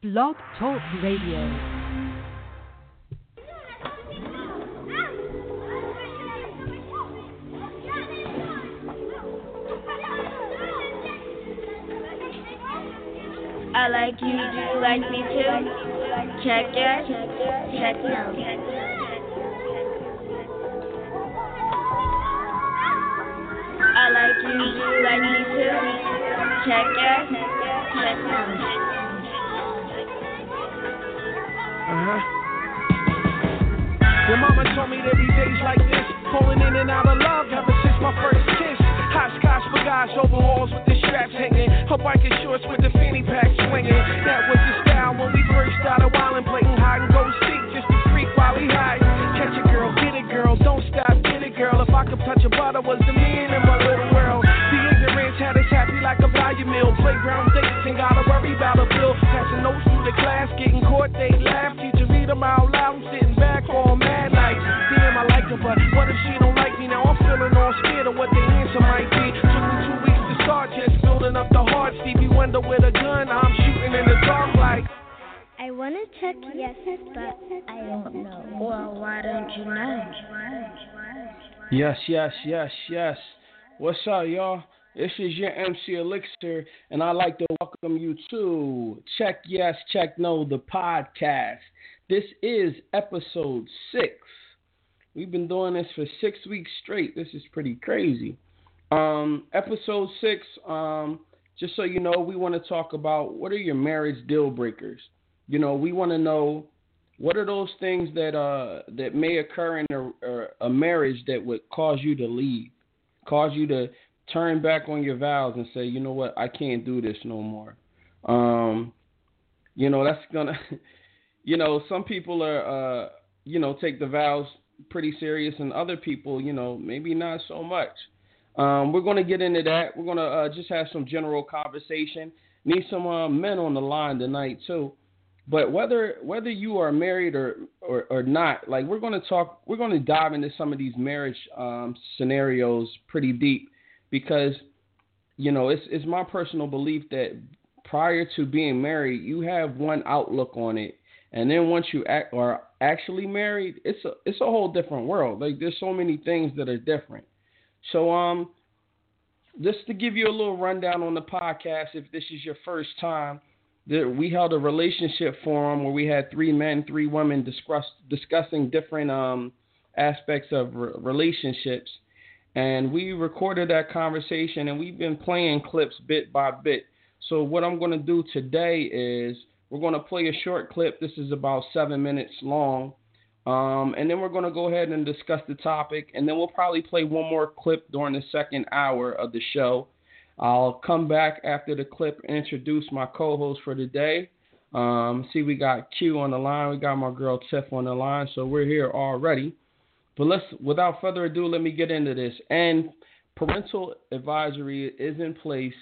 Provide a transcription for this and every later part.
Blog Talk Radio. I like you, do you like me too? Check yes, check no. I like you, do you like me too? Check yes, check no. Uh-huh. Your mama told me there be days like this, falling in and out of love ever since my first kiss. Hot scotch for guys, overalls with the straps hanging. Her biking shorts with the fanny pack swinging. That was the style when we first started wildin', playing hide and go seek just to freak while we hide. Catch a girl, get a girl, don't stop, get a girl. If I could touch a butter, was the man in my little world. The ignorance had us happy like a value meal. Playground dates and gotta worry about a bill. Passing notes through the class, getting caught, they laugh. Teacher read them out loud, I'm sitting back all mad like, damn, I like her, but what if she don't like me now? I'm feeling all scared of what the answer might be. Took me two weeks to start, just building up the heart. Stevie Wonder with a gun, I'm shooting in the dark like. I want to check yes, but I don't know. Well, why don't you know? Yes, yes, yes, yes. What's up, y'all? This is your MC Elixir, and I'd like to welcome you to Check Yes, Check No, the podcast. This is episode six. We've been doing this for six weeks straight. This is pretty crazy. Um, episode six, um, just so you know, we want to talk about what are your marriage deal breakers. You know, we want to know what are those things that uh that may occur in a, a marriage that would cause you to leave, cause you to turn back on your vows and say, you know what, I can't do this no more. Um, you know, that's gonna, you know, some people are, uh, you know, take the vows pretty serious, and other people, you know, maybe not so much. Um, we're gonna get into that. We're gonna uh, just have some general conversation. Need some uh, men on the line tonight too. But whether whether you are married or, or, or not, like we're gonna talk, we're gonna dive into some of these marriage um, scenarios pretty deep because you know it's it's my personal belief that prior to being married, you have one outlook on it, and then once you act, are actually married, it's a it's a whole different world. Like there's so many things that are different. So um, just to give you a little rundown on the podcast, if this is your first time, there, we held a relationship forum where we had three men, three women discuss, discussing different um aspects of re- relationships and we recorded that conversation and we've been playing clips bit by bit. So what I'm going to do today is we're going to play a short clip. This is about seven minutes long. Um, and then we're going to go ahead and discuss the topic. And then we'll probably play one more clip during the second hour of the show. I'll come back after the clip and introduce my co-host for today. Um, see, we got Q on the line. We got my girl Tiff on the line. So we're here already. But let's, without further ado, let me get into this. And parental advisory is in place.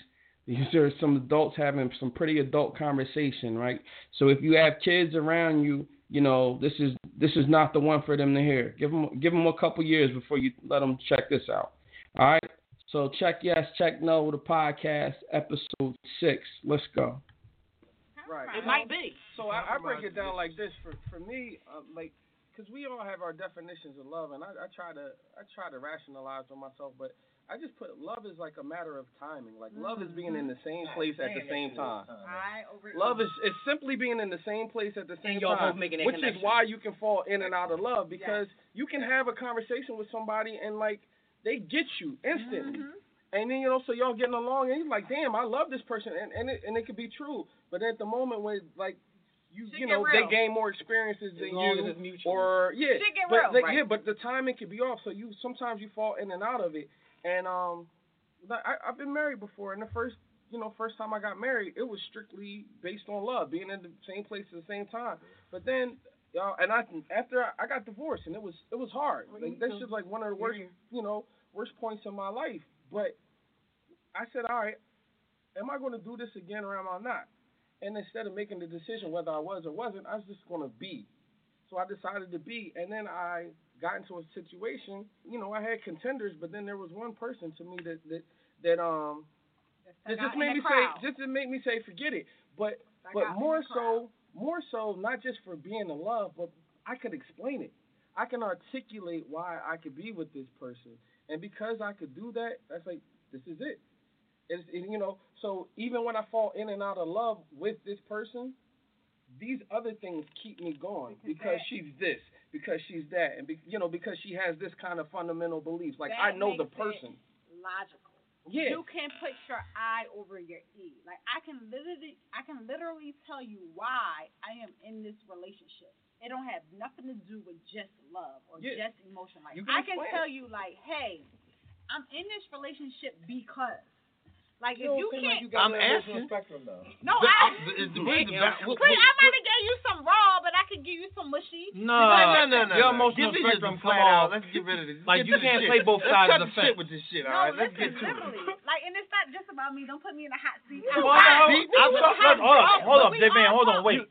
These are some adults having some pretty adult conversation, right? So if you have kids around you, you know this is this is not the one for them to hear. Give them give them a couple years before you let them check this out. All right. So check yes, check no. The podcast episode six. Let's go. Right. It might be. So I, I break it down like this. For for me, uh, like, because we all have our definitions of love, and I, I try to I try to rationalize for myself, but I just put love is like a matter of timing. Like love is being in the same place at the same time. I over. Love is is simply being in the same place at the same time, both making that which is why you can fall in and out of love because you can have a conversation with somebody and like they get you instantly. Mm-hmm. And then you know, so y'all getting along, and you're like, "Damn, I love this person," and and it, and it could be true. But at the moment when like you Shit you know real. they gain more experiences than long you, as it's mutual. or yeah, get but real, like, right. yeah, but the timing can be off. So you sometimes you fall in and out of it. And um, I, I've been married before, and the first you know first time I got married, it was strictly based on love, being in the same place at the same time. But then. Y'all, and I after I, I got divorced and it was it was hard. Like that's just like one of the worst you know worst points in my life. But I said, all right, am I going to do this again or am I not? And instead of making the decision whether I was or wasn't, I was just going to be. So I decided to be, and then I got into a situation. You know, I had contenders, but then there was one person to me that that that um that just made me say just to make me say forget it. But I but more crowd. so, more so, not just for being in love, but I could explain it. I can articulate why I could be with this person, and because I could do that, that's like this is it. It's it, you know. So even when I fall in and out of love with this person, these other things keep me going because that- she's this, because she's that, and be, you know because she has this kind of fundamental beliefs. Like I know the makes it person. Logical. Yeah. You can put your I over your E. Like I can literally, I can literally tell you why I am in this relationship. It don't have nothing to do with just love or Yeah. just emotion. Like You can I can explain tell it. you, like, hey, I'm in this relationship because, like, if you can't, like you got I'm the emotional asking. spectrum though. no, The- I. is the- where's the ba- what- Please, I might have gave you some raw, but I could give you some mushy. No, no, no, no, Your no. emotional Give spectrum come flat out. off. Let's get rid of this. Like Get you to can't shit. play both sides of the fence. with this shit. No, All right, let's listen, get to it. like, and it's not just about me. Don't put me in a hot seat. Well, I, See, I, we hold on, hold but on, we J Van, all hold on, wait.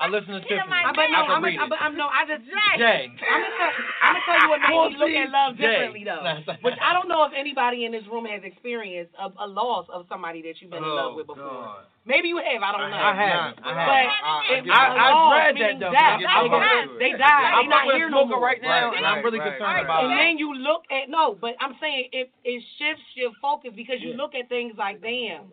I listen to He Tiffany. might I but no, I can I'm read gonna, it. I'm no, I just Jay. Jay. I'm gonna tell, I'm gonna tell you what made me look at love Jay. differently though. Which I don't know if anybody in this room has experienced a, a loss of somebody that you've been in oh, love with before. God. Maybe you have, I don't know. I have. not, I have. But I- if I- a I loss, read that though. death, I get- they, I'm died. they died. I'm not here no more. right now, Right, and I'm really right, concerned right. about And it. then you look at no, but I'm saying it it shifts your focus because you look at things like, damn,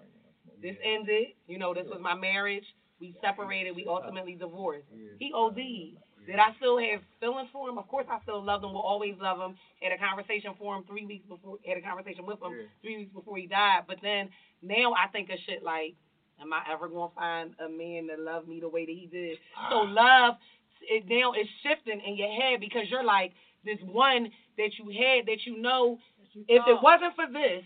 this ended. You know, this was my marriage. We separated. We ultimately divorced. He OD'd. Did I still have feelings for him? Of course, I still loved him. Will always love him. Had a conversation for him three weeks before. Had a conversation with him three weeks before he died. But then now I think of shit like, am I ever gonna find a man that love me the way that he did? So ah. love, it now is shifting in your head because you're like this one that you had that you know. If it wasn't for this,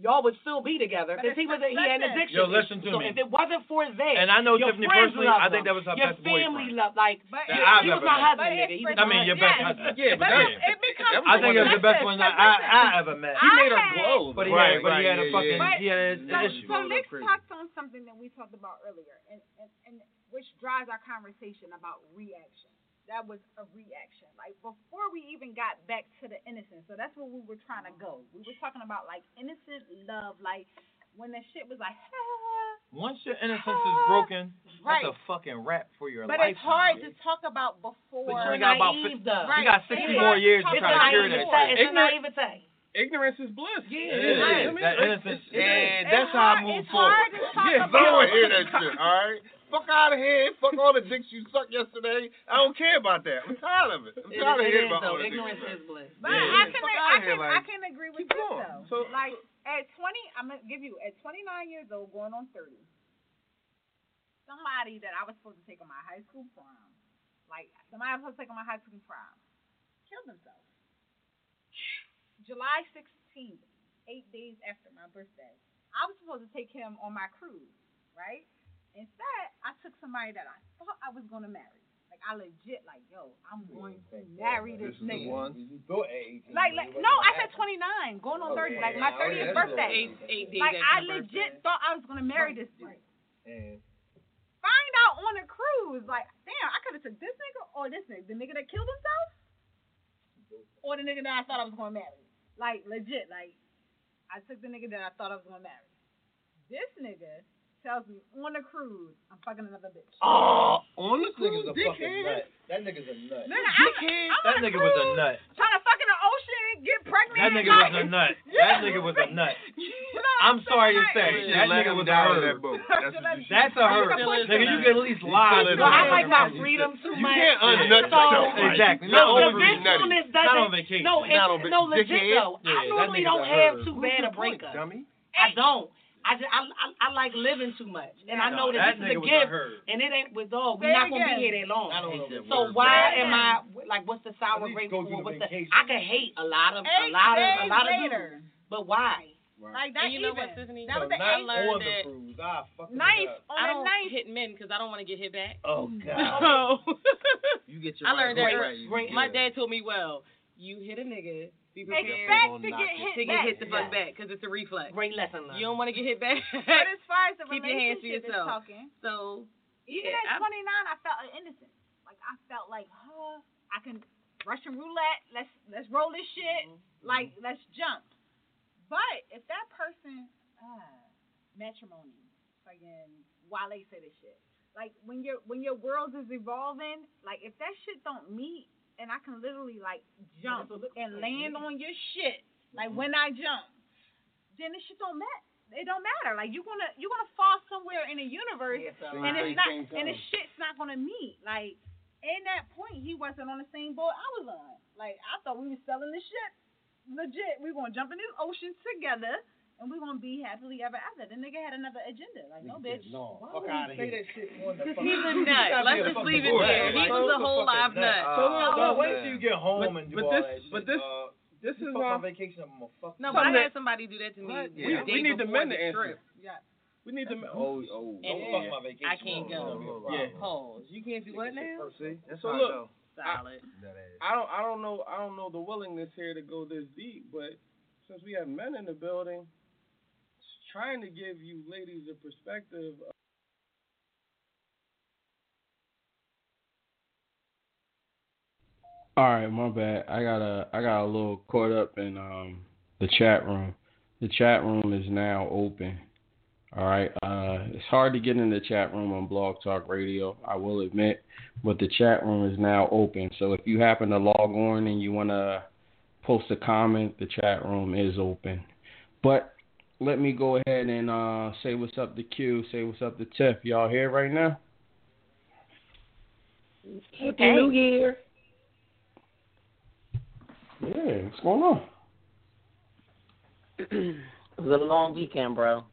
y'all would still be together because he was a, he had an addiction. Yo, listen to so me. if it wasn't for that, And I know your Tiffany personally, I think that was her your best family boyfriend. loved like But That it- I've he was my met. husband. But nigga. He was I mean, your best husband. Yeah, but But that- it, it becomes. that was I think it was the best one that I. I ever met. He made her glow. But he though. had, but he had a fucking, yeah. he had an So, issue. so Nick Crazy. talked on something that we talked about earlier, and, and, and which drives our conversation about reaction. That was a reaction. Like before we even got back to the innocence. So that's where we were trying to go. We were talking about like innocent love, like when the shit was like, Once your innocence is broken, Right. that's a fucking rap for your but life. But it's hard to talk about before. But you got about naive, 50, though. you got 60 Right. more years to try to cure naivete. that shit. It's a Ignorant- naivete. Ignorance is bliss. Yeah, It it is. is. That innocence. And It's that's how I move it's forward. hard to talk Yeah, about- I don't wanna hear that shit, alright? Fuck out of here. Fuck all the dicks you sucked yesterday. I don't care about that. I'm tired of it. I'm It, tired of it hearing is, about all though. the Ignorance dicks. is bliss. But Yeah. I can, I can, here, like, I can agree with keep this going. though. So- like at 20, I'm gonna give you at 29 years old, going on 30. Somebody that I was supposed to take on my high school prom, like somebody I was supposed to take on my high school prom, killed himself. July 16th, eight days after my birthday. I was supposed to take him on my cruise, right? Instead, I took somebody that I thought I was gonna marry. Like I legit, like, yo, I'm going to marry this, This is the nigga. one. You thought at 18. Like, like, no, I said 29, going on 30, like my 30th birthday. Eight, eight days Like, I legit thought I was gonna marry this dude. And Find out on a cruise, like, damn, I could have took this nigga or this nigga, the nigga that killed himself, or the nigga that I thought I was gonna marry. Like, legit, like, I took the nigga that I thought I was gonna marry. This nigga tells me on a cruise, I'm fucking another bitch. Oh, on the this nigga's cruise, a fucking nut. That nigga's a nut. Nigga, I'm, I'm That on a nigga was a nut. Trying to fuck in the ocean, get pregnant. That nigga was a nut. That nigga was a nut. I'm sorry to say, You that nigga was a die that boat. That's what you should That's a do. herd. Nigga, you can at least lie. Well, Well, I like my freedom too much. You can't unnut So- yourself. Exactly. Not No, the overly nutty. vengefulness Not on doesn't. vacation. No, Not on no, vacation. legit Dickhead. though. I normally don't have too bad a breakup. I don't. I, just, I, I I like living too much, and I No, know that, that this is a gift, and it ain't with dog. Say We're not gonna again. be here that long. I don't know So word. why Say am I like? What's the sour At least grapes for? the What's the? I can hate a lot of a lot of a days lot of later. dudes, but why? Like that And you know even. what, Tiffany? That was So the not eighth. learned that- cruise. Fucking Nice it up. on I a don't nice. hit men because I don't want to get hit back. Oh So You get your I learned right that. right. You great- get my dad told me, well, you hit a nigga, be prepared Expect gonna to get hit to get back. hit the fuck Yeah. back because it's a reflex. Great lesson learned. You don't want to get hit back. But as far as the Keep your hands to yourself. talking, so even Yeah, at I'm- 29, I felt innocent. Like I felt like, huh, I can Russian roulette. Let's let's roll this shit. Mm-hmm. Like let's jump. But if that person, ah, matrimony, fucking Wale say this shit. Like when your when your world is evolving, like if that shit don't meet, and I can literally like jump and land on your shit, like when I jump, then this shit don't matter. It don't matter. Like you gonna you gonna fall somewhere in the universe, and it's not and the shit's not gonna meet. Like in that point, he wasn't on the same boat I was on. Like I thought we were selling the shit legit. We gonna jump in this ocean together. And we gonna be happily ever after. The nigga had another agenda. Like, no, bitch. No, Why fuck would out of he here. Because he's a nut. Let's just leave it there. He was a whole live nut. So look, look, wait till you get home But- and do but all this- that shit. but this- uh, This is fuck my vacation. I'm gonna fuck. No, but I had somebody do that to me. What? We- we need the before men to the answer. trip. Yeah. we need to. Oh, oh, don't And fuck my vacation. I can't go. Yeah. Pause. You can't do what now? See, that's So I look, go. Solid. I don't I don't know I don't know the willingness here to go this deep, but since we have men in the building, just trying to give you ladies a perspective. All right, my bad. I got a I got a little caught up in um the chat room. The chat room is now open. All right. Uh, it's hard to get in the chat room on Blog Talk Radio. I will admit, but the chat room is now open. So if you happen to log on and you want to post a comment, the chat room is open. But let me go ahead and uh, say what's up to Q, say what's up to Tiff. Y'all here right now? Happy New Year. Yeah, what's going on? it was a long weekend, bro.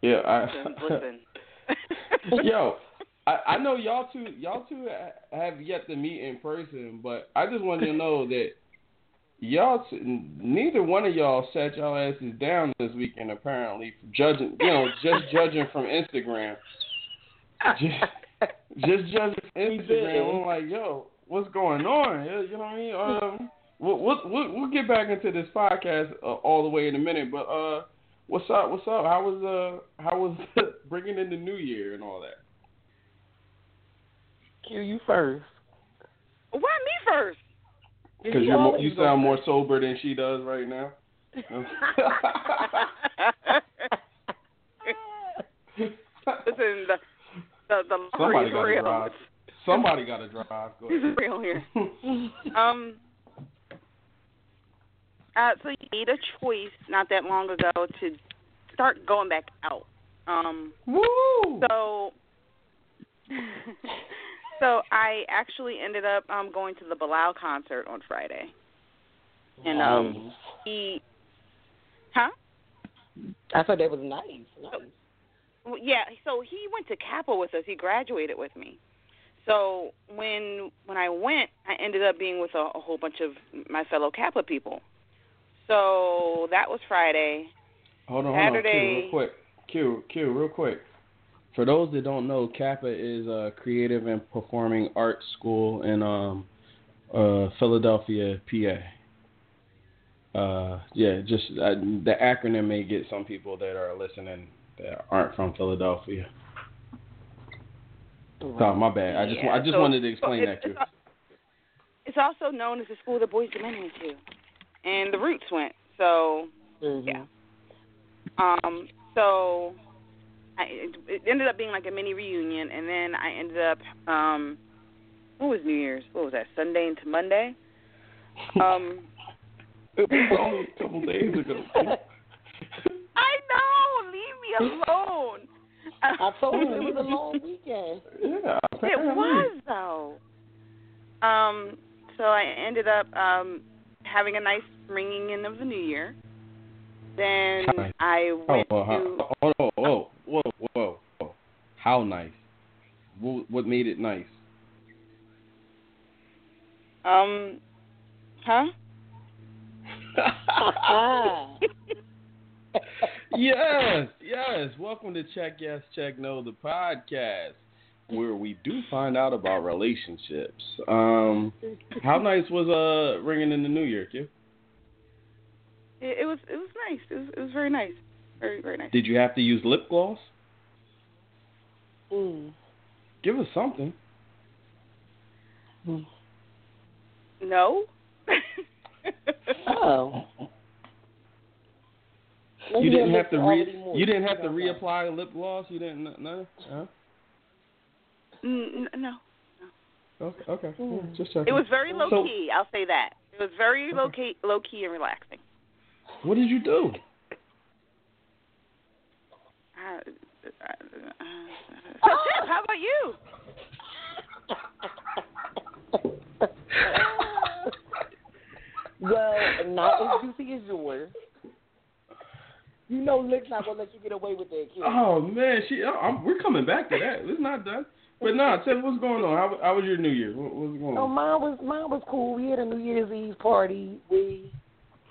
Yeah, I, Listen. Yo, I, I know y'all two y'all two have yet to meet in person, but I just wanted to know that y'all neither one of y'all sat y'all asses down this weekend apparently judging you know just judging from Instagram. Just just judging from Instagram. I'm like, yo, what's going on? You know what I mean? Um, we'll we'll we'll, we'll get back into this podcast uh, all the way in a minute, but uh. What's up? What's up? How was uh how was bringing in the new year and all that? Q, you first. Why me first? Because you're you sound more sober than she does right now. Listen, the the the Somebody got to real. drive. Somebody got to drive. Go This ahead. is real here. Um. Uh, so you made a choice not that long ago to start going back out. Um. Woo! So. so I actually ended up um going to the Bilal concert on Friday. And um he Huh? I thought that was nice. nice. Well, yeah, so he went to CAPA with us. He graduated with me. So when when I went, I ended up being with a, a whole bunch of my fellow CAPA people. So that was Friday. Hold on, hold on, Q, Saturday- real quick. Q, Q, real quick. For those that don't know, CAPA is a creative and performing arts school in um uh Philadelphia, PA. Uh, yeah, just uh, the acronym may get some people that are listening that aren't from Philadelphia. Oh, my bad. I just Yeah, I just so- wanted to explain so that to you. it's, it's also known as the school that Boyz II Men went to, and the Roots went. So Mm-hmm. yeah. Um. So I, it, it ended up being like a mini reunion, and then I ended up um. What was New Year's? What was that? Sunday into Monday. Um. It was only a couple days ago. I know. Leave me alone. I told you it was a long weekend. Yeah, It was though. Um. So I ended up um having a nice ringing in of the new year. Then Nice. I Oh, went well, to. how, oh, whoa, whoa, whoa, whoa, whoa. How nice? What, what made it nice? Um. Huh? yes, yes. Welcome to Check Yes, Check No, the podcast, where we do find out about relationships. Um, how nice was uh ringing in the New Year, Q? It, it was. It was nice. It was. It was very nice. Very very nice. Did you have to use lip gloss? Mm. Give us something. No. Oh. Maybe you didn't have to re you didn't have to Okay. reapply lip gloss. You didn't no. Huh? Mm, no. Okay. Okay. Hmm. Yeah, just checking. It was very low So- key. I'll say that. It was very low key, low key and relaxing. What did you do? Uh, uh, uh, so, Chip, how about you? well, not as juicy as yours. You know, Lick's not gonna let you get away with that, kid. Oh man, she. oh, I'm, we're coming back to that. It's not done. But no, tell me what's going on. How, how was your New Year? What, what's going on? Oh, mine was mine was cool. We had a New Year's Eve party. We,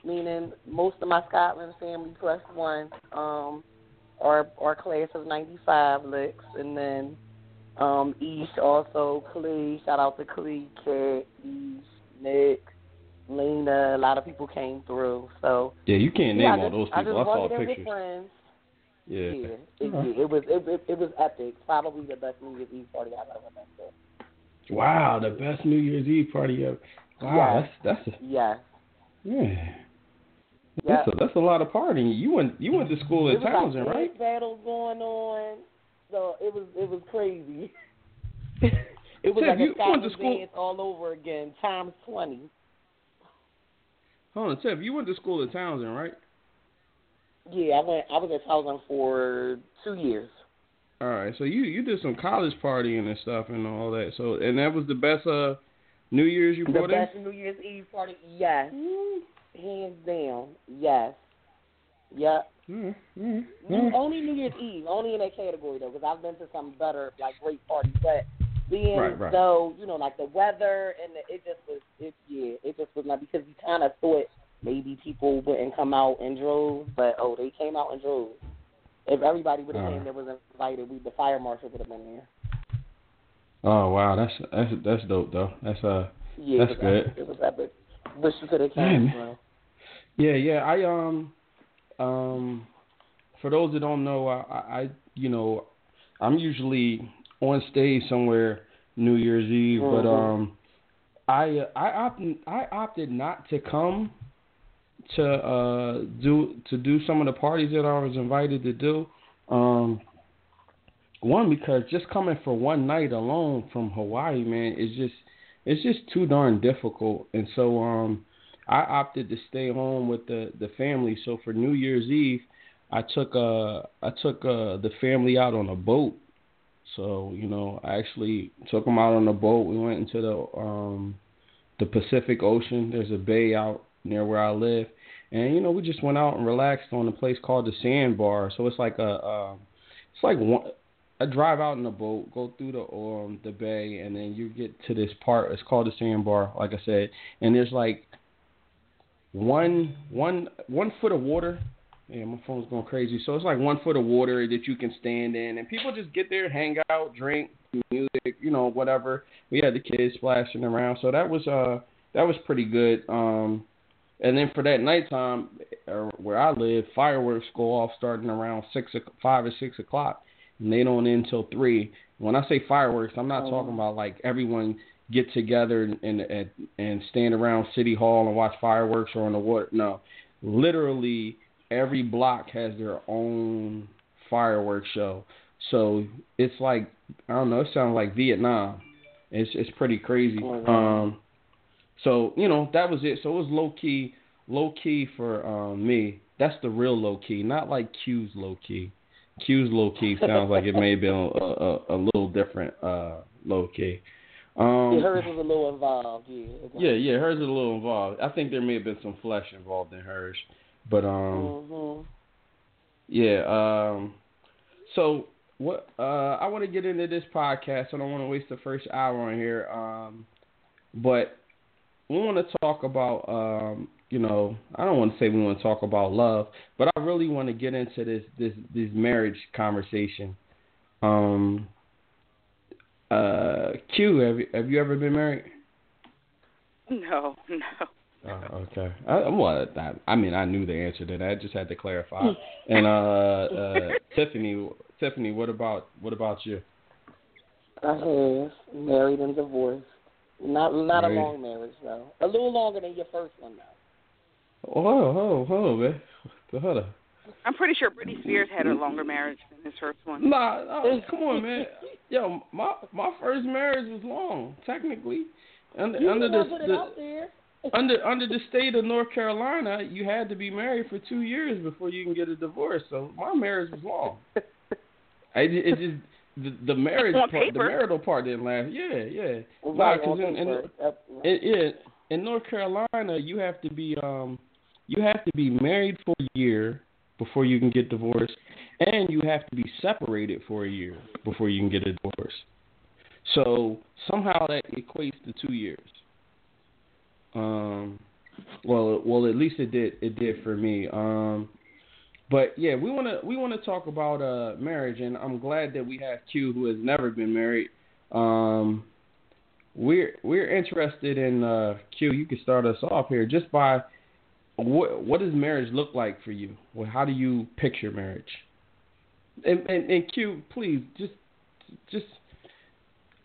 meaning most of my Scotland family plus one, um, our our class of '95 licks, and then um, East also Clee. Shout out to Clee, Cat, East, Nick, Lena. A lot of people came through. So Yeah, you can't yeah, name I all just, those I people. just I saw walked in with pictures. friends. Yeah. Yeah, it, Uh-huh. it, it was it, it, it was epic. Probably the best New Year's Eve party I've ever been to. Wow, the best New Year's Eve party ever. Wow, Yes. that's that's a, Yes. yeah. Yeah. That's a, that's a lot of partying. You went you went to school in Towson, like right? battles going on, so it was it was crazy. it was like you a went to school- all over again, times twenty. Hold on, Tiff, you went to school in Towson, right? Yeah, I went. I was at Towson for two years. All right, so you you did some college partying and stuff and all that. So and that was the best uh New Year's you The brought in. best New Year's Eve party, yes, hands down, yes, yep. Mm, mm, New- mm. Only New Year's Eve, only in that category though, because I've been to some better, like great parties. But being Right, right. though, you know, like the weather and the, it just was, it yeah, it just was not because you kind of thought maybe people wouldn't come out in droves, but oh, they came out in droves. If everybody would have Uh. came that was invited, we the fire marshal would have been there. Oh wow, that's that's that's dope though. That's uh Yeah, That's good. Epic. It was epic. Wish you could have came. bro. Yeah, yeah. I um um for those that don't know, I, I you know I'm usually on stage somewhere New Year's Eve, but Mhm. um I I opted I opted not to come to uh do to do some of the parties that I was invited to do. Um one because just coming for one night alone from Hawaii, man, is just it's just too darn difficult. And so um I opted to stay home with the the family. So for New Year's Eve, I took uh I took uh the family out on a boat. So you know, I actually took them out on a boat. We went into the um the Pacific Ocean. There's a bay out near where I live, and you know we just went out and relaxed on a place called the Sandbar. So it's like a uh, it's like one. I drive out in a boat, go through the um the bay, and then you get to this part. It's called the Sandbar, like I said, and there's like one one one foot of water. Yeah, my phone's going crazy. So it's like one foot of water that you can stand in, and people just get there, hang out, drink, music, you know, whatever. We had the kids splashing around, so that was uh that was pretty good. Um, and then for that nighttime, uh, where I live, fireworks go off starting around six, o- five or six o'clock, and they don't end until three. When I say fireworks, I'm not Oh. talking about like everyone get together and, and and and stand around City Hall and watch fireworks or on the water. No, literally every block has their own fireworks show. So it's like I don't know. It sounds like Vietnam. It's it's pretty crazy. Oh. Um, so you know that was it. So it was low key, low key for um, me. That's the real low key, not like Q's low key. Q's low key sounds like it may have been a, a, a little different uh, low key. Um, yeah, hers was a little involved. Yeah. yeah, yeah, hers is a little involved. I think there may have been some flesh involved in hers, but um, Mhm. yeah. Um, so what? Uh, I want to get into this podcast. I don't want to waste the first hour on here. Um, but we want to talk about. Um, you know, I don't want to say we want to talk about love, but I really want to get into this this this marriage conversation. Um. Uh, Q, have you have you ever been married? No, no. Oh, okay. I, well, I, I mean, I knew the answer to that. I just had to clarify. and uh, uh, Tiffany, Tiffany, what about what about you? I have married and divorced. Not not Married. a long marriage though. A little longer than your first one though. Oh, oh, oh, hold man. Hold on. I'm pretty sure Britney Spears had a longer marriage than his first one. Nah, nah, come on, man. Yo, my my first marriage was long, technically. Under You under the the, put it out there. under under the state of North Carolina, you had to be married for two years before you can get a divorce. So my marriage was long. I ju- it just the, the marriage On part, the marital part didn't last. Yeah, yeah. Well, Nah, right, 'cause on in, in, in, in in North Carolina, you have to be um you have to be married for a year before you can get divorced, and you have to be separated for a year before you can get a divorce. So somehow that equates to two years. Um, well, well, at least it did. It did for me. Um, but yeah, we want to we want to talk about uh marriage, and I'm glad that we have Q, who has never been married. Um, we're we're interested in uh, Q. You can start us off here just by what what does marriage look like for you? Well, how do you picture marriage? And, and, and Q, please just just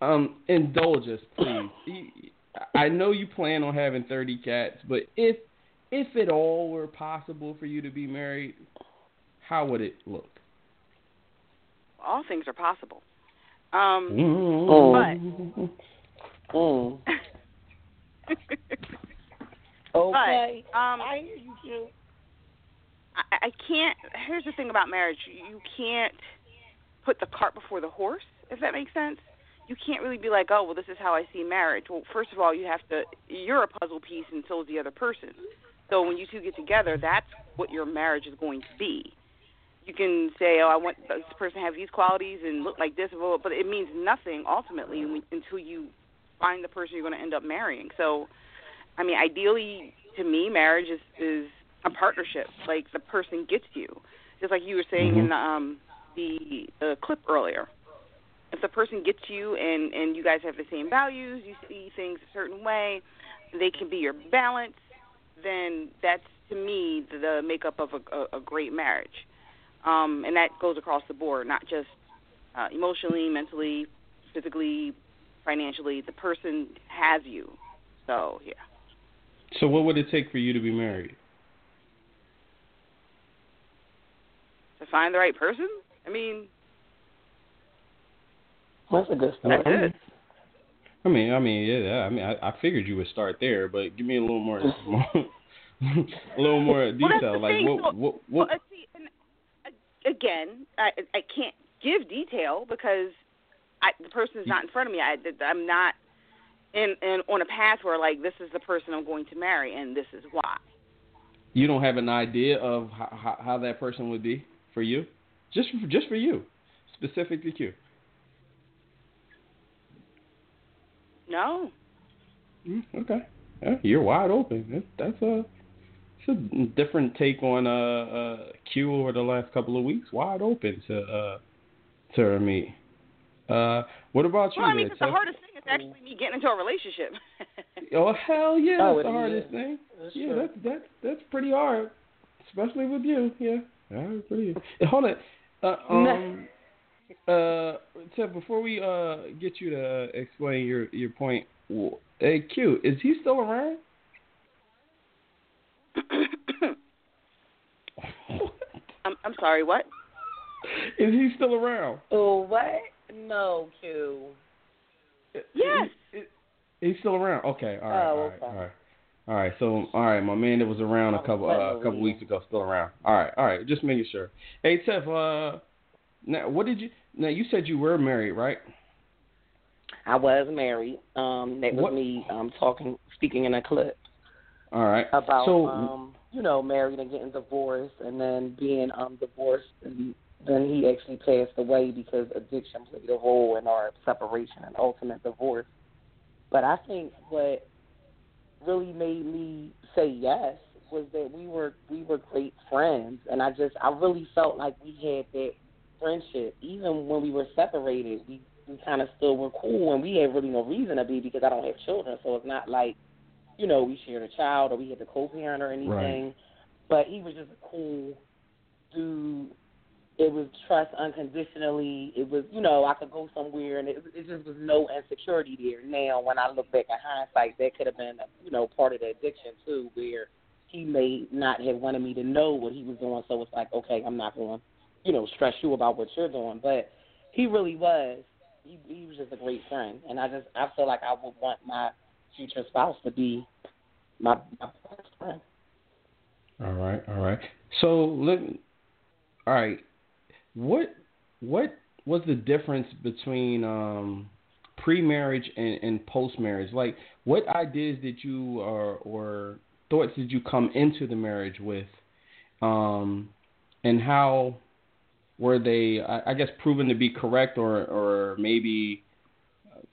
um indulge us, please. I know you plan on having thirty cats, but if if at all were possible for you to be married, how would it look? All things are possible. Um, Mm. but Mm. Okay. But um, I hear you, Q. I, I can't. Here's the thing about marriage: you can't put the cart before the horse. If that makes sense, you can't really be like, oh, well, this is how I see marriage. Well, first of all, you have to. You're a puzzle piece, and so is the other person. So when you two get together, that's what your marriage is going to be. You can say, oh, I want this person to have these qualities and look like this, but it means nothing ultimately until you find the person you're going to end up marrying. So, I mean, ideally, to me, marriage is is a partnership. Like the person gets you, just like you were saying in the, um, the the clip earlier. If the person gets you and and you guys have the same values, you see things a certain way, they can be your balance. Then that's to me the, the makeup of a, a, a great marriage, um, and that goes across the board, not just uh, emotionally, mentally, physically, financially. The person has you. So yeah. So what would it take for you to be married? to find the right person. I mean, That's a good that's start. it. I mean, I mean, yeah. I mean, I, I figured you would start there, but give me a little more, more a little more detail. the like thing. what, So- what, Well, what? uh, see, and, uh, again, I I can't give detail because I the person is not in front of me. I I'm not in in on a path where like this is the person I'm going to marry and this is why. You don't have an idea of how, how, that person would be for you, just for, just for you, specifically you. No. Mm, okay, yeah, you're wide open. That's a it's a different take on uh, uh Q over the last couple of weeks. Wide open to uh to me. Uh, what about you? Well, I mean, there, 'cause the hardest thing is actually me getting into a relationship. Oh hell yeah, Oh, that's it the hardest is. thing. That's yeah, true. that's that's that's pretty hard, especially with you. Yeah, that's pretty. Eh, Hold on, uh, um, uh, Tiff, before we uh get you to uh, explain your your point, w- hey Q, is he still around? I'm I'm sorry. What? Is he still around? Oh, what? No, Q. Yes. He's still around. Okay, all right, Oh, all right, okay. all right. All right, so all right, my man that was around a couple uh, a couple weeks ago still around. All right, all right, just making sure. Hey Tiff, uh, now what did you? Now you said you were married, right? I was married. Um, that was What- me um talking, speaking in a clip All right. about so um, you know, married and getting divorced, and then being um divorced, and then he actually passed away because addiction played a role in our separation and ultimate divorce. But I think what really made me say yes was that we were we were great friends, and I just I really felt like we had that friendship, even when we were separated. We we kind of still were cool, and we had really no reason to be because I don't have children, so it's not like you know we shared a child or we had to co-parent or anything. But he was just a cool dude. It was trust unconditionally. It was, you know, I could go somewhere, and it, it just was no insecurity there. Now, when I look back in hindsight, that could have been, you know, part of the addiction too, where he may not have wanted me to know what he was doing. So it's like, okay, I'm not going, you know, stress you about what you're doing. But he really was. He he was just a great friend, and I just I feel like I would want my future spouse to be my, my best friend. All right, all right. So let all right. What what was the difference between um pre-marriage and, and post-marriage? Like, what ideas did you or or thoughts did you come into the marriage with, um, and how were they? I, I guess proven to be correct or or maybe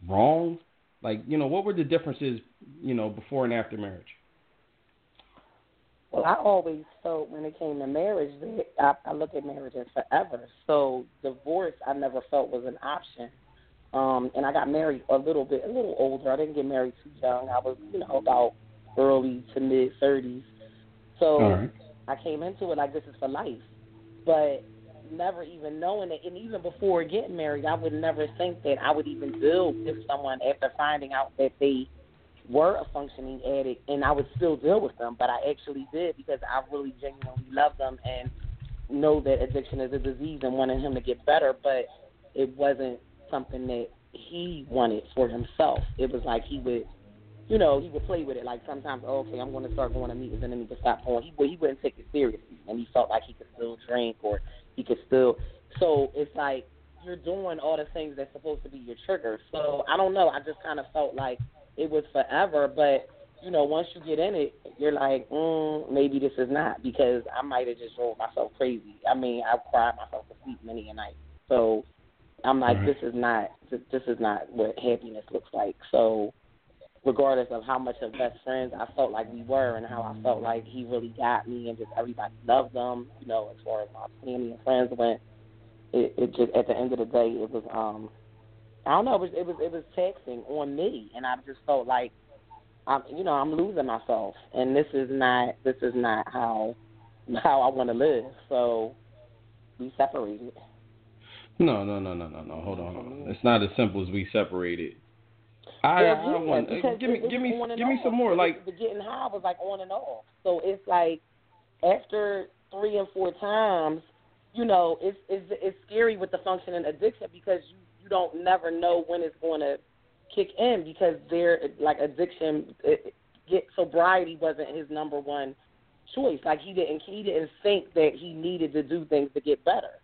wrong? Like, you know, what were the differences, you know, before and after marriage? Well, I always felt when it came to marriage that I, I look at marriage as forever. So divorce, I never felt was an option. Um, and I got married a little bit, a little older. I didn't get married too young. I was, you know, about early to mid thirties. So right. I came into it like this is for life. But never even knowing it, and even before getting married, I would never think that I would even deal with someone after finding out that they were a functioning addict, and I would still deal with them. But I actually did because I really genuinely love them and know that addiction is a disease and wanted him to get better. But it wasn't something that he wanted for himself. It was like he would, you know, he would play with it. Like sometimes, oh, okay, I'm going to start going to meetings, and then he would stop going. He he wouldn't take it seriously, and he felt like he could still drink or he could still. So it's like you're doing all the things that's supposed to be your trigger. So I don't know. I just kind of felt like it was forever, but you know, once you get in it, you're like, mm, maybe this is not because I might have just drove myself crazy. I mean, I've cried myself to sleep many a night. So I'm like, Right. this is not this is not what happiness looks like. So regardless of how much of best friends I felt like we were and how I felt like he really got me and just everybody loved them, you know, as far as my family and friends went, it, it just at the end of the day it was um I don't know, it was it was it was taxing on me and I just felt like I'm you know, I'm losing myself and this is not this is not how how I want to live. So we separated. No, no, no, no, no, no. Hold on, hold on. It's not as simple as we separated. I, Well, I yeah, want give me give me give me some more. Like the getting high was like on and off. So it's like after three and four times, you know, it's it's it's scary with the functioning addiction because you don't never know when it's going to kick in because they're like addiction. It, get sobriety wasn't his number one choice. Like he didn't he didn't think that he needed to do things to get better.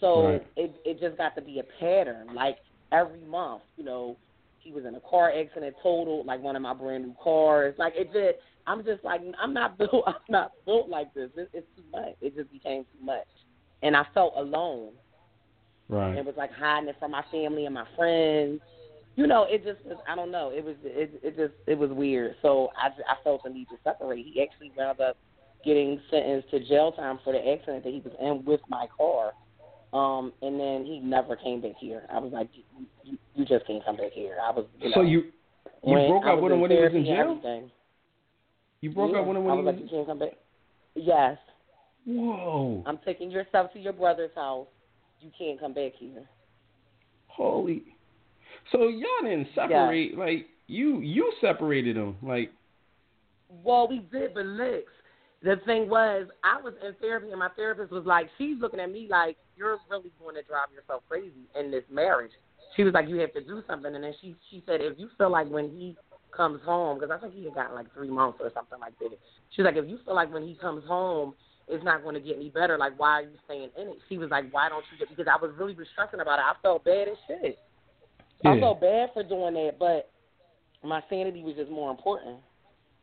So Right. it it just got to be a pattern. Like every month, you know, he was in a car accident, totaled like one of my brand new cars. Like it just, I'm just like I'm not built. I'm not built like this. It, it's too much. It just became too much, and I felt alone. Right. It was like hiding it from my family and my friends. You know, it just was. I don't know. It was. It it just. It was weird. So I I felt the need to separate. He actually wound up getting sentenced to jail time for the accident that he was in with my car. Um, and then he never came back here. I was like, you, you, you just can't come back here. I was, you know, So you you broke up with him when he was in jail? You broke yeah, up with him I when was he like, was. you can't come back. Yes, Whoa! I'm taking yourself to your brother's house. You can't come back here. Holy! So y'all didn't separate. Like you you separated them Like Well, we did, but licks. The thing was, I was in therapy, and my therapist was like, she's looking at me like, you're really going to drive yourself crazy in this marriage. She was like, you have to do something. And then she she said, if you feel like when he comes home, because I think he had gotten like three months or something like that. She was like, if you feel like when he comes home, it's not going to get any better. Like, why are you staying in it? She was like, why don't you? Get, because I was really was stressing about it. I felt bad as shit. I felt bad for doing that, but my sanity was just more important.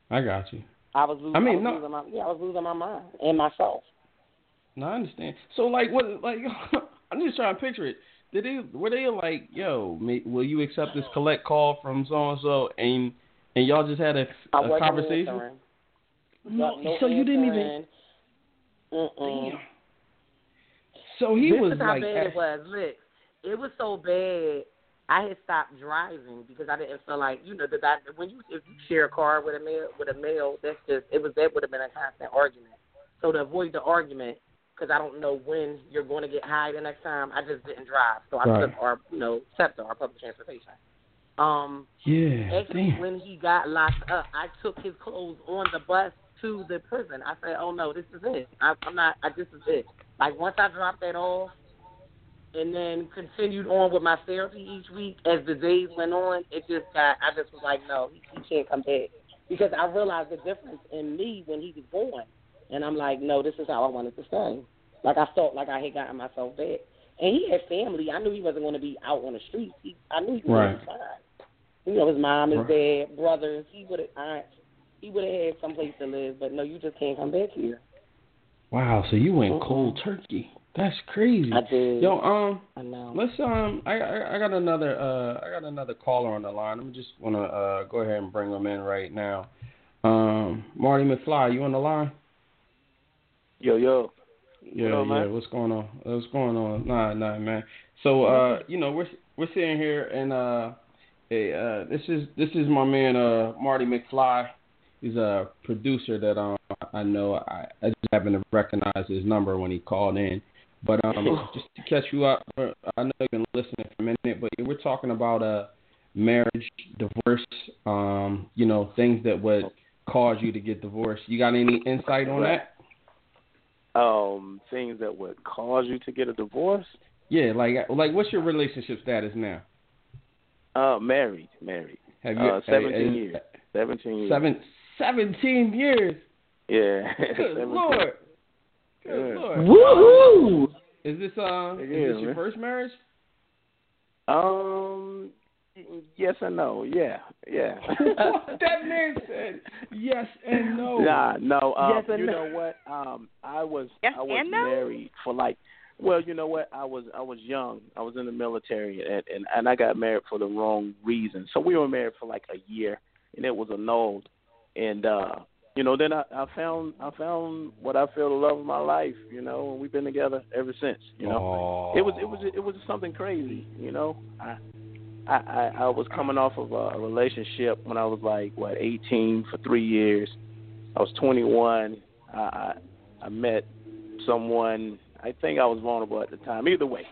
I got you. I was losing. I mean, was no- losing my yeah, I was losing my mind and myself. No, I understand. So like what like I'm just trying to picture it. Did they were they like, yo, will you accept this collect call from so and so and and y'all just had a, wasn't conversation? No, no so you didn't even. Answering. Mm-mm. Damn. So he this was is how like, bad it was. Look, it was so bad. I had stopped driving because I didn't feel like you know that I, when you if you share a car with a male with a male that's just it was that would have been a constant argument. So to avoid the argument, because I don't know when you're going to get high the next time, I just didn't drive. So I Right. took our you know SEPTA, our public transportation. Um, yeah, Actually, damn. when he got locked up, I took his clothes on the bus to the prison. I said, "Oh no, this is it. I, I'm not. I, this is it." Like once I dropped that off, and then continued on with my therapy each week as the days went on, it just got. I just was like, "No, he, he can't come back," because I realized the difference in me when he was born, and I'm like, "No, this is how I wanted to stay." Like I felt like I had gotten myself back, and he had family. I knew he wasn't going to be out on the streets. He, I knew he was Right. going to be fine. You know, his mom, his Right. dad, brothers. He would have aunts. He would have had some place to live, but no, you just can't come back here. Wow, so you went Mm-mm. cold turkey. That's crazy. I did. Yo, um, I know. let's um, I, I I got another uh, I got another caller on the line. I'm just wanna uh go ahead and bring him in right now. Um, Marty McFly, you on the line? Yo, yo. Yeah, What yeah. man? What's going on? What's going on? Nah, nah, man. So, uh, you know, we're we're sitting here, and uh, hey, uh, this is this is my man, uh, Marty McFly. He's a producer that um I know. I, I just happen to recognize his number when he called in. But um, just to catch you up, uh, I know you've been listening for a minute, but we're talking about uh marriage, divorce, um, you know, things that would cause you to get divorced. You got any insight on that? Um, things that would cause you to get a divorce? Yeah, like like what's your relationship status now? Uh, married, married. Have you uh, seventeen uh, years. Seventeen years. Seven seventeen years. Yeah. Good 17. lord. Good Yeah. lord. Woohoo! Is this uh is Yeah, this your man. first marriage? Um, yes and no. Yeah, yeah. that man said yes and no. Nah, no. Um, Yes and you no. know what? Um, I was Yes I was and no? married for like. Well, you know what? I was I was young. I was in the military, and and, and I got married for the wrong reason. So we were married for like a year, and it was annulled. And uh, you know, then I, I found I found what I feel the love of my life. You know, and we've been together ever since. You know, Oh. it was it was it was something crazy. You know, I. I, I I was coming off of a relationship when I was like what 18 for three years. I was 21. I I, I met someone. I think I was vulnerable at the time. Either way,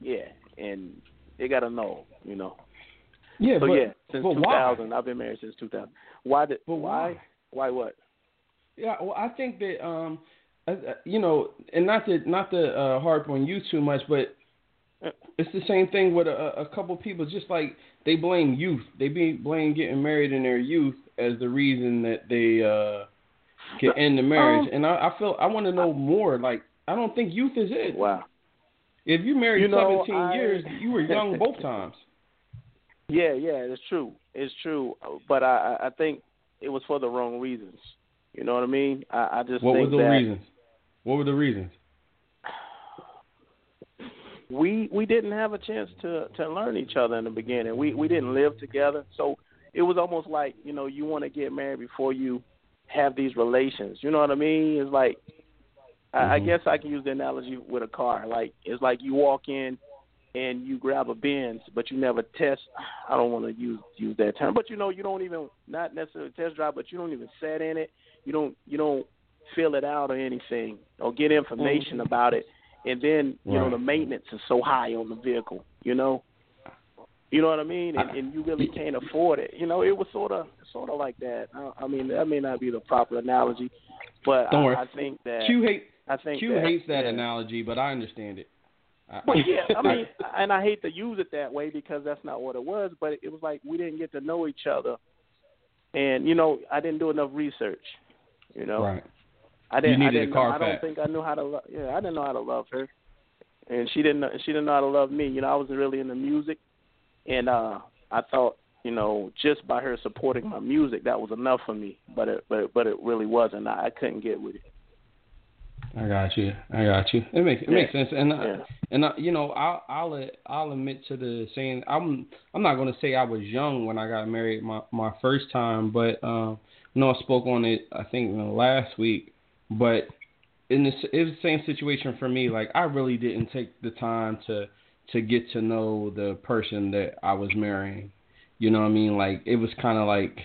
yeah, and it got a no. You know. Yeah, so but, yeah, since why? 2000, I've been married since 2000. Why did? But why? Why what? Yeah, well, I think that um, you know, and not to not to uh, harp on you too much, but it's the same thing with a, a couple people. Just like they blame youth, they be blame getting married in their youth as the reason that they uh can end the marriage. Um, and I, I feel I want to know more. Like I don't think youth is it. Wow. If you married You know, 17 I- years, you were young both times. Yeah, yeah, it's true. It's true. But I I think it was for the wrong reasons. You know what I mean? I, I just What were the that reasons? What were the reasons? we we didn't have a chance to to learn each other in the beginning. We we didn't live together, so it was almost like you know you want to get married before you have these relations. You know what I mean? It's like I, I Mhm. guess I can use the analogy with a car. Like it's like you walk in and you grab a Benz, but you never test. I don't want to use use that term, but you know you don't even not necessarily test drive, but you don't even sit in it. You don't you don't fill it out or anything or get information Mhm. about it. And then you know the maintenance is so high on the vehicle. You know, you know what I mean, and, and you really can't afford it. You know, it was sort of sort of like that. I, I mean, that may not be the proper analogy, but Don't I. I think that Q hate I think Q that, hates that yeah. analogy, but I understand it. I- Well, yeah, I mean, and I hate to use it that way because that's not what it was, but it was like we didn't get to know each other, and you know, I didn't do enough research. You know, right. I didn't. You I didn't. know- I don't think I knew how to. Lo- yeah, I didn't know how to love her, and she didn't. Know, she didn't know how to love me. You know, I wasn't really into music, and uh I thought, you know, just by her supporting my music, that was enough for me. But it, but it, but it really wasn't. I, I couldn't get with it. I got you. I got you. It makes it Yeah. makes sense. And I, Yeah. and I, you know, I'll I'll I'll admit to the saying. I'm I'm not going to say I was young when I got married my my first time, but um, you know, I spoke on it. I think last week, but in this it was the same situation for me. Like I really didn't take the time to to get to know the person that I was marrying. You know what I mean? Like it was kind of like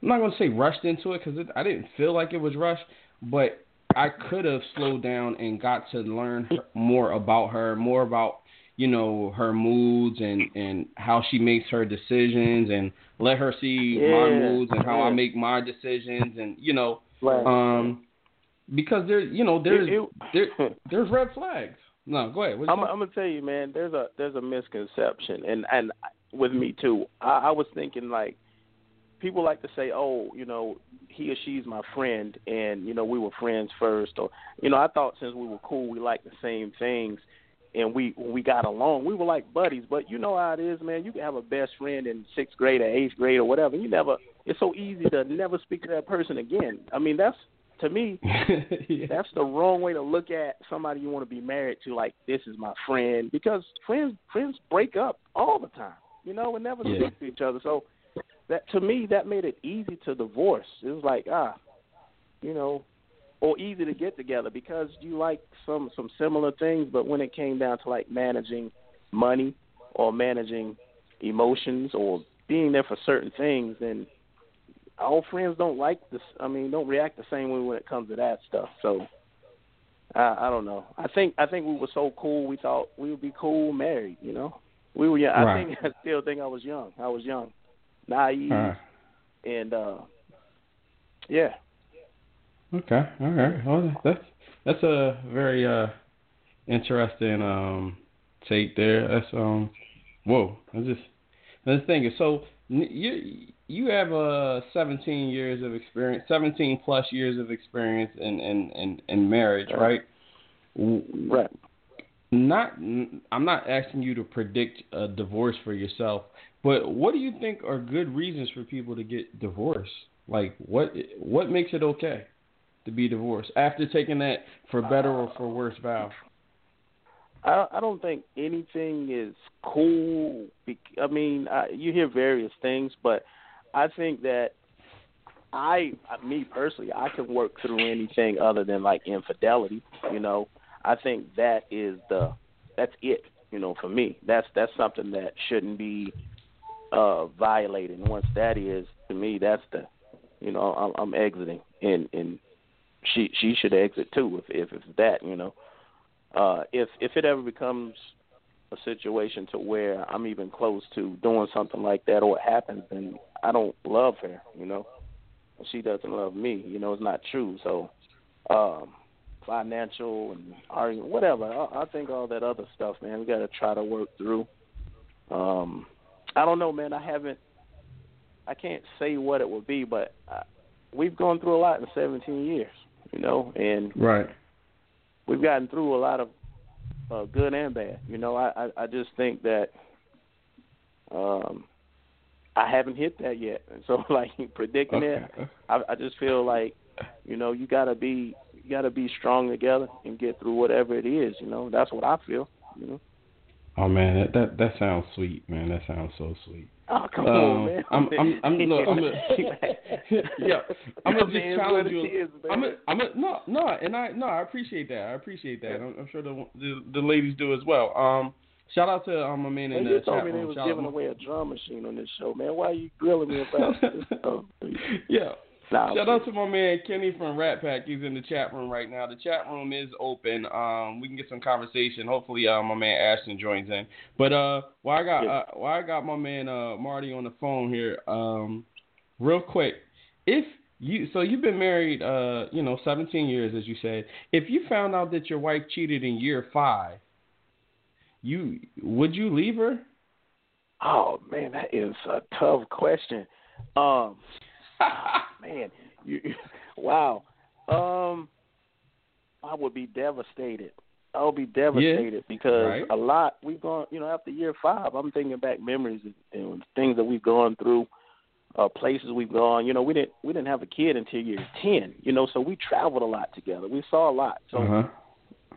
I'm not gonna say rushed into it because I didn't feel like it was rushed, but I could have slowed down and got to learn her, more about her, more about you know her moods and and how she makes her decisions and let her see my moods and how I make my decisions and you know Right. um because there you know there's It- there, there's red flags. No, go ahead. I'm? I'm gonna tell you, man. There's a there's a misconception, and and with me too. I, I was thinking like people like to say, oh, you know, he or she's my friend, and you know we were friends first, or you know I thought since we were cool, we liked the same things, and we when we got along, we were like buddies. But you know how it is, man. You can have a best friend in sixth grade or eighth grade or whatever. You never. It's so easy to never speak to that person again. I mean, that's to me, that's the wrong way to look at somebody you want to be married to. Like this is my friend because friends friends break up all the time, you know, and never Yeah. speak to each other. So that to me that made it easy to divorce. It was like ah, you know, or easy to get together because you like some some similar things. But when it came down to like managing money or managing emotions or being there for certain things, then all friends don't like this. I mean, don't react the same way when it comes to that stuff. So, I, I don't know. I think I think we were so cool. We thought we would be cool married. You know, we were young. I think I still think I was young. I was young, naive, right. and uh, yeah. Okay, all right. Well, that's that's a very uh interesting um take there. That's um whoa. I just I was thinking. So you you have uh 17 years of experience, 17 plus years of experience in in in, in marriage, right? Right. Not I'm not asking you to predict a divorce for yourself, but what do you think are good reasons for people to get divorced? Like what what makes it okay? to be divorced after taking that for better or for worse vow? I I don't think anything is cool. I mean, I, you hear various things, but I think that I, me personally, I can work through anything other than like infidelity. You know, I think that is the that's it. You know, for me, that's that's something that shouldn't be uh violated. And once that is, to me, that's the, you know, I'm, I'm exiting, and and she she should exit too if if it's that. You know uh, if if it ever becomes a situation to where I'm even close to doing something like that or it happens, then I don't love her, you know. She doesn't love me, you know. It's not true. So, um, financial and argument, whatever. I, I think all that other stuff, man. We got to try to work through. Um, I don't know, man. I haven't. I can't say what it would be, but I, we've gone through a lot in 17 years, you know, and Right. we've gotten through a lot of uh, good and bad. You know, I, I I just think that um I haven't hit that yet, and so like predicting it, I I just feel like you know you gotta be you gotta be strong together and get through whatever it is. You know, that's what I feel. You know. Oh man, that that, that sounds sweet, man. That sounds so sweet. Oh come Um, on, man. I'm I'm I'm look, I'm a, yeah, I'm gonna just challenge you. is. I'm a, I'm a, no no, and I no, I appreciate that. I appreciate that. I'm, I'm sure the, the the ladies do as well. Um, shout out to um my man in the you told chat me they room. was Shout giving away a drum machine on this show, man. Why are you grilling me about this stuff? yeah. Nah, Shout out to my man Kenny from Rat Pack. He's in the chat room right now. The chat room is open. Um, we can get some conversation. Hopefully, uh, my man Ashton joins in. But uh, while I got uh, while I got my man uh Marty on the phone here, um, real quick, if you so you've been married uh you know 17 years as you said. If you found out that your wife cheated in year five, you would you leave her? Oh man, that is a tough question. Um, man, you, wow. Um, I would be devastated. I would be devastated because right. a lot we've gone. You know, after year five, I'm thinking back memories and, things that we've gone through, uh, places we've gone. You know, we didn't we didn't have a kid until year ten. You know, so we traveled a lot together. We saw a lot. So, Uh-huh.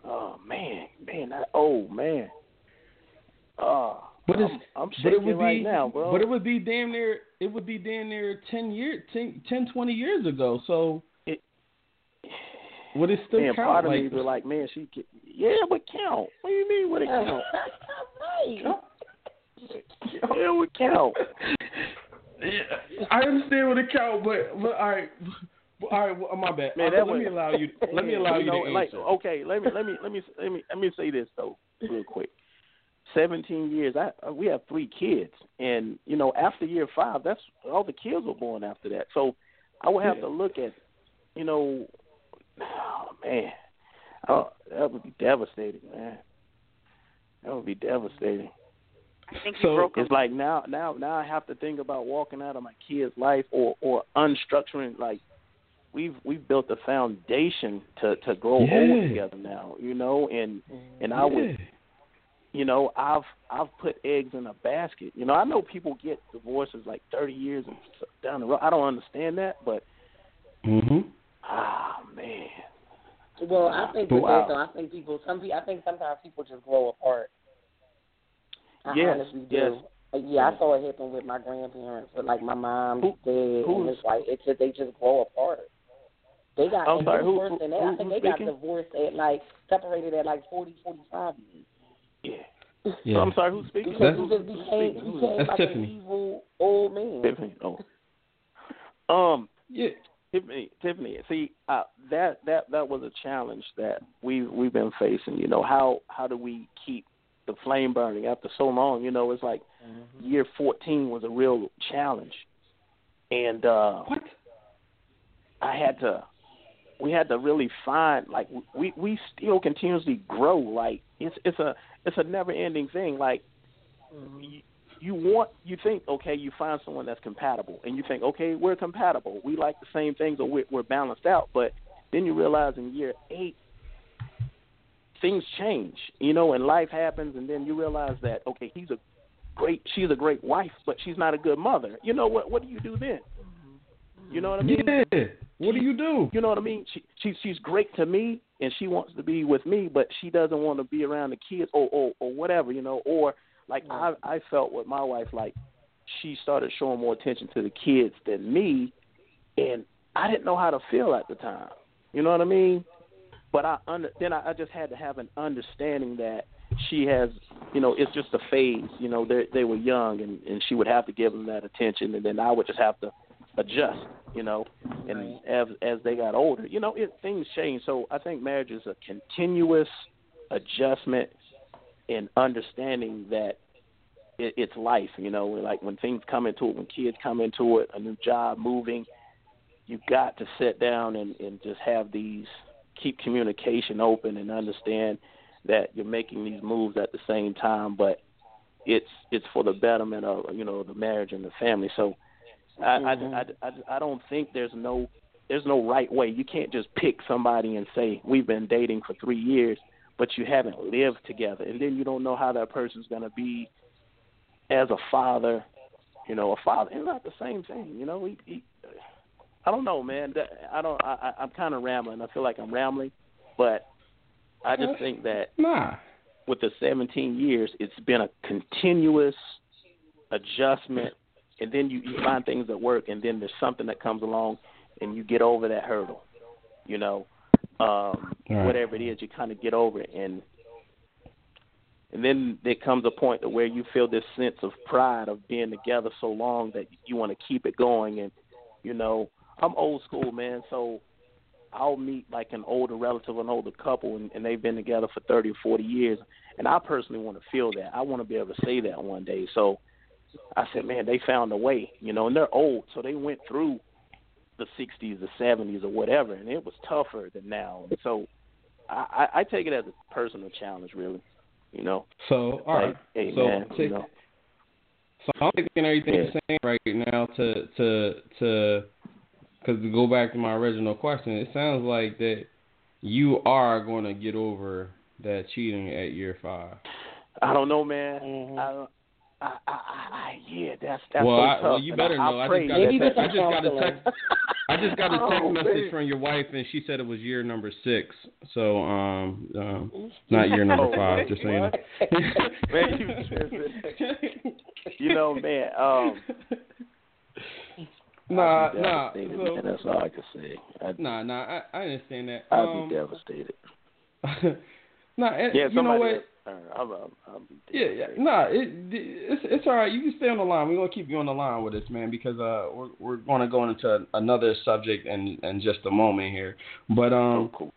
oh man, man, that, oh man. Oh, But it's I'm, I'm but shaking it would right be now, bro. but it would be damn near it would be damn near 10 years 10, 10 20 years ago. So It- would it still man, count? part of like, me be like, man, she, ca- yeah, but count. What do you mean? Would it count? yeah, it would count. Yeah, I understand what it count, but but all right. All right, Well, my bad. Man, that let would- me allow you. Let me allow you, know, to like, okay, let me let me let me let me let me say this though, real quick. 17 years. I uh, we have three kids, and you know, after year five, that's all the kids were born after that. So I would have Yeah. to look at, you know, oh man, oh, that would be devastating, man. That would be devastating. I think you So- broke It's like now, now, now I have to think about walking out of my kid's life or or unstructuring. Like we've we've built a foundation to to grow old together now, you know, and and I would Yeah. You know, I've I've put eggs in a basket. You know, I know people get divorces like thirty years and down the road. I don't understand that, but Mhm. ah man, Well, I think with Wow. that though, I think people, some people, I think sometimes people just grow apart. I Yes, honestly do. yes. Yeah, I saw it happen with my grandparents, with like my mom, Who- dad, and it's like it's just they just grow apart. They got I'm and sorry, it's who- who- than that. who- I think who's they got speaking? divorced at like separated at like forty, forty-five years. Yeah. Yeah. I'm sorry, who's speaking? Because he Who's- just who's became, speaking? he Who's- became That's like Tiffany. an evil old man. Tiffany. Oh. Um. Yeah. Tiffany, Tiffany. See, uh, that that that was a challenge that we we've been facing. You know, how how do we keep the flame burning after so long? You know, it's like year 14 was a real challenge, and uh, What? I had to. We had to really find like we we still continuously grow. Like it's it's a it's a never ending thing. Like you, you want you think okay you find someone that's compatible and you think okay we're compatible we like the same things or we're, we're balanced out but then you realize in year eight things change you know and life happens and then you realize that okay he's a great she's a great wife but she's not a good mother you know what what do you do then you know what I mean Yeah. What do you do? you know what I mean? She she's she's great to me and she wants to be with me, but she doesn't want to be around the kids or or, or whatever, you know, or like I I felt with my wife like she started showing more attention to the kids than me and I didn't know how to feel at the time. You know what I mean? But I under, then I, I just had to have an understanding that she has, you know, it's just a phase. You know, they they were young and and she would have to give them that attention, and then I would just have to adjust. You know, and as as they got older, you know, it things change. So I think marriage is a continuous adjustment and understanding that it, it's life. You know, like when things come into it, when kids come into it, a new job, moving, you got to sit down and, and just have these keep communication open and understand that you're making these moves at the same time, but it's it's for the betterment of you know the marriage and the family. So I, Mhm. I, I, I, I don't think there's no there's no right way. You can't just pick somebody and say we've been dating for three years, but you haven't lived together, and then you don't know how that person's going to be as a father. You know, a father. It's not the same thing. You know, he, he, I don't know, man. I don't. I, I- I'm kind of rambling. I feel like I'm rambling, but I just think that Nah. with the 17 years, it's been a continuous adjustment, and then you, you find things that work, and then there's something that comes along, and you get over that hurdle. You know, um, Right. whatever it is, you kind of get over it, and and then there comes a point to where you feel this sense of pride of being together so long that you want to keep it going, and you know, I'm old school, man, so. I'll meet like an older relative, an older couple, and, and they've been together for 30 or 40 years. And I personally want to feel that. I want to be able to say that one day. So I said, man, they found a way, you know, and they're old, so they went through the 60s, the 70s, or whatever, and it was tougher than now. And so I, I I take it as a personal challenge, really, you know. So all right. Like, hey, so man, to- you know. So I'm taking everything Yeah. you're saying right now to to to because to go back to my original question, it sounds like that you are going to get over that cheating at year five. I don't know, man. Mm-hmm. I, don't- I, I, I, I, yeah, that's that's well, so I, tough. well, you and better I, know. I, I pray just got a that text. I just got a text. I just got a text Oh, message man. from your wife, and she said it was year number six. So, um, um not year number five. Just saying. what? man, you, you know, man. Um, Nah, I'd nah. So, man. That's all I can say. I'd, nah, nah. I, I understand that. I'd um, be devastated. nah, and, Yeah, you know somebody. what? I'll, I'll, I'll yeah. Nah, it, it's it's all right. You can stay on the line. We're gonna keep you on the line with us, man, because uh, we're we're gonna go into another subject in in just a moment here. But um, oh, cool.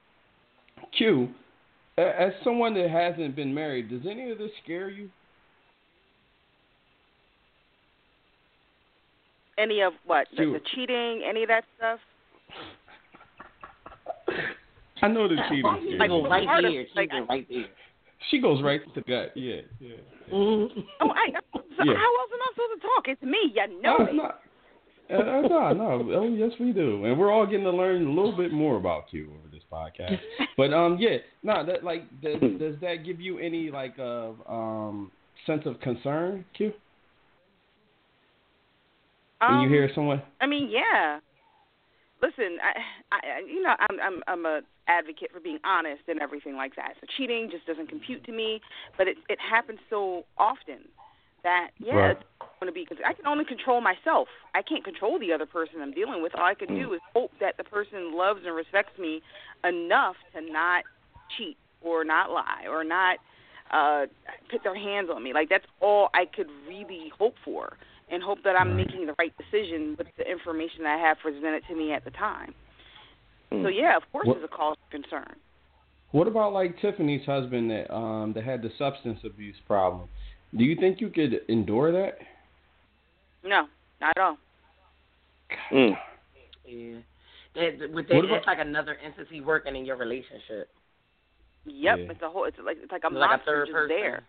Q, as someone that hasn't been married, does any of this scare you? Any of what? The, the cheating, any of that stuff? I know the cheating. Like, right there, cheating right there. She goes right to the gut. Yeah, yeah. Mm-hmm. Oh, I, so Yeah. how else am I supposed to talk? It's me. You know Uh, me. no, uh, no, no. Oh, yes, we do, and we're all getting to learn a little bit more about you over this podcast. But um, yeah, no, that like does, does that give you any like uh, um sense of concern, Q? When Um, you hear someone, I mean, yeah. Listen, I, I, you know, I'm, I'm, I'm a advocate for being honest and everything like that. So cheating just doesn't compute to me, but it, it happens so often that yeah, Right. it's going to be. I can only control myself. I can't control the other person I'm dealing with. All I can do is hope that the person loves and respects me enough to not cheat or not lie or not uh put their hands on me. Like that's all I could really hope for and hope that I'm making the right decision with the information I have presented to me at the time. So yeah, of course What- it's a cause for concern. what about like Tiffany's husband that um that had the substance abuse problem? Do you think you could endure that? No, not at all. Mm. Yeah. That, with that, What about- like another entity working in your relationship. Yep, Yeah. it's a whole. It's like it's like a It's like a monster third just person. there.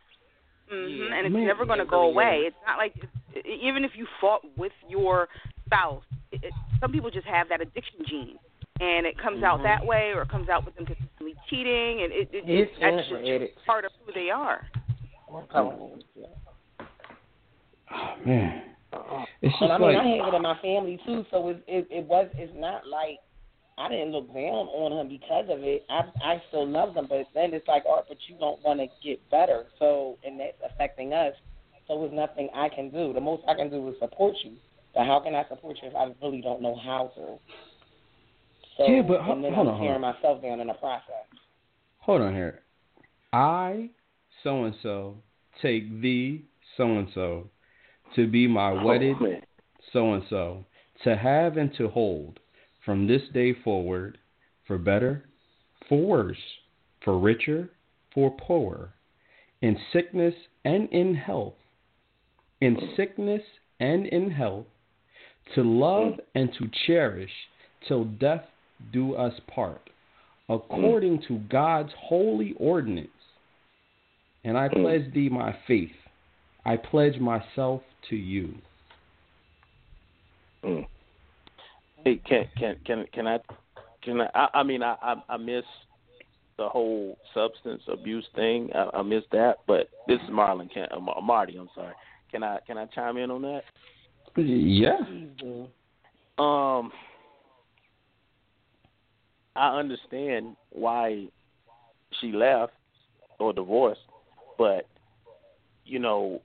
Hmm And it's Man, never going to go really away. is. It's not like it, even if you fought with your spouse, it, it, some people just have that addiction gene, and it comes out Mhm. that way, or it comes out with them consistently cheating, and it, it, It's that's just addicts. part of who they are. Oh. Oh man, it's just And I mean, like I have it in my family too, so it it, it was it's not like I didn't look down on him because of it. I I still love them, but then it's like, oh, but you don't want to get better, so and that's affecting us. So there's nothing I can do. The most I can do is support you. But how can I support you if I really don't know how to? So, Yeah, but ho- and then hold I'm on, hold tearing on. myself down in the process. hold on here. I so and so take the so and so to be my oh, wedded Oh, so and so to have and to hold from this day forward for better, for worse, for richer, for poorer, in sickness and in health, in mm. sickness and in health, to love mm. and to cherish till death do us part, according mm. to God's holy ordinance. And I pledge thee my faith. I pledge myself to you. Hey, can can can can I can I? I, I mean, I, I I miss the whole substance abuse thing. I, I miss that. But this is Marlon. Can uh, Mar- Marty? I'm sorry. Can I can I chime in on that? Yeah. Um, I understand why she left or divorced, but you know,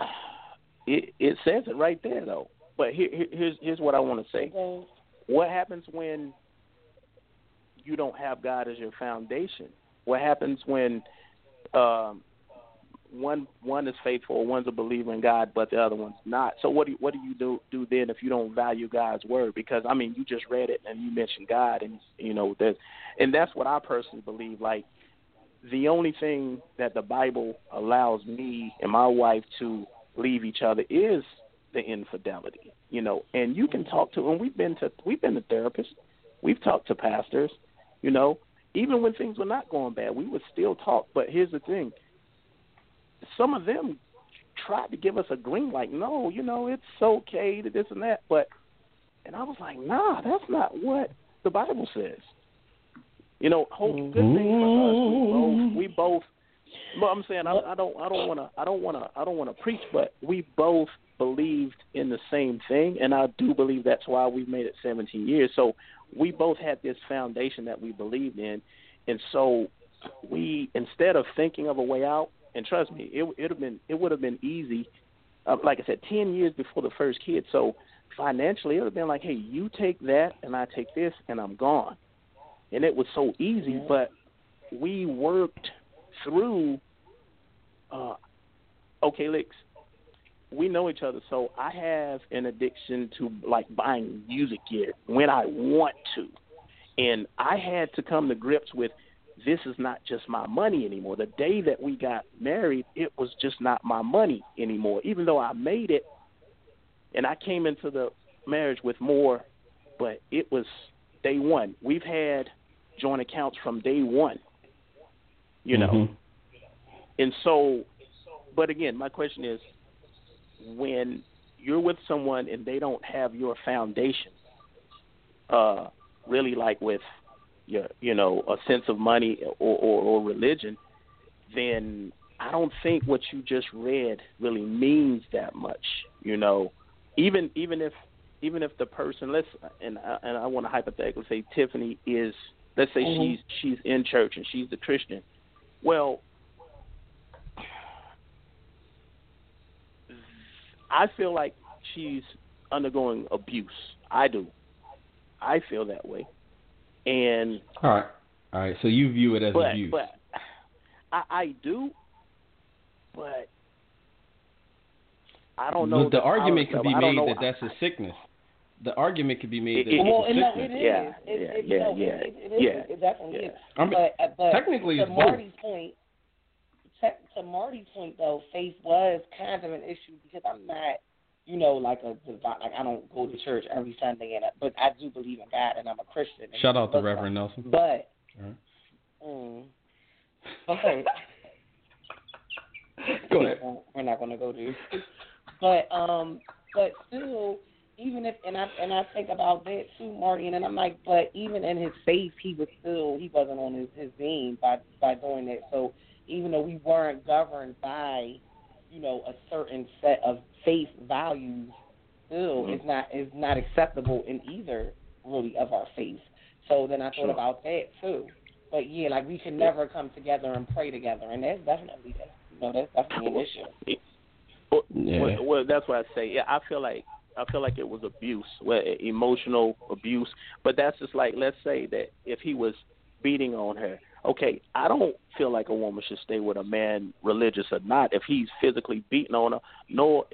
it it says it right there though. But here, here here's here's what I want to say. What happens when you don't have God as your foundation? What happens when um, one one is faithful, one's a believer in God, but the other one's not? So what do you, what do you do do then if you don't value God's word? Because I mean, you just read it and you mentioned God, and you know that, and that's what I personally believe. Like the only thing that the Bible allows me and my wife to leave each other is the infidelity. You know, and you can talk to, and we've been to we've been to therapists, we've talked to pastors. You know, even when things were not going bad, we would still talk. But here's the thing: some of them tried to give us a green light. No, you know, it's okay to this and that. But and I was like, nah, that's not what the Bible says. You know, hope good thing for us. We both, we both. But I'm saying I, I don't, I don't want to, I don't want to, I don't want to preach. But we both believed in the same thing, and I do believe that's why we've made it 17 years. So we both had this foundation that we believed in, and so we instead of thinking of a way out, and trust me, it it have been it would have been easy. Uh, like I said, 10 years before the first kid. So financially, it would have been like, hey, you take that, and I take this, and I'm gone. And it was so easy, but we worked through. Uh, okay, Licks, we know each other, so I have an addiction to like buying music gear when I want to, and I had to come to grips with this is not just my money anymore. The day that we got married, it was just not my money anymore. Even though I made it, and I came into the marriage with more, but it was day one. We've had joint accounts from day one. You know, Mhm. and so, but again, my question is, when you're with someone and they don't have your foundation, uh, really like with your, you know, a sense of money or, or, or religion, then I don't think what you just read really means that much. You know, even even if even if the person let's and I, and I want to hypothetically say Tiffany is let's say Mhm. she's she's in church and she's a Christian. Well, I feel like she's undergoing abuse. I do. I feel that way. And All right. All right. So you view it as but abuse. but I I do but I don't know Look, the argument I- could be made that that's a sickness. The argument could be made that It- it's well, a and no, sickness. it is. Yeah, it, yeah, it, yeah, no, yeah, it, it, it is. yeah, It definitely yeah. is. I mean, but, but technically to it's both. Marty's point, to, Marty's point though, faith was kind of an issue because I'm not, you know, like a devout. Like I don't go to church every Sunday, and I, but I do believe in God, and I'm a Christian. Shout out to. Reverend Nelson. But, right. mm, but Go ahead. We're not going to go there. But um, but still, even if and I and I think about that too, Marty, and I'm like, but even in his faith, he was still he wasn't on his his vein by by doing that. So even though we weren't governed by, you know, a certain set of faith values, still Mhm. it's not it's not acceptable in either really of our faith. So then I thought Sure. about that too. But yeah, like we can never come together and pray together, and that's definitely that. You know, that's definitely an issue. Well, Yeah. well, well, that's what I say. Yeah, I feel like I feel like it was abuse, well, emotional abuse. But that's just like let's say that if he was beating on her, okay, I don't feel like a woman should stay with a man, religious or not, if he's physically beating on her. No,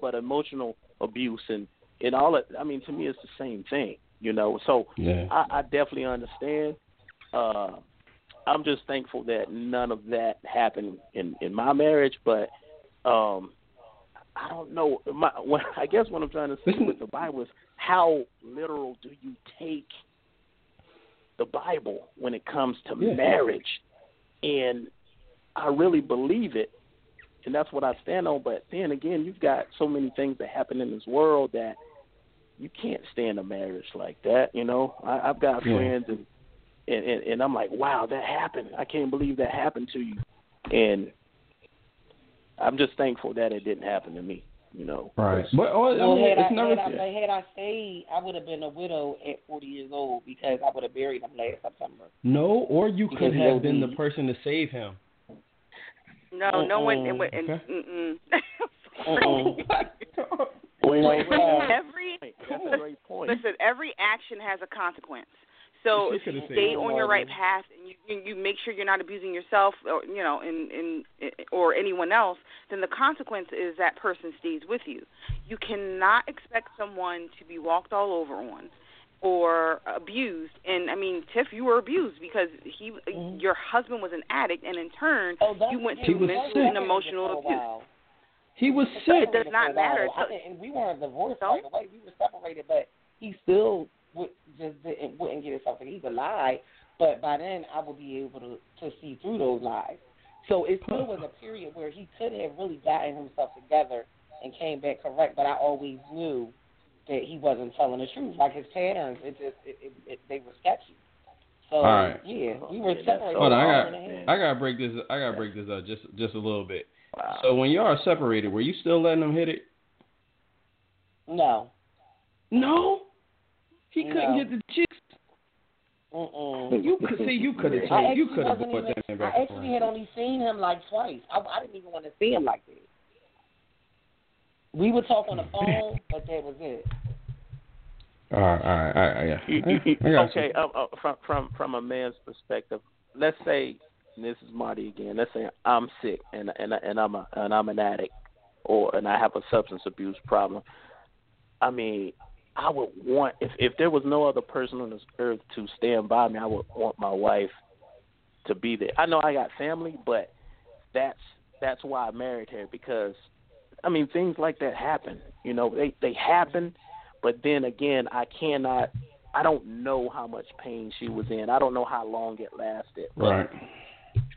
but emotional abuse and and all it. I mean, to me, it's the same thing. You know, so Yeah. I, I definitely understand. Uh, I'm just thankful that none of that happened in in my marriage, but um, I don't know. My, what, I guess what I'm trying to say with the Bible is how literal do you take the Bible when it comes to Yeah. marriage? And I really believe it, and that's what I stand on. But then again, you've got so many things that happen in this world that you can't stay in a marriage like that. You know, I, I've got Yeah. friends and, and and and I'm like, wow, that happened. I can't believe that happened to you, and I'm just thankful that it didn't happen to me. You know, Right. But oh, I Well, mean, had, it's I, never. had, I, but had I stayed, I would have been a widow at 40 years old because I would have buried him last September. No, or you could have he'll been the person to save him. No, no one. And, and, Okay. mm-mm. Mm-mm. Wait, wait, wait. every That's a great point. listen, every action has a consequence. So if you stay on your right path and you you you make sure you're not abusing yourself or you know in in or anyone else, then the consequence is that person stays with you. You cannot expect someone to be walked all over on or abused. And I mean, Tiff, you were abused because he Mhm. your husband was an addict, and in turn Oh, you went through was mental sick. and emotional abuse. He was sick. It does not for a while. matter. I mean, and we weren't divorced So? right away. We were separated, but he still would, just didn't, wouldn't get himself together. He would lie, but by then I would be able to to see through those lies. So it still was a period where he could have really gotten himself together and came back correct. But I always knew that he wasn't telling the truth. Like his patterns, it just it, it, it they were sketchy. So All right. yeah, we were Yeah, separated. so Hold on, for a I year got, and a half. I gotta break this. I gotta break this up just, just a little bit. Wow. So when y'all are separated, were you still letting him hit it? No. No. He No. couldn't get the chicks. Mm-mm. You could see. You could have. I You actually could have wasn't put that in I back and actually had only seen him like twice. I, I didn't even want to see him like that. We would talk on the phone, but that was it. All right, all right, all right, yeah. I okay, uh, uh, from from from a man's perspective, let's say and this is Marty again. Let's say I'm sick and and and I'm a and I'm an addict, or and I have a substance abuse problem. I mean, I would want if if there was no other person on this earth to stand by me, I would want my wife to be there. I know I got family, but that's that's why I married her because I mean, things like that happen. You know, they they happen, but then again, I cannot. I don't know how much pain she was in. I don't know how long it lasted. Right.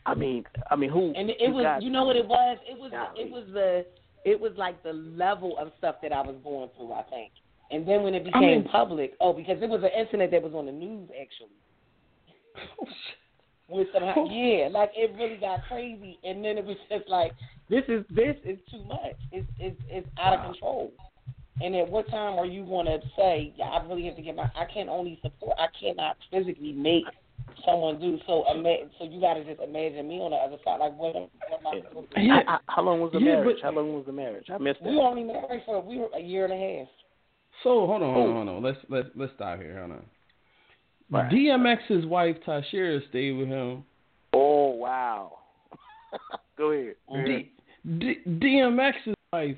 I mean, I mean, who? And it you was, got- you know what it was? It was, Golly. it was the, it was like the level of stuff that I was going through. I think. And then when it became mean- public, oh, because it was an incident that was on the news actually. With some, yeah, like it really got crazy, and then it was just like, this is this is too much. It's it's it's out of control. And at what time are you going to say, yeah, I really have to get my? I can only support. I cannot physically make someone do so. Ima- so you got to just imagine me on the other side. Like what? am- what am I supposed to do? I- I- how long was the Yeah, marriage? but- how long was the marriage? I missed We that. were only married for we were a year and a half. So hold on, hold Oh. on, hold on. Let's let's let's stop here. Hold on. Right. DMX's wife Tashera stayed with him. Oh wow. Go ahead. D, D, DMX's wife,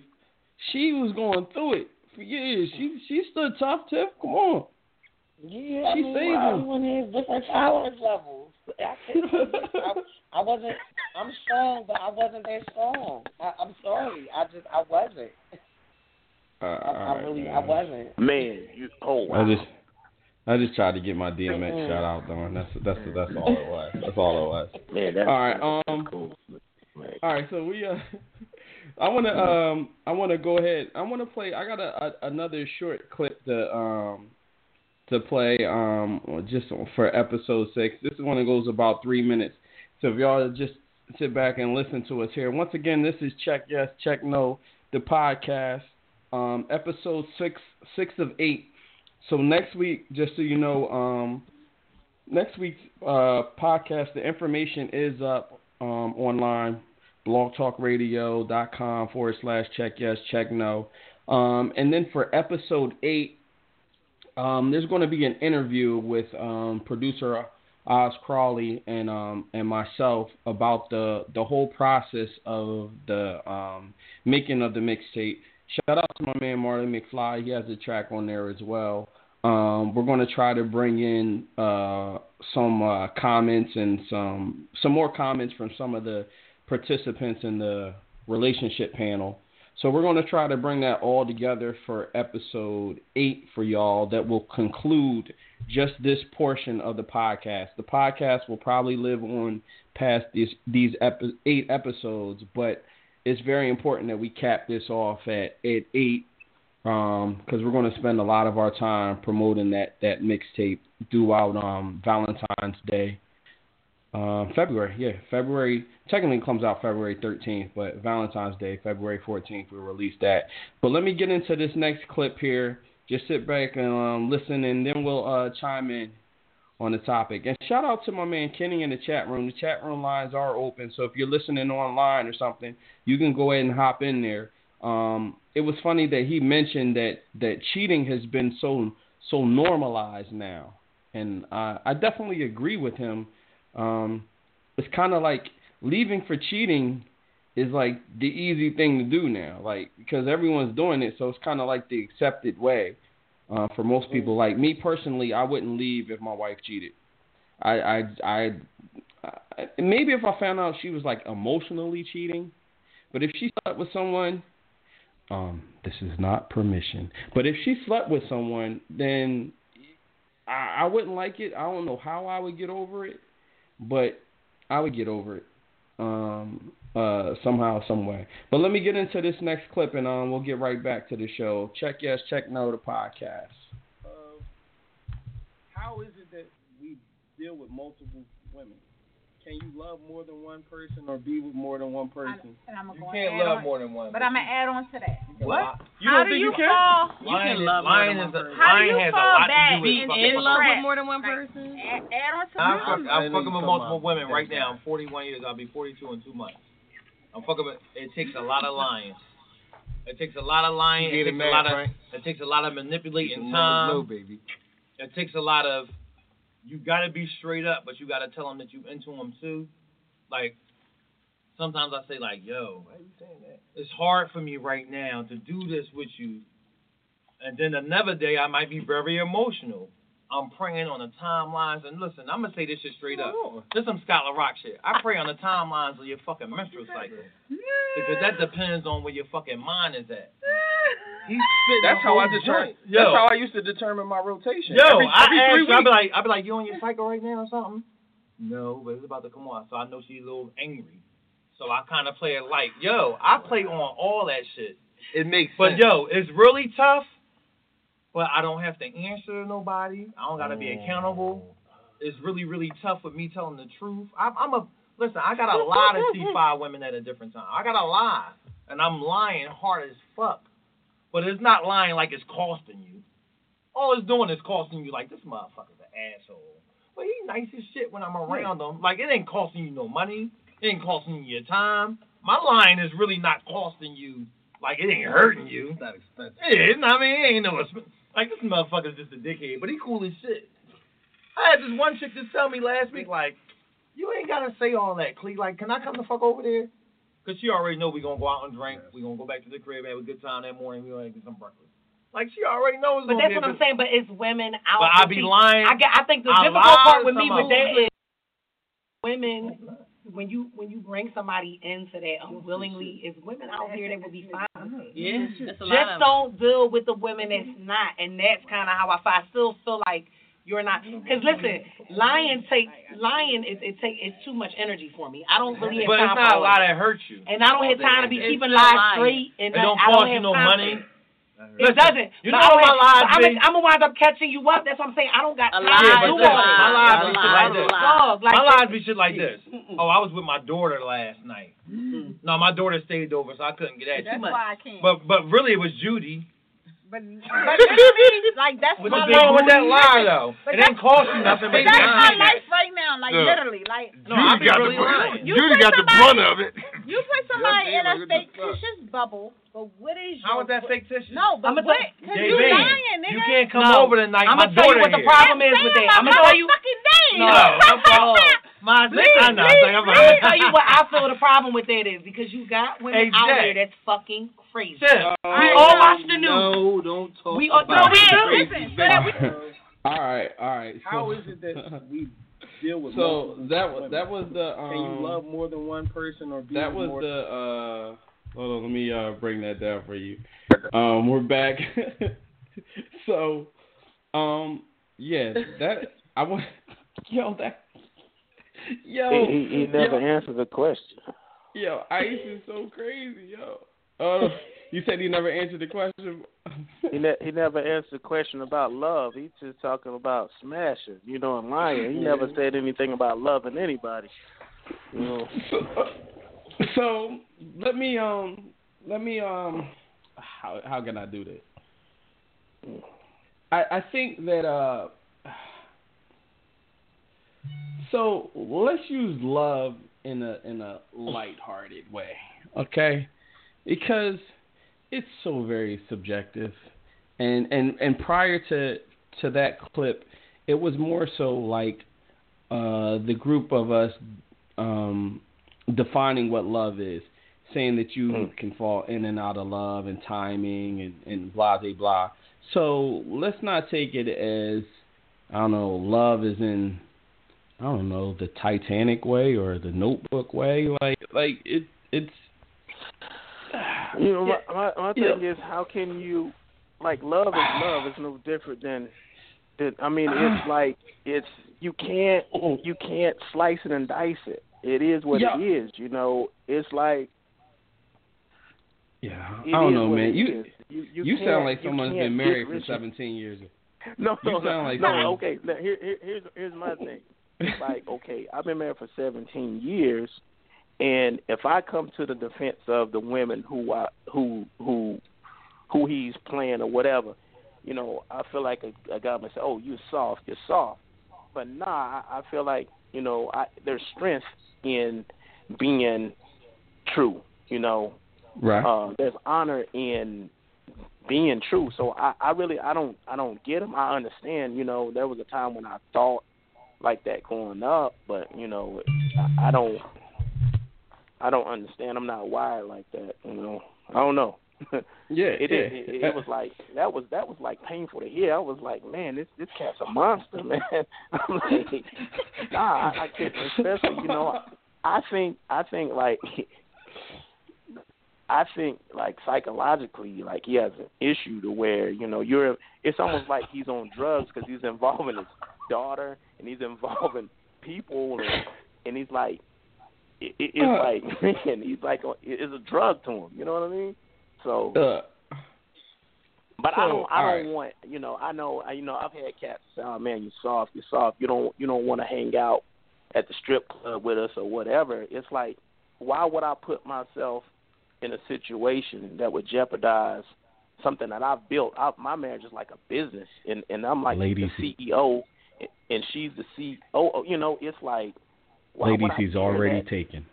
she was going through it for years. She she stood tough, Tiff. Come on. Yeah, She I mean, saved him. everyone has different tolerance levels. I, I, I wasn't. I'm strong, but I wasn't that strong. I, I'm sorry. I just I wasn't. Uh, I, I really man. I wasn't. Man, you. Oh wow. I just I just tried to get my DMX Mm-mm. shout out done. That's that's that's all it was. That's all it was. Man, that's All right, um, cool. All right, so we uh, I want to um, I want to go ahead. I want to play. I got a, a another short clip to um, to play um, just for episode six. This one that goes about three minutes. So if y'all just sit back and listen to us here. Once again, this is Check Yes, Check No, the podcast, um, episode six, six of eight. So next week, just so you know, um, next week's uh, podcast, the information is up um, online, blogtalkradio.com forward slash check yes, check no. Um, and then for episode eight, um, there's going to be an interview with um, producer Oz Crawley and um, and myself about the the whole process of the um, making of the mixtape. Shout out to my man Marlon McFly. He has a track on there as well. Um, we're going to try to bring in uh, some uh, comments and some some more comments from some of the participants in the relationship panel. So we're going to try to bring that all together for episode eight for y'all. That will conclude just this portion of the podcast. The podcast will probably live on past these these epi- eight episodes, but it's very important that we cap this off at at eight because we're going to spend a lot of our time promoting that that mixtape throughout um, Valentine's Day. Uh, February, yeah, February technically comes out February 13th, but Valentine's Day, February 14th, we release that. But let me get into this next clip here. Just sit back and um, listen, and then we'll uh, chime in on the topic. And shout out to my man Kenny in the chat room. The chat room lines are open, so if you're listening online or something, you can go ahead and hop in there. Um, it was funny that he mentioned that that cheating has been so so normalized now, and I, I definitely agree with him. Um, it's kind of like leaving for cheating is like the easy thing to do now, like because everyone's doing it, so it's kind of like the accepted way uh, for most people. Like me personally, I wouldn't leave if my wife cheated. I, I, I, I maybe if I found out she was like emotionally cheating, but if she slept with someone, um, this is not permission. But if she slept with someone, then I, I wouldn't like it. I don't know how I would get over it, but I would get over it um, uh, somehow, some way. But let me get into this next clip, and um, we'll get right back to the show. Check yes, check no, the podcast. Uh, how is it that we deal with multiple women? Can you love more than one person or be with more than one person? And I'm You gonna can't love on, more than one. But I'm gonna add on to that. What? You How do you fall? You can love is, more than one person. How do you has a fall lot back to do in, fucking in love with more than one person? Add, add on to I'm, that. fuck, I'm fucking with multiple women right now. I'm 41 years. I'll be 42 in two months. I'm fucking with. It takes a lot of lying. It takes a lot of lying. It takes a lot man, of. It takes a lot of manipulating time. low, baby. It takes a lot of. You gotta be straight up, but you gotta tell them that you into them too. Like sometimes I say like, "Yo, why you saying that? It's hard for me right now to do this with you." And then another day I might be very emotional. I'm praying on the timelines. And listen, I'm gonna say this shit straight up. This is some Scott Rock shit. I pray on the timelines of your fucking menstrual cycle because that depends on where your fucking mind is at. That's how I determine. That's how I used to determine my rotation. Yo, every, I every asked three her, I'd be like, I'd be like, you on your cycle right now or something? No, but it's about to come on. So I know she's a little angry. So I kind of play it like, yo, I play on all that shit. It makes But sense. yo, it's really tough. But I don't have to answer to nobody. I don't gotta be accountable. Mm. It's really, really tough with me telling the truth. I'm, I'm a listen. I got a lot of C5 women at a different time. I got a lie, and I'm lying hard as fuck. But it's not lying like it's costing you. All it's doing is costing you like this motherfucker's an asshole. But he nice as shit when I'm around him. Like it ain't costing you no money. It ain't costing you your time. My lying is really not costing you. Like it ain't hurting you. It's not expensive. It's not, I mean, it ain't no exp- like this motherfucker's just a dickhead, but he cool as shit. I had this one chick just tell me last week, like, you ain't gotta say all that, Clee. Like, can I come the fuck over there? Cause she already know we gonna go out and drink. We gonna go back to the crib, have a good time that morning. We gonna get some breakfast. Like she already knows. But that's what I'm saying. But it's women out. But I be See, lying. I, get, I think the I difficult part with me with that is women. When you when you bring somebody into that unwillingly, is women out here that will be fine. Yeah, that's a Just lot of don't deal with the women that's not, and that's kind of how I feel. I still feel like you're not. Because listen, lying take lying is it take it's too much energy for me. I don't really have But time it's not a lot that hurts you. and I don't have time to be keeping lies straight. And It don't I don't cost you no time money. For It Listen, doesn't. You But know I don't my have- lies I'm. I'm gonna wind up catching you up. That's what I'm saying. I don't got time lie, to do all that. my lies be shit like this. Dog, like my lies this. be shit like this. Oh, I was with my daughter last night. No, my daughter stayed over, so I couldn't get at That's you. why I can't. But but really, it was Judy. But, but you know what I mean? like that's What's my wrong with that lie though? But It ain't that's- cost you nothing, but But that's my life right now, like Look, literally, like. No, I be got really the, lying. You Judy put got the brunt of it. You put somebody in a what the fictitious bubble, but what is How your is that fictitious? No, but I'ma what? tell- Cause JB, you lying, nigga. you can't come No. over tonight. I'ma tell you what the problem is with that. I'm gonna tell you. fucking name. No, I'm sorry. My Please, I know. please, I'm let me tell you what I feel the problem with that is because you got women Hey, out there that's fucking crazy. Shit. we all watch the news. No, don't talk We all- no, we it. do. Crazy Listen, so that we- all right, all right. How so, is it that we deal with So that was that was the um, Can you love more than one person or be that was more the uh hold on let me uh bring that down for you um we're back so um yeah that i want yo that yo he, he, he never yo, answered the question. yo ice is so crazy yo uh you said he never answered the question He ne- he never answered the question about love. He's just talking about smashing, you know, and lying. He never said anything about loving anybody. You know. so, so let me um let me um how how can I do this? I I think that uh so let's use love in a in a lighthearted way, okay? Because it's so very subjective. And and and prior to to that clip, it was more so like uh the group of us um defining what love is, saying that you hmm. can fall in and out of love and timing and and blah blah blah. So let's not take it as I don't know, love is in I don't know, the Titanic way or the notebook way. Like like it it's You know, my my, my Yeah. thing is, how can you like love is love? It's no different than, than I mean, it's like it's you can't you can't slice it and dice it. It is what Yeah. it is. You know, it's like Yeah, it I don't know, man. You you you, you sound like someone's been married for 17 years. No, You no, sound like no. someone- Okay, now, here, here, here's here's my thing. Like, okay, I've been married for 17 years, and if I come to the defense of the women who I, who who who he's playing or whatever, you know, I feel like a, a guy might say, "Oh, you're soft, you're soft," but nah, I, I feel like you know, I, there's strength in being true. You know, Right. uh, there's honor in being true. So I, I really I don't I don't get them. I understand. You know, there was a time when I thought like that growing up, but you know, I, I don't I don't understand. I'm not wired like that. You know, I don't know. Yeah, it, yeah. It, it, it was like that was that was like painful to hear. I was like, man, this this cat's a monster, man. I'm like, nah, I, I can't. Especially, you know, I think I think like I think like psychologically, like he has an issue to where you know you're. It's almost like he's on drugs because he's involving his daughter and he's involving people and, and he's like, it, it, it's Uh. like man, he's like a, it's a drug to him. You know what I mean? So. Uh, But I don't. I don't right. want. You know. I know. I, you know. I've had cats say, "Oh man, you soft. You soft. You don't. You don't want to hang out at the strip club with us or whatever." It's like, why would I put myself in a situation that would jeopardize something that I've built? I, my marriage is like a business, and and I'm like Ladies, the CEO, and she's the CEO. You know, it's like, why Ladies, he's already that? taken.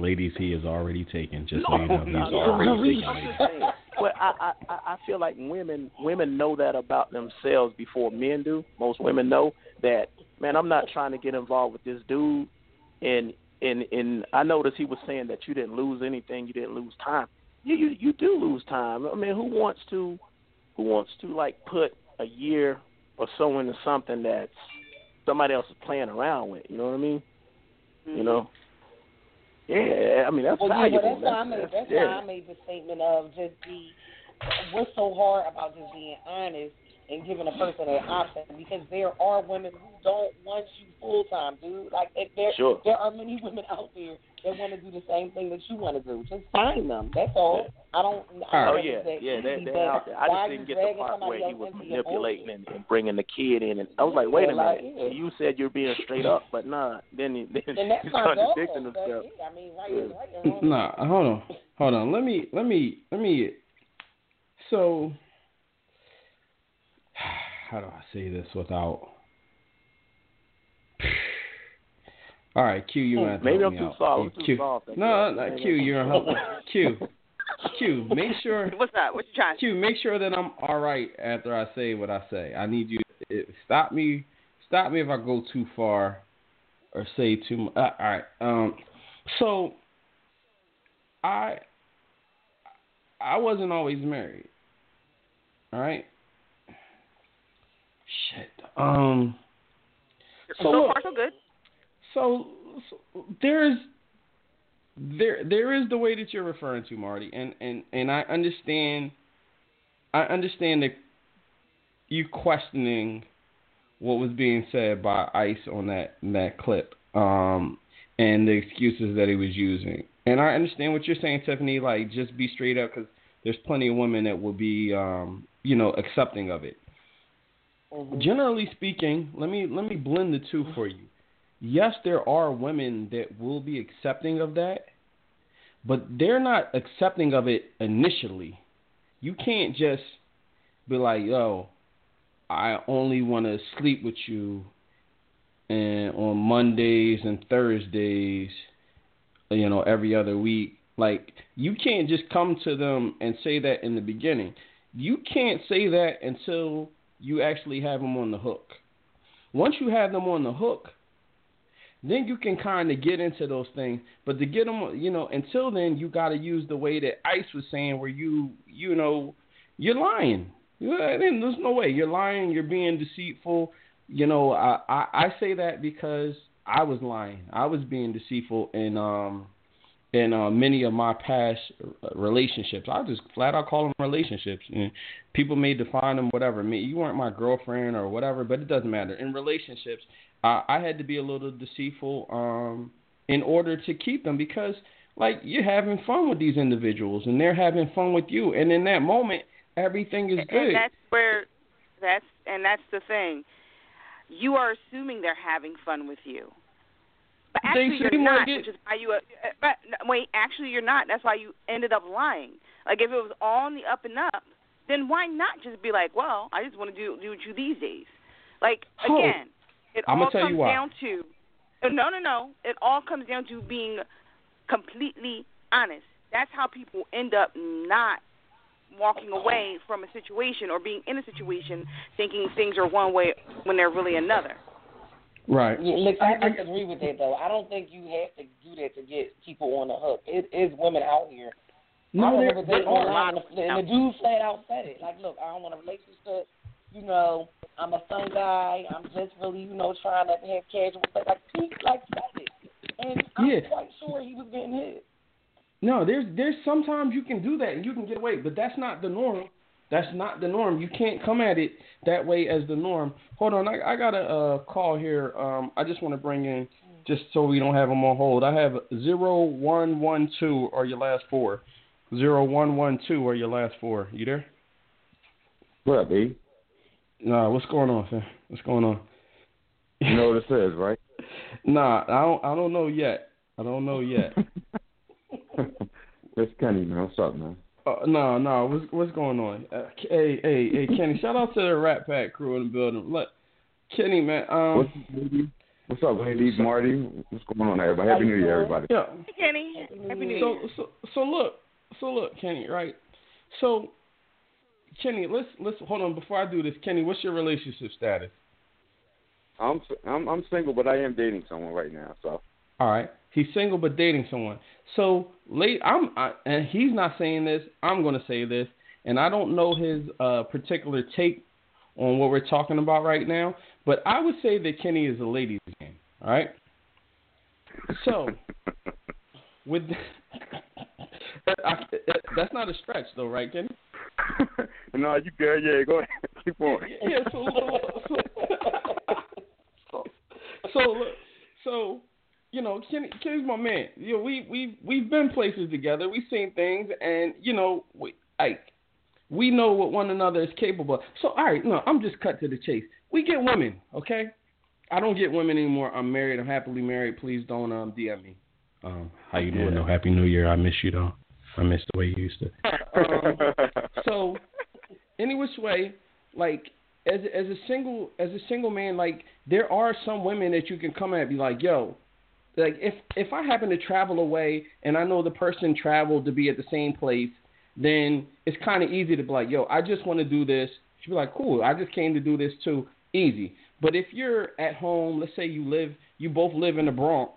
Ladies, he is already taken. Just No, so you know, he's no, already no, taken. I'm just saying. But I, I, I I feel like women women know that about themselves before men do. Most women know that. Man, I'm not trying to get involved with this dude. And and and I noticed he was saying that you didn't lose anything. You didn't lose time. You you you do lose time. I mean, who wants to who wants to like put a year or so into something that's somebody else is playing around with? You know what I mean? You know. Yeah, I mean that's well, valuable. well, that's, why I made that's, that's yeah. why I made the statement of just be. What's so hard about just being honest and giving a person an option? Because there are women who don't want you full time, dude. Like if there Sure. there are many women out there that want to do the same thing that you want to do. Just find them. That's all. I don't. I Oh don't yeah, think yeah, that they easy, they but out there. I just didn't get the part where he was manipulating and, and bringing the kid in, and I was like, wait a minute, yeah. you said you're being straight up, but nah, then he then And that's he's my dog. contradicting But himself. yeah, I mean, right is right and wrong. Nah, hold on, hold on. Let me, let me, let me. So, how do I say this without? All right, Q, you gonna have to Maybe I'm me too out. soft. Hey, I'm too Q. soft, No, no, Maybe Q, you're help. Q, Q, make sure. What's up? What you trying Q, make sure that I'm all right after I say what I say. I need you to stop me. Stop me if I go too far or say too much. Uh, all right. Um. So, I I wasn't always married. All right. Shit. Um. So look, far, so good. so, so there's there there is the way that you're referring to Marty, and and and I understand. I understand that you questioning what was being said by Ice on that that clip, um, and the excuses that he was using. And I understand what you're saying, Tiffany. Like, just be straight up, because there's plenty of women that will be, um, you know, accepting of it. Generally speaking, let me let me blend the two for you. Yes, there are women that will be accepting of that, but they're not accepting of it initially. You can't just be like, "Yo, I only want to sleep with you and on Mondays and Thursdays, you know, every other week." Like, you can't just come to them and say that in the beginning. You can't say that until you actually have them on the hook. Once you have them on the hook, then you can kind of get into those things. But to get them, you know, until then, you got to use the way that Ice was saying, where you, you know, you're lying. Then there's no way you're lying. You're being deceitful. You know, I, I I say that because I was lying. I was being deceitful and um in uh, many of my past relationships. I just flat out call them relationships. And people may define them whatever. Me, you weren't my girlfriend or whatever, but it doesn't matter. In relationships, uh, I had to be a little deceitful um, in order to keep them because, like, you're having fun with these individuals and they're having fun with you, and in that moment, everything is good. And that's where that's and that's the thing. You are assuming they're having fun with you. But actually you're not, it. which is why you uh, but, wait, actually you're not. That's why you ended up lying. Like if it was all on the up and up, then why not just be like, Well, I just want to do do with you these days. Like Oh, again, it I'ma all tell you comes why. down to no no no. It all comes down to being completely honest. That's how people end up not walking away from a situation or being in a situation thinking things are one way when they're really another. Right. Yeah, look, I disagree with that though. I don't think you have to do that to get people on the hook. It is women out here No, I remember there dating are. online, and the, and the dude flat out said it. Like, look, I don't want a relationship. You know, I'm a fun guy. I'm just really, you know, trying to have casual sex. Like, he like said it, and I'm Yeah. quite sure he was getting hit. No, there's there's sometimes you can do that and you can get away, but that's not the norm. That's not the norm. You can't come at it that way as the norm. Hold on, I I got a uh, call here. Um, I just want to bring in just so we don't have them on hold. I have zero one one two or your last four. Zero one one two or your last four. You there? What up, B? Nah, what's going on, fam? What's going on? You know what it says, right? Nah, I don't I don't know yet. I don't know yet. It's Kenny, man. What's up, man? Uh, no, no. What's what's going on? Uh, hey, hey, hey, Kenny. shout out to the Rat Pack crew in the building. Look, Kenny, man. Um, What's, lady? What's up, ladies? Marty? What's going on, everybody? Happy New Year, everybody. yeah. Kenny, happy New So, Year. so, so look, so look, Kenny, right? So, Kenny, let's let's hold on before I do this. Kenny, what's your relationship status? I'm I'm I'm single, but I am dating someone right now. So All right. He's single but dating someone. So late, I'm, I, and he's not saying this. I'm going to say this, and I don't know his uh, particular take on what we're talking about right now. But I would say that Kenny is a ladies' man. All right. So with I, that's not a stretch though, right, Kenny? no, you good? Yeah, go ahead. Keep on. Yeah. So so, so so you know, Kenny, Kenny's my man. You know, we we we've been places together. We've seen things, and you know, we like we know what one another is capable. of. So all right, no, I'm just cut to the chase. We get women, okay? I don't get women anymore. I'm married. I'm happily married. Please don't um DM me. Um, how you doing? No, Happy New Year. I miss you though. I miss the way you used to. Um, so any which way, like as as a single as a single man, like there are some women that you can come at and be like, yo, like if if I happen to travel away and I know the person traveled to be at the same place, then it's kind of easy to be like, yo, I just want to do this. She'd be like, cool, I just came to do this too, easy. But if you're at home, let's say you live, you both live in the Bronx,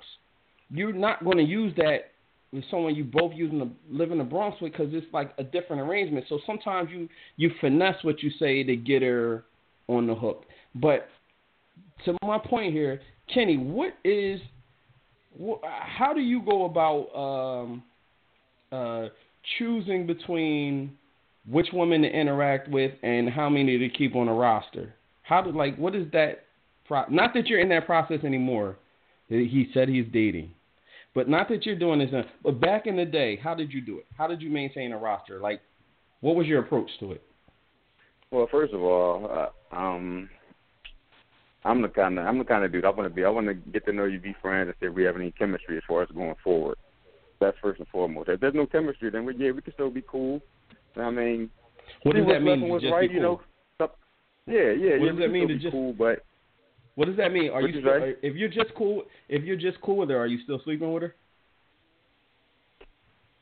you're not going to use that with someone you both using the live in the Bronx with because it's like a different arrangement. So sometimes you you finesse what you say to get her on the hook. But to my point here, Kenny, what is wh- how do you go about um, uh, choosing between which women to interact with and how many to keep on a roster? How do like what is that? Pro- not that you're in that process anymore. He said he's dating, but not that you're doing this. Now. But back in the day, how did you do it? How did you maintain a roster? Like, what was your approach to it? Well, first of all, uh, um, I'm the kind of I'm the kind of dude I want to be. I want to get to know you, be friends, and see if we have any chemistry as far as going forward. That's first and foremost. If there's no chemistry, then we yeah we can still be cool. I mean, What does that mean? what's just right, be you know. Stuff- Yeah, yeah, What yeah. does that mean still to be just- cool? But What does that mean? Are you still, say? if you're just cool if you're just cool with her, are you still sleeping with her?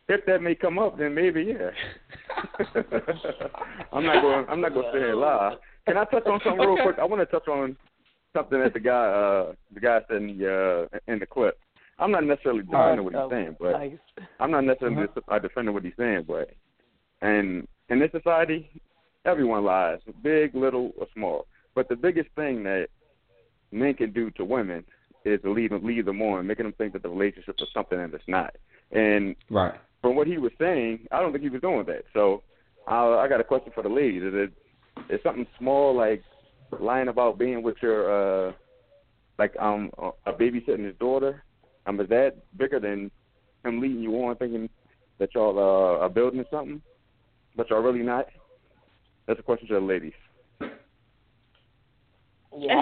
if that may come up, then maybe yeah. I'm not going. I'm not going to sit here and lie. Can I touch on something real quick? I want to touch on something that the guy, uh, the guy said in the uh, in the clip. I'm not necessarily defending what he's saying, but nice. I'm not necessarily Uh-huh. dis- uh, defending what he's saying, but and in this society, everyone lies, big, little, or small. But the biggest thing that men can do to women is to lead them, lead them on, making them think that the relationship is something that it's not. And Right. from what he was saying, I don't think he was doing that. So uh, I got a question for the ladies. Is it is something small like lying about being with your uh like um a babysitting his daughter? Um, is that bigger than him leading you on thinking that y'all uh, are building something, but y'all really not? That's a question to the ladies. and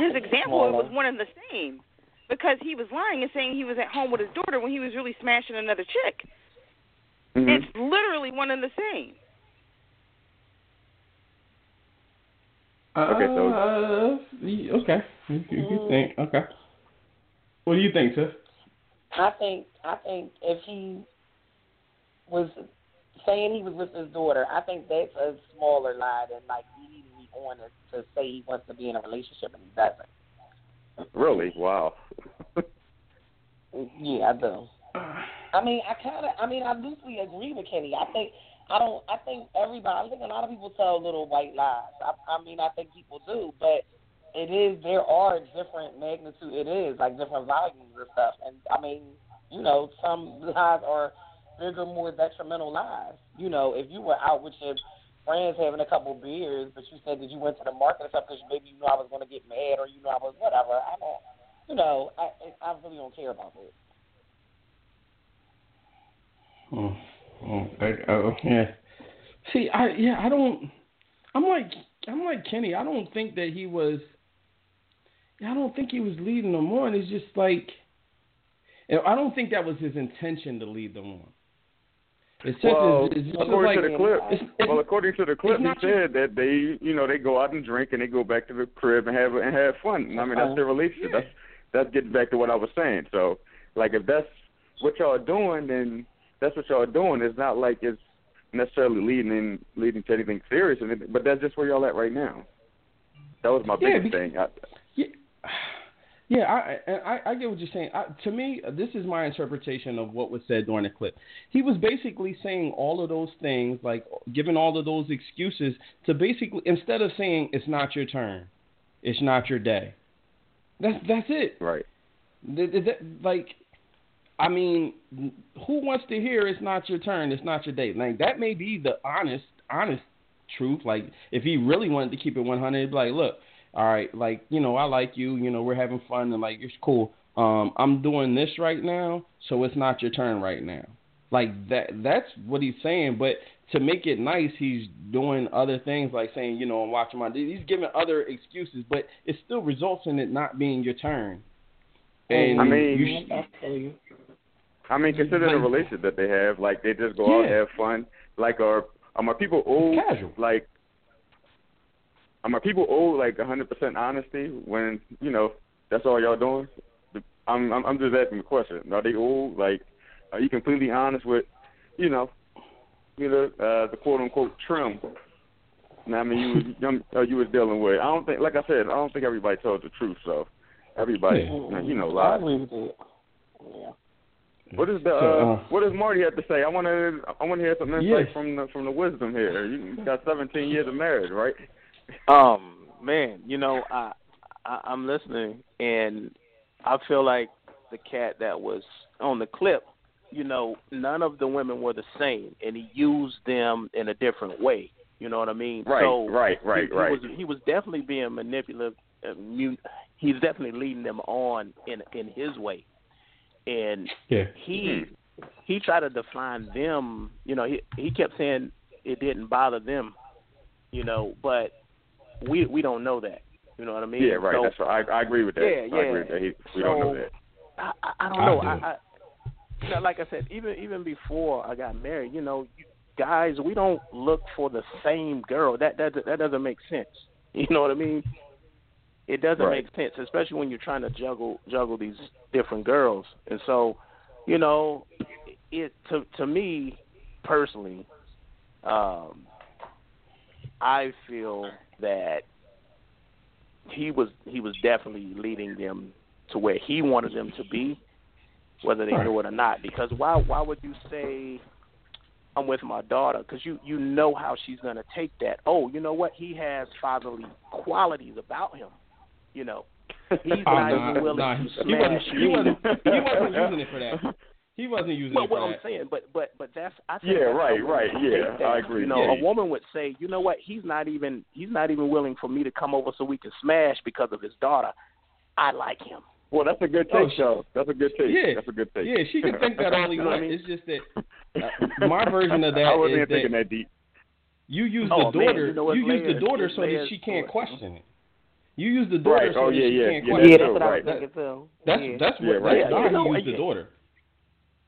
his example it was one and the same because he was lying and saying he was at home with his daughter when he was really smashing another chick. Mhm. It's literally one and the same. Okay, so- Uh, okay. You, you, you think okay? What do you think, sis? I think I think if he was saying he was with his daughter, I think that's a smaller lie than like leading me on to, to say he wants to be in a relationship and he doesn't. Really? Wow. Yeah, I do. I mean, I kind of, I mean, I loosely agree with Kenny. I think, I don't, I think everybody, I think a lot of people tell little white lies. I, I mean, I think people do, but it is, there are different magnitude. It is like different volumes and stuff. And I mean, you know, some lies are bigger, more detrimental lies. You know, if you were out with your friends having a couple beers, but you said that you went to the market or something because maybe you know I was going to get mad or you know I was whatever. I don't, you know, I I really don't care about that. Oh, oh, I, oh, yeah. See, I yeah, I don't. I'm like I'm like Kenny. I don't think that he was. I don't think he was leading them on. It's just like. I don't think that was his intention to lead them on. It's just, well, it's, it's just according like, to the clip, it's, it's, well, according to the clip, he not said that they, you know, they go out and drink and they go back to the crib and have and have fun. I mean, that's uh-huh. their relationship. That's that's getting back to what I was saying. So, like, if that's what y'all are doing, then that's what y'all are doing. It's not like it's necessarily leading in, leading to anything serious, but that's just where y'all at right now. That was my Yeah, biggest because- thing. I, Yeah, I, and I I get what you're saying. I, to me, this is my interpretation of what was said during the clip. He was basically saying all of those things, like giving all of those excuses to basically instead of saying it's not your turn, it's not your day. That's that's it. Right. Th- th- th- like, I mean, who wants to hear it's not your turn, it's not your day? Like that may be the honest, honest truth. Like if he really wanted to keep it 100, he'd be like, look, all right, like you know, I like you, you know, we're having fun and like it's cool. Um, I'm doing this right now, so it's not your turn right now. Like that that's what he's saying, but to make it nice, he's doing other things like saying, you know, I'm watching my he's giving other excuses, but it still results in it not being your turn. And I mean, you, I mean, consider the relationship that they have. Like they just go out and have fun. Like are are my people old? Casual. Like are my people old? Like 100% honesty when you know that's all y'all doing. I'm I'm, I'm just asking the question. Are they old? Like are you completely honest with you know you know uh, the quote unquote trim? Now, I mean, you was young, uh, you was dealing with. I don't think, like I said, I don't think everybody tells the truth. So everybody, Yeah. you know, I lies. agree with that. Yeah. What is the uh, So, uh, what does Marty have to say? I want to I want to hear some insight Yes. from the from the wisdom here. You got 17 years of marriage, right? Um, man, you know, I, I I'm listening and I feel like the cat that was on the clip, you know, none of the women were the same and he used them in a different way. You know what I mean? Right, so right, right, he, he right. Was, he was definitely being manipulative. Uh, he's definitely leading them on in in his way, and Yeah. he mm-hmm. he tried to define them. You know, he he kept saying it didn't bother them. You know, but we we don't know that. You know what I mean? yeah, right. So, That's right. I, I agree with that. Yeah, I agree yeah. with that. He, we don't know that. I, I, I don't I know. do. I, I, you know, like I said, even even before I got married, you know, you, guys, we don't look for the same girl. That that that doesn't make sense. You know what I mean? It doesn't Right. make sense, especially when you're trying to juggle juggle these different girls. And so, you know, it to to me personally, um, I feel that he was he was definitely leading them to where he wanted them to be, whether they knew it or not. Because why why would you say I'm with my daughter? Because you you know how she's gonna take that. Oh, you know what? He has fatherly qualities about him. You know, he's Oh, not nah, even willing nah, to he smash wasn't, he wasn't, he wasn't using it for that. He wasn't using Well, it for that. No, what I'm saying, but but but that's I think Yeah, that's right, right, yeah, that. I agree, You know, yeah. a woman would say, you know what, he's not even he's not even willing for me to come over so we can smash because of his daughter. I like him. Well, that's a good Oh, take, she- though. That's a good take. Yeah. That's a good take. Yeah, she can think that all he You know I wants. mean? It's just that uh, my version of that I wasn't is even thinking that that deep. you use Oh, the man, daughter. you know what's use the daughter so that she can't question it. You use the daughter Right. so Oh, yeah, yeah, can't yeah, question Yeah, that's what I was Right. thinking too. That's yeah. that's Yeah, what right. that's Yeah, why you he used the yeah. daughter.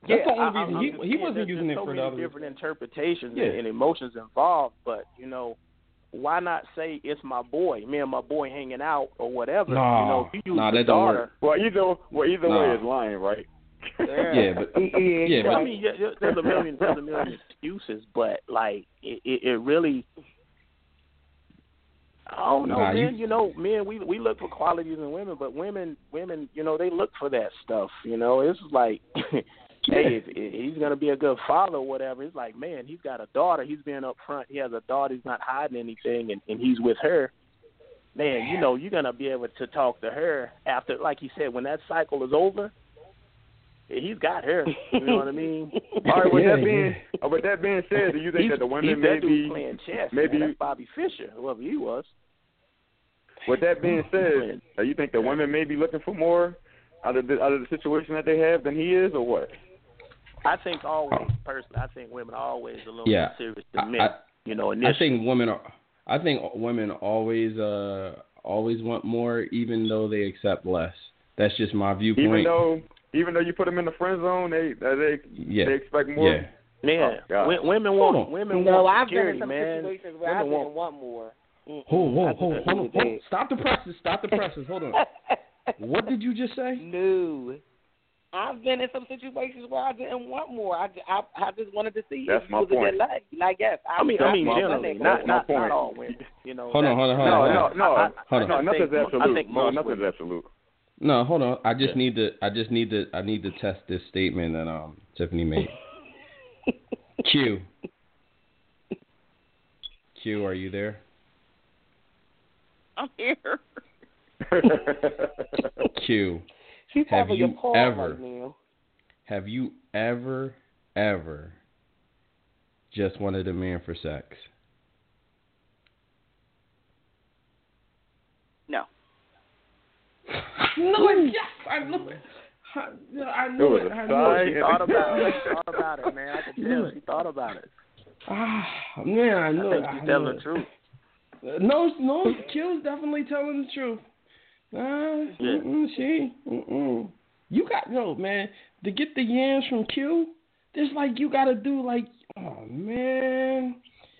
That's the yeah, only I- reason I'm he just he saying wasn't using just it so for the other. different interpretations Yeah. and, and emotions involved. But you know, why not say it's my boy, me and my boy hanging out or whatever? Nah, you know, if you use nah, the that don't daughter. work. Well, either well, either way Nah. is lying, right? Yeah, but yeah, Well, but I mean, yeah, yeah, there's a million, there's a million excuses, but like it, it, it really. I don't know, Nah, you- man. You, know, men, we we look for qualities in women, but women, women, you know, they look for that stuff. You know, it's like hey, if, if he's gonna be a good father or whatever, it's like, man, he's got a daughter. He's being upfront. He has a daughter. He's not hiding anything, and, and he's with her. Man, you know, you're gonna be able to talk to her after, like he said, when that cycle is over. He's got her. You know what I mean? All right. With Yeah, that being, uh, with that being said, do you think he's, that the women he's may that dude playing chess. maybe man. That's Bobby Fischer, whoever he was. With that being said, do you think the women may be looking for more out of the out of the situation that they have than he is, or what? I think always, personally, I think women are always a little Yeah. more serious than men. I- you know, initially. I think women are. I think women always uh always want more, even though they accept less. That's just my viewpoint. Even though even though you put them in the friend zone, they uh, they yeah, they expect more. yeah. Yeah, Oh, God. wo- women want on. women No, want I've been in some man. situations where Women I didn't want more. Mm-mm. Hold, hold, I hold, just hold, leave hold, Stop the presses. Stop the presses. Hold on. What did you just say? No. I've been in some situations where I didn't want more. I, I, I just wanted to see That's if my it was a point. good life. Like, yes, I I mean, I'm generally, my not not, not all women. You know. Hold on, hold on, hold on. no, hold on. no, I- I- Hold no, on. I nothing's absolute. I think no, nothing's women- absolute. No, hold on. I just Yeah. need to. I just need to. I need to test this statement that um Tiffany made. Q. Q, are you there? I'm here. Q. She's Have you a ever- right. Have you ever, ever just wanted a man for sex? No. No, yes, I knew it. I, I It knew was it. a I sigh. knew She thought about it. She thought about it, man. I can Knew tell. it. She thought about it. Ah, man, I I knew think it. she's I telling the truth. No, no, Q's definitely telling the truth. Uh, Yeah. mm-mm, she, mm-mm. You got no man to get the yams from Q. There's like you got to do like, oh man,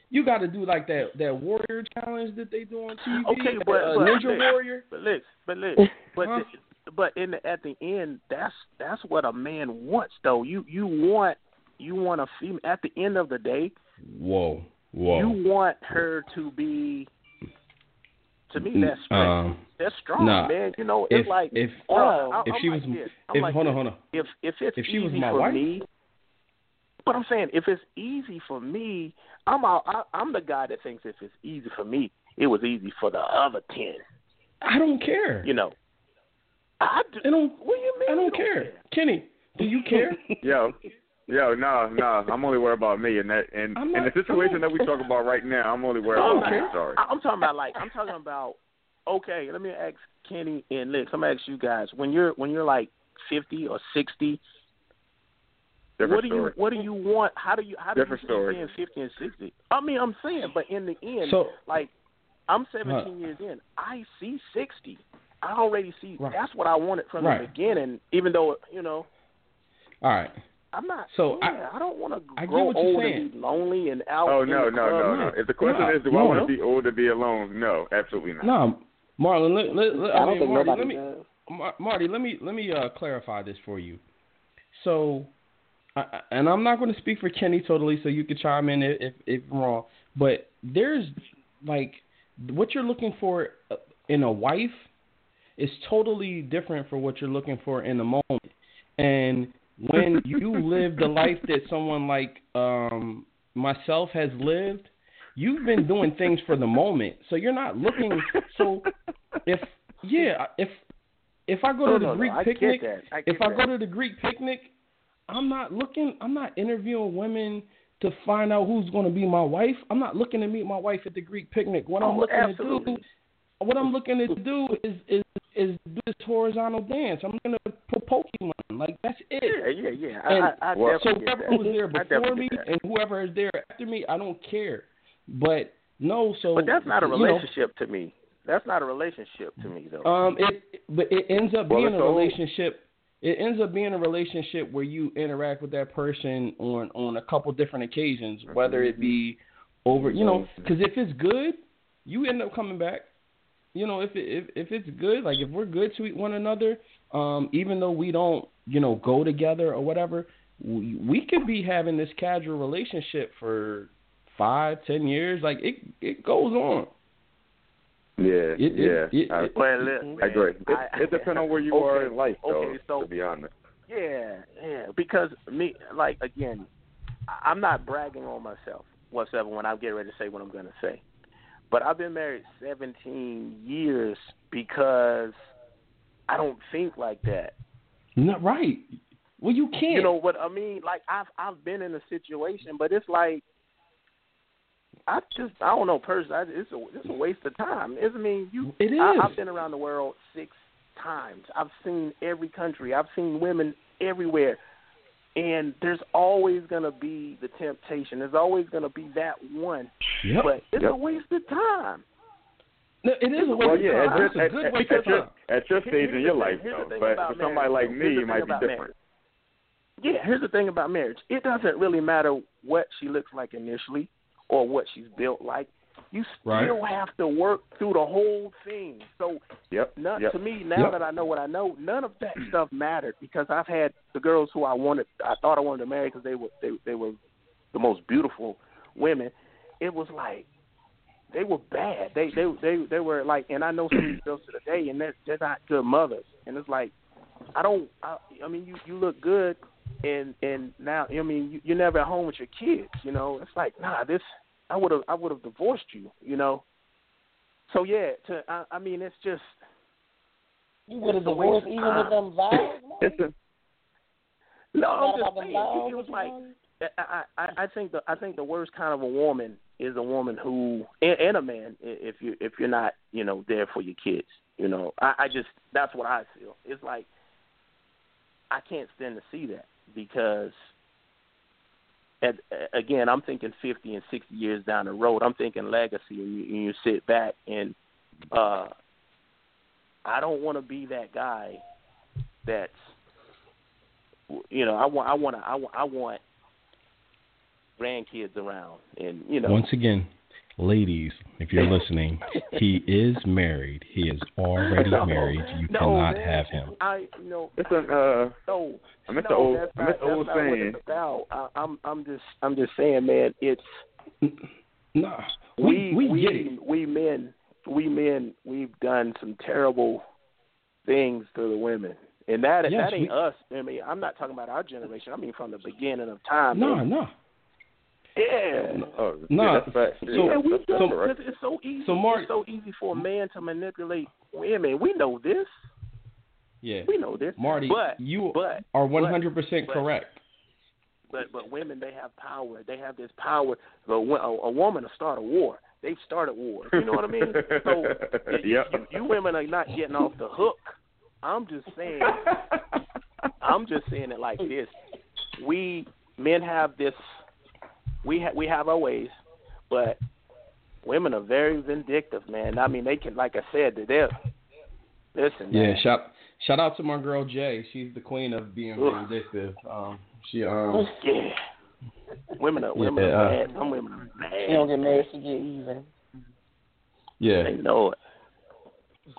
you got to do like that that warrior challenge that they do on TV. Okay, but, uh, but Ninja look, Warrior. But look, but look, but Huh? the, but in the, at the end, that's that's what a man wants, though. You you want you want a female. At the end of the day, Whoa, whoa. you want her to be. To me, that's strength. um, that's strong, nah, man. You know, it's if like if bro, I- if I'm she like was this. I'm if like hold on hold on If if it's If she was my for wife? me, but I'm saying if it's easy for me, I'm out, I, I'm the guy that thinks if it's easy for me, it was easy for the other ten. I don't care. You know, I do, I don't. What do you mean? I you don't care. Kenny, do you care? Yo, yo, no, no. I'm only worried about me and that. And I'm in the situation that we talk about right now, I'm only worried about okay. me. Sorry. I, I'm talking about like I'm talking about. Okay, let me ask Kenny and Lex. I'm gonna ask you guys when you're when you're like 50 or 60. Different what do you story. what do you want? How do you how do Different you story. see being 50 and 60? I mean, I'm saying, but in the end, So- like I'm 17 Huh. years in, I see 60. I already see. Right. That's what I wanted from Right. the beginning. Even though you know, All right. I'm not. So, yeah, I- I, don't want to grow what old saying. and be lonely and out. Oh in no, the no, no, no. If the question No, is, do I want to be old to be alone? No, absolutely not. No, Marlon. Let, let, let, I I don't mean, think Marty, nobody let me, does. Mar- Marty, let me let me uh, clarify this for you. So, I, and I'm not going to speak for Kenny totally, so you can chime in if if, if wrong. But there's like what you're looking for uh, in a wife is totally different for what you're looking for in the moment. And when you live the life that someone like um myself has lived, you've been doing things for the moment. So you're not looking so if yeah, if if I go No, to the no, no, Greek get picnic. If get I that. go to the Greek picnic, I'm not looking I'm not interviewing women to find out who's going to be my wife. I'm not looking to meet my wife at the Greek picnic. What I'm Oh, looking absolutely. to do what I'm looking to do is is is do this horizontal dance. I'm going to put Pokemon. Like that's it. Yeah, yeah, yeah. And I, I, I Well, so whoever that. was there before me that. and whoever is there after me, I don't care. But no, so But that's not a you know, relationship to me. That's not a relationship to me, though. um, it but it ends up Well, being a all- relationship. It ends up being a relationship where you interact with that person on on a couple different occasions, whether it be over, you know, because if it's good, you end up coming back. You know, if it, if if it's good, like if we're good to one another, um, even though we don't, you know, go together or whatever, we we could be having this casual relationship for five, ten years. Like it it goes on. Yeah, It- it- yeah. it- I, it- well, look, I agree. It, I- it depends on where you okay, are in life, though. okay, so- to be honest. Yeah, yeah. Because me, like again, I- I'm not bragging on myself whatsoever when I get ready to say what I'm going to say. But I've been married 17 years because I don't think like that. Not right. Well, you can't. You know what I mean? Like I've I've been in a situation, but it's like I just I don't know personally. I, it's a it's a waste of time. It's, I mean you. It is. I, I've been around the world six times. I've seen every country. I've seen women everywhere, and there's always gonna be the temptation. There's always gonna be that one. Yep. But it's Yep. a waste of time. No, it is a waste Well, of yeah, time. at your, It's a good at, waste at of your, time. at your stage in your life, Here's though. But for somebody marriage, like me, it might be different. marriage. Yeah, here's the thing about marriage. It doesn't really matter what she looks like initially or what she's built like. You still Right. have to work through the whole thing. So Yep. none, yep. to me, now Yep. that I know what I know, none of that stuff mattered because I've had the girls who I wanted, I thought I wanted to marry because they were they they were the most beautiful women. It was like they were bad. They they they they were like, and I know some of these girls to the day, and they're they're not good mothers. And it's like, I don't. I, I mean, you you look good, and and now I mean you, you're never at home with your kids. You know, it's like nah, this I would have I would have divorced you. You know. So yeah, to I, I mean it's just You would have It's a waste divorced even with them vows. No. I'm just saying vows it was like? I, I I think the I think the worst kind of a woman is a woman who and, and a man if you if you're not you know there for your kids. You know, I, I just that's what I feel. It's like I can't stand to see that because at, again I'm thinking 50 and 60 years down the road. I'm thinking legacy, and you, and you sit back and uh I don't want to be that guy that's you know I want I want I want I want grandkids around and you know Once again, ladies, if you're listening, he is married. He is already No, married. You no, cannot man. have him. I you know it's an uh. no I miss no, the old. that's I not, miss the that's old not what saying. it's about. I, I'm I'm just I'm just saying, man. It's Nah, we we we, get it. we men we men we've done some terrible things to the women, and that Yes, that ain't we- us. I mean, I'm not talking about our generation. I mean, from the beginning of time. No, man. no. Yeah. Oh, Nah, yeah, that's fact. so- yeah, we that's, do. It's, it's so easy. So, Mark- it's so easy for a man to manipulate women. We know this. Yeah. We know this. Marty, but you but are 100% but- correct. but but women they have power. They have this power. A, a, a woman will start a war. They've started wars. You know what I mean? So Yep. you, you women are not getting off the hook. I'm just saying. I'm just saying it like this. We men have this. We ha- we have our ways, but women are very vindictive, man. I mean, they can, like I said, they're listen. Yeah, man. shout shout out to my girl Jay. She's the queen of being Ugh. vindictive. Um, she um yeah. Women are women Yeah, are uh, bad. Some women are bad. She don't get married, she get even. yeah. They know it.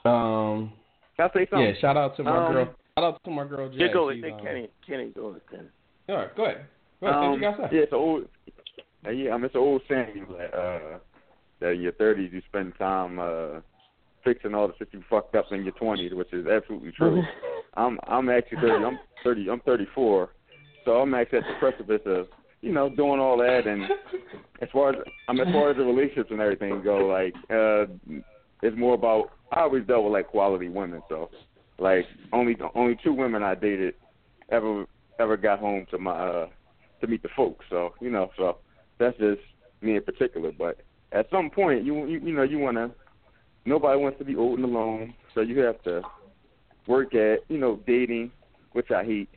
Um Can I say something? yeah, shout out to my Um, girl. Shout out to my girl Jay. Yeah, go ahead. um, Kenny, Kenny, go ahead. Kenny. All right, go ahead. Go ahead. Um, what you got to say? yeah, it's an old. Uh, yeah, I mean, it's an old saying that uh, that in your thirties you spend time uh, fixing all the shit you fucked up in your twenties, which is absolutely true. I'm I'm actually thirty. I'm thirty. I'm thirty four, so I'm actually at the precipice of you know doing all that. And as far as I'm as far as the relationships and everything go, like uh, it's more about I always dealt with like quality women, so like only only two women I dated ever ever got home to my uh to meet the folks. So you know, so that's just me in particular. But at some point, you you, you know, you want to. Nobody wants to be old and alone, so you have to work at you know dating, which I hate.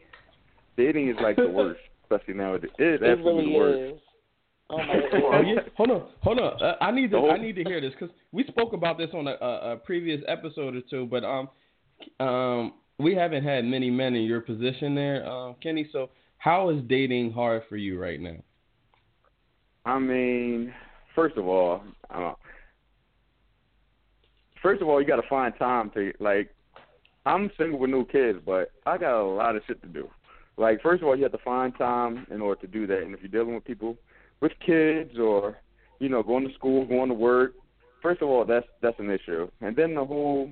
Dating is like the worst, especially nowadays. It is It absolutely really the worst. is. Oh my Oh, god. yeah. Hold on, hold on. Uh, I need to, The I need to hear this because we spoke about this on a, a, a previous episode or two, but um, um, we haven't had many men in your position there, uh, Kenny. So, how is dating hard for you right now? I mean, first of all, uh, first of all, you got to find time to like. I'm single with no kids, but I got a lot of shit to do. Like, first of all, you have to find time in order to do that. And if you're dealing with people with kids or, you know, going to school, going to work, first of all, that's that's an issue. And then the whole,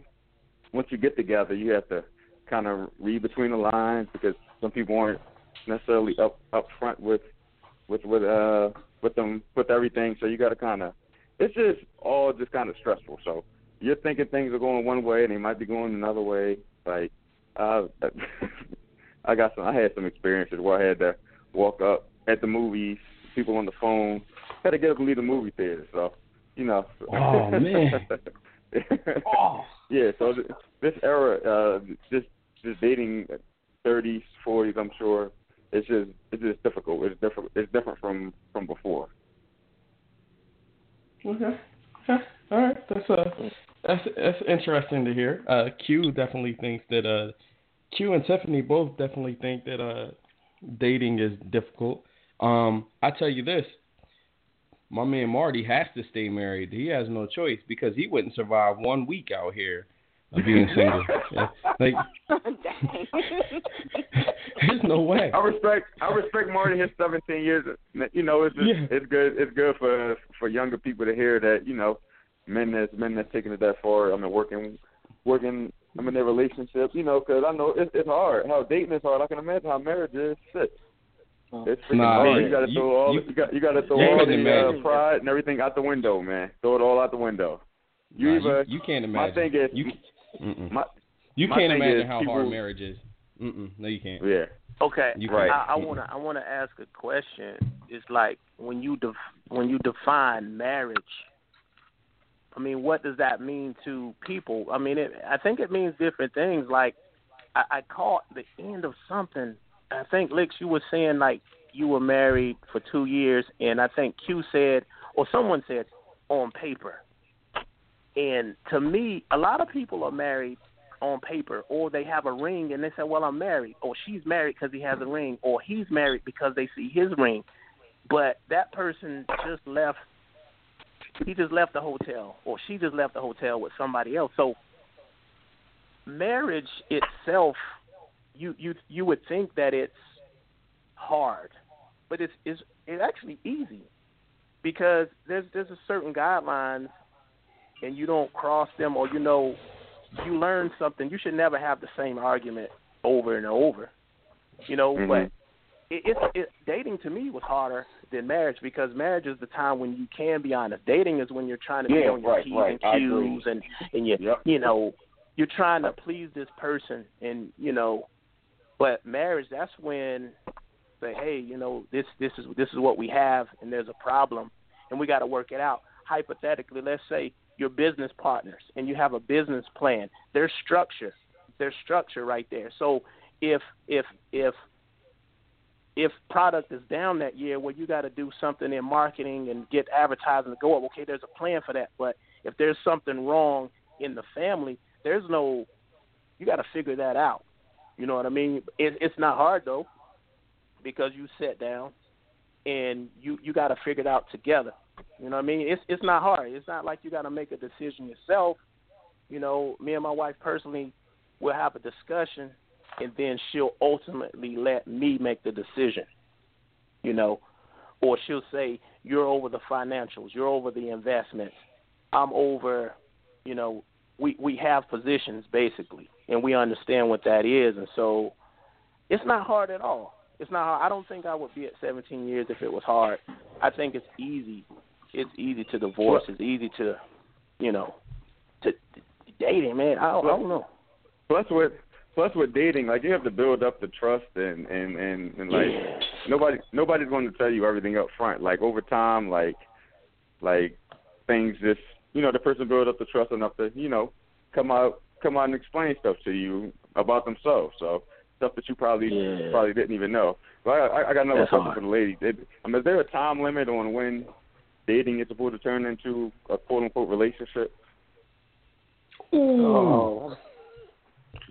once you get together, you have to kind of read between the lines because some people aren't necessarily up up front with with with uh with them with everything. So you got to kind of it's just all just kind of stressful. So you're thinking things are going one way and they might be going another way. Like uh, I got some I had some experiences where I had to walk up at the movies, people on the phone, had to get up and leave the movie theater. So you know. Oh man. oh. Yeah. So th- this era, uh, just just dating 30s, 40s, I'm sure it's just it's just difficult. It's different. It's different from from before. Okay. Okay. All right. That's uh that's that's interesting to hear. Uh, Q definitely thinks that uh, Q and Tiffany both definitely think that uh, dating is difficult. Um, I tell you this, my man Marty has to stay married. He has no choice because he wouldn't survive one week out here of being single. Yeah. Like, there's no way. I respect I respect Marty his 17 years. You know, it's just, Yeah. it's good. It's good for for younger people to hear that you know men that's men that's taking it that far. I mean, working working. I'm in their relationship, you know, because I know it's it's hard. How dating is hard. I can imagine how marriage is. Shit. It's freaking Nah, hard. man, You gotta you- throw all you- you, got you gotta throw all couldn't the uh, pride and everything out the window, man. Throw it all out the window. You Nah, either you, you can't imagine. my imagine. thing is you mm-mm. my you can't thing imagine how people- hard marriage is. Mm-mm. No, you can't. yeah. Okay, You Right. I, I wanna I wanna ask a question. It's like when you def, when you define marriage. I mean, what does that mean to people? I mean, it, I think it means different things. Like I, I caught the end of something. I think Licks, you were saying like you were married for two years, and I think Q said or someone said on paper. And to me, a lot of people are married on paper, or they have a ring and they say, "Well, I'm married," or she's married because he has a ring, or he's married because they see his ring. But that person just left. He just left the hotel, or she just left the hotel with somebody else. So, marriage itself, you you you would think that it's hard, but it's it's it's actually easy because there's there's a certain guidelines, and you don't cross them, or you know you learn something. You should never have the same argument over and over. You know, Mhm. but it, it, it dating to me was harder than marriage because marriage is the time when you can be honest. Dating is when you're trying to be on your right, p's right. And q's and and you Yep. you know you're trying to please this person and you know, but marriage that's when say hey you know this this is this is what we have and there's a problem and we got to work it out. Hypothetically, let's say you're business partners and you have a business plan. There's structure. There's structure right there. So if if if if product is down that year, well, you got to do something in marketing and get advertising to go up. Okay, there's a plan for that. But if there's something wrong in the family, there's no. You got to figure that out. You know what I mean? It, it's not hard though, because you sit down and you you got to figure it out together. You know what I mean? It's it's not hard. It's not like you got to make a decision yourself. You know, me and my wife personally will have a discussion, and then she'll ultimately let me make the decision. You know, or she'll say, "You're over the financials. You're over the investments. I'm over." You know, we we have positions basically, and we understand what that is, and so it's not hard at all. It's not hard. I don't think I would be at 17 years if it was hard. I think it's easy. It's easy to divorce. It's easy to, you know, to, to dating, man. I don't, I don't know. Plus with plus with dating, like you have to build up the trust and and and, and like Yeah. nobody nobody's going to tell you everything up front. Like over time, like like things just you know the person build up the trust enough to you know come out come out and explain stuff to you about themselves. So stuff that you probably Yeah. probably didn't even know. But I, I got another That's question hard. for the lady. I mean, is there a time limit on when dating is supposed to turn into a quote unquote relationship? Oh,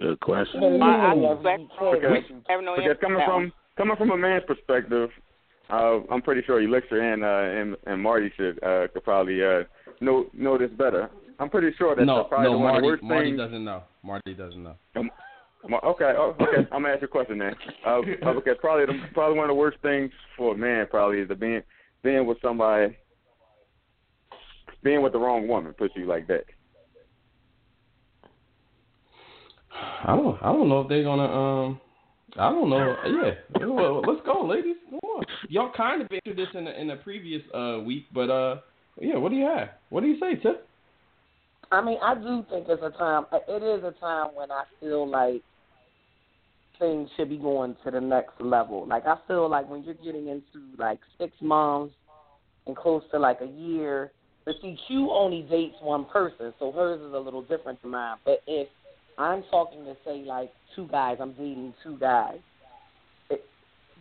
good question. I, I suspect Because, I have no because coming from one. coming from a man's perspective, uh, I'm pretty sure Elixir and uh, and, and Marty should uh, could probably uh, know know this better. I'm pretty sure that's no, probably no, one of Marty, the worst Marty things. doesn't know. Marty doesn't know. Um, okay, oh, okay. I'm gonna ask you a question then. Uh, because probably the, probably one of the worst things for a man probably is the being being with somebody, being with the wrong woman puts you like that. I don't. I don't know if they're gonna. Um, I don't know. Yeah, well, let's go, ladies. Come on. Y'all kind of answered this in the, in the previous uh week, but uh, yeah. What do you have? What do you say, Tip? I mean, I do think it's a time. It is a time when I feel like things should be going to the next level. Like I feel like when you're getting into like six months and close to like a year, but see, Q only dates one person, so hers is a little different than mine. But if I'm talking to say like two guys, I'm dating two guys. It,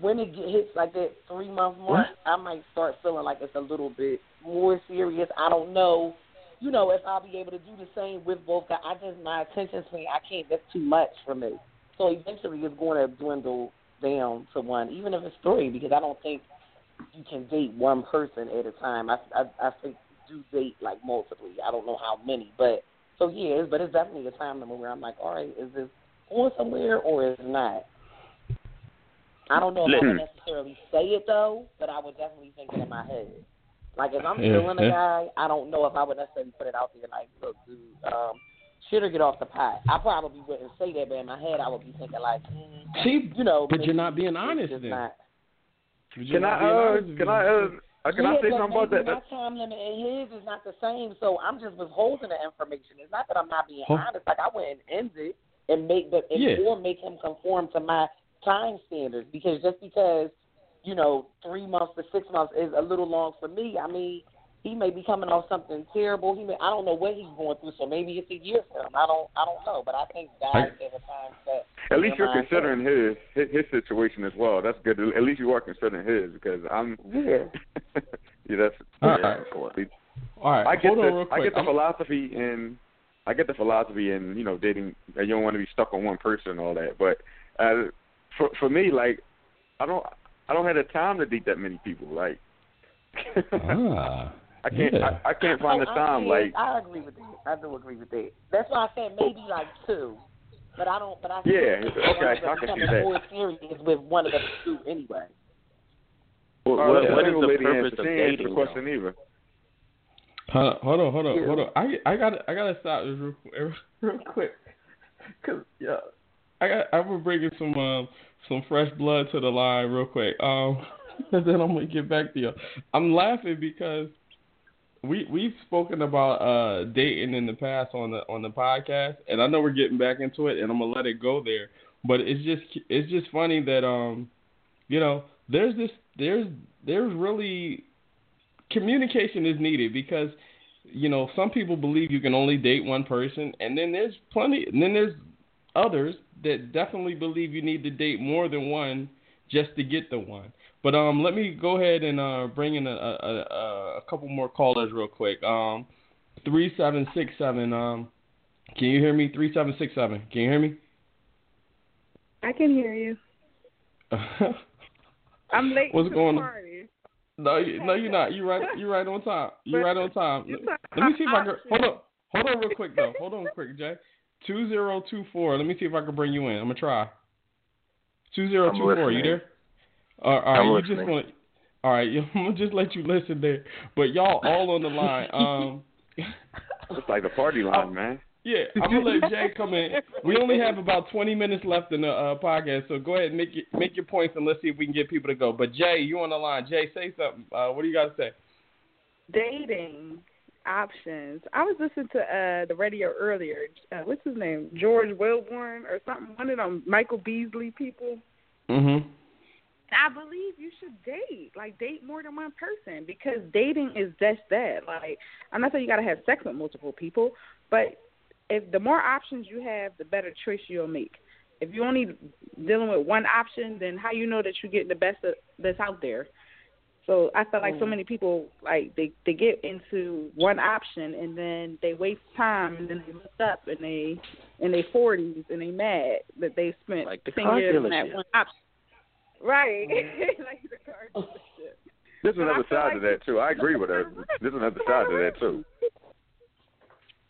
when it hits like that three month mark, I might start feeling like it's a little bit more serious. I don't know, you know, if I'll be able to do the same with both guys. I just my attention span, I can't. That's too much for me. So eventually, it's going to dwindle down to one, even if it's three, because I don't think you can date one person at a time. I I, I think do date like multiply. I don't know how many, but so yeah, but it's definitely a time limit where I'm like, all right, is this going somewhere or is it not? I don't know if I would necessarily say it though, but I would definitely think it in my head. Like if I'm Yeah, feeling a guy, I don't know if I would necessarily put it out there like, look, dude, um, shit or get off the pot. I probably wouldn't say that, but in my head I would be thinking like, mm, See, you know, but maybe you're not being honest then. Not. You're Can I being uh honest can. I uh uh, can I say something about that? My time limit and his is not the same, so I'm just withholding the information. It's not that I'm not being Huh. honest. Like I went and end it and make the and Yeah. or make him conform to my time standards because just because you know three months to six months is a little long for me. I mean, he may be coming off something terrible. He may I don't know what he's going through, so maybe it's a year for him. I don't I don't know, but I think guys have a time set. At least you're considering his, his his situation as well. That's good. At least you are considering his because I'm Yeah. yeah that's All yeah, right. cool. All right, I get hold the on real I get the I'm- philosophy in I get the philosophy in you know dating that you don't want to be stuck on one person and all that. But uh, for for me, like I don't I don't have the time to date that many people. Like ah, I can't yeah. I, I can't find oh, the time. see. Like I agree with that. I do agree with that. That's why I said maybe like two, but I don't. But I Yeah, okay, I can see becoming that. more serious with one of the two anyway. What, uh, what, the what is the lady purpose answer. of She ain't answered dating? the question either. Hold on, hold on, hold on, Yeah. hold on. I I got I gotta stop this real, real, real quick, cause yeah, I got I'm gonna bring in some um some fresh blood to the line real quick. Um, and then I'm gonna get back to you. I'm laughing because we we've spoken about uh dating in the past on the on the podcast, and I know we're getting back into it, and I'm gonna let it go there. But it's just it's just funny that um you know there's this there's there's really communication is needed because you know some people believe you can only date one person and then there's plenty and then there's others that definitely believe you need to date more than one just to get the one but um let me go ahead and uh bring in a a, a, a couple more callers real quick um three seven six seven um can you hear me three seven six seven can you hear me I can hear you. I'm late What's to going the on? party. No, you, no, you're not. You're right. You're right on time. You're right on time. Let, me see if I can. Hold on. Hold on, real quick though. Hold on, quick, Jay. Two zero two four. Let me see if I can bring you in. I'm gonna try. Two zero two four. You there? All right. I'm you just listening. want. All right. I'm gonna just let you listen there. But y'all all on the line. Um. It's like the party line, man. Yeah, I'm gonna let Jay come in. We only have about 20 minutes left in the uh, podcast, so go ahead and make your make your points, and let's see if we can get people to go. But Jay, you on the line? Jay, say something. Uh, what do you got to say? Dating options. I was listening to uh the radio earlier. Uh, what's his name? George Willborn or something. One of them Michael Baisden people. Mm-hmm. I believe you should date, like date more than one person because dating is just that. Like I'm not saying you gotta have sex with multiple people, but if the more options you have, the better choice you'll make. If you're only dealing with one option, then how you know that you're getting the best of, that's out there? So I feel like so Mm. many people like they they get into one option and then they waste time and then they look up and they in their forties and they mad that they spent Like the ten years on that one option. Right. Mm-hmm. like the car dealership. There's another side like to that too. I agree with her. There's another side to that too.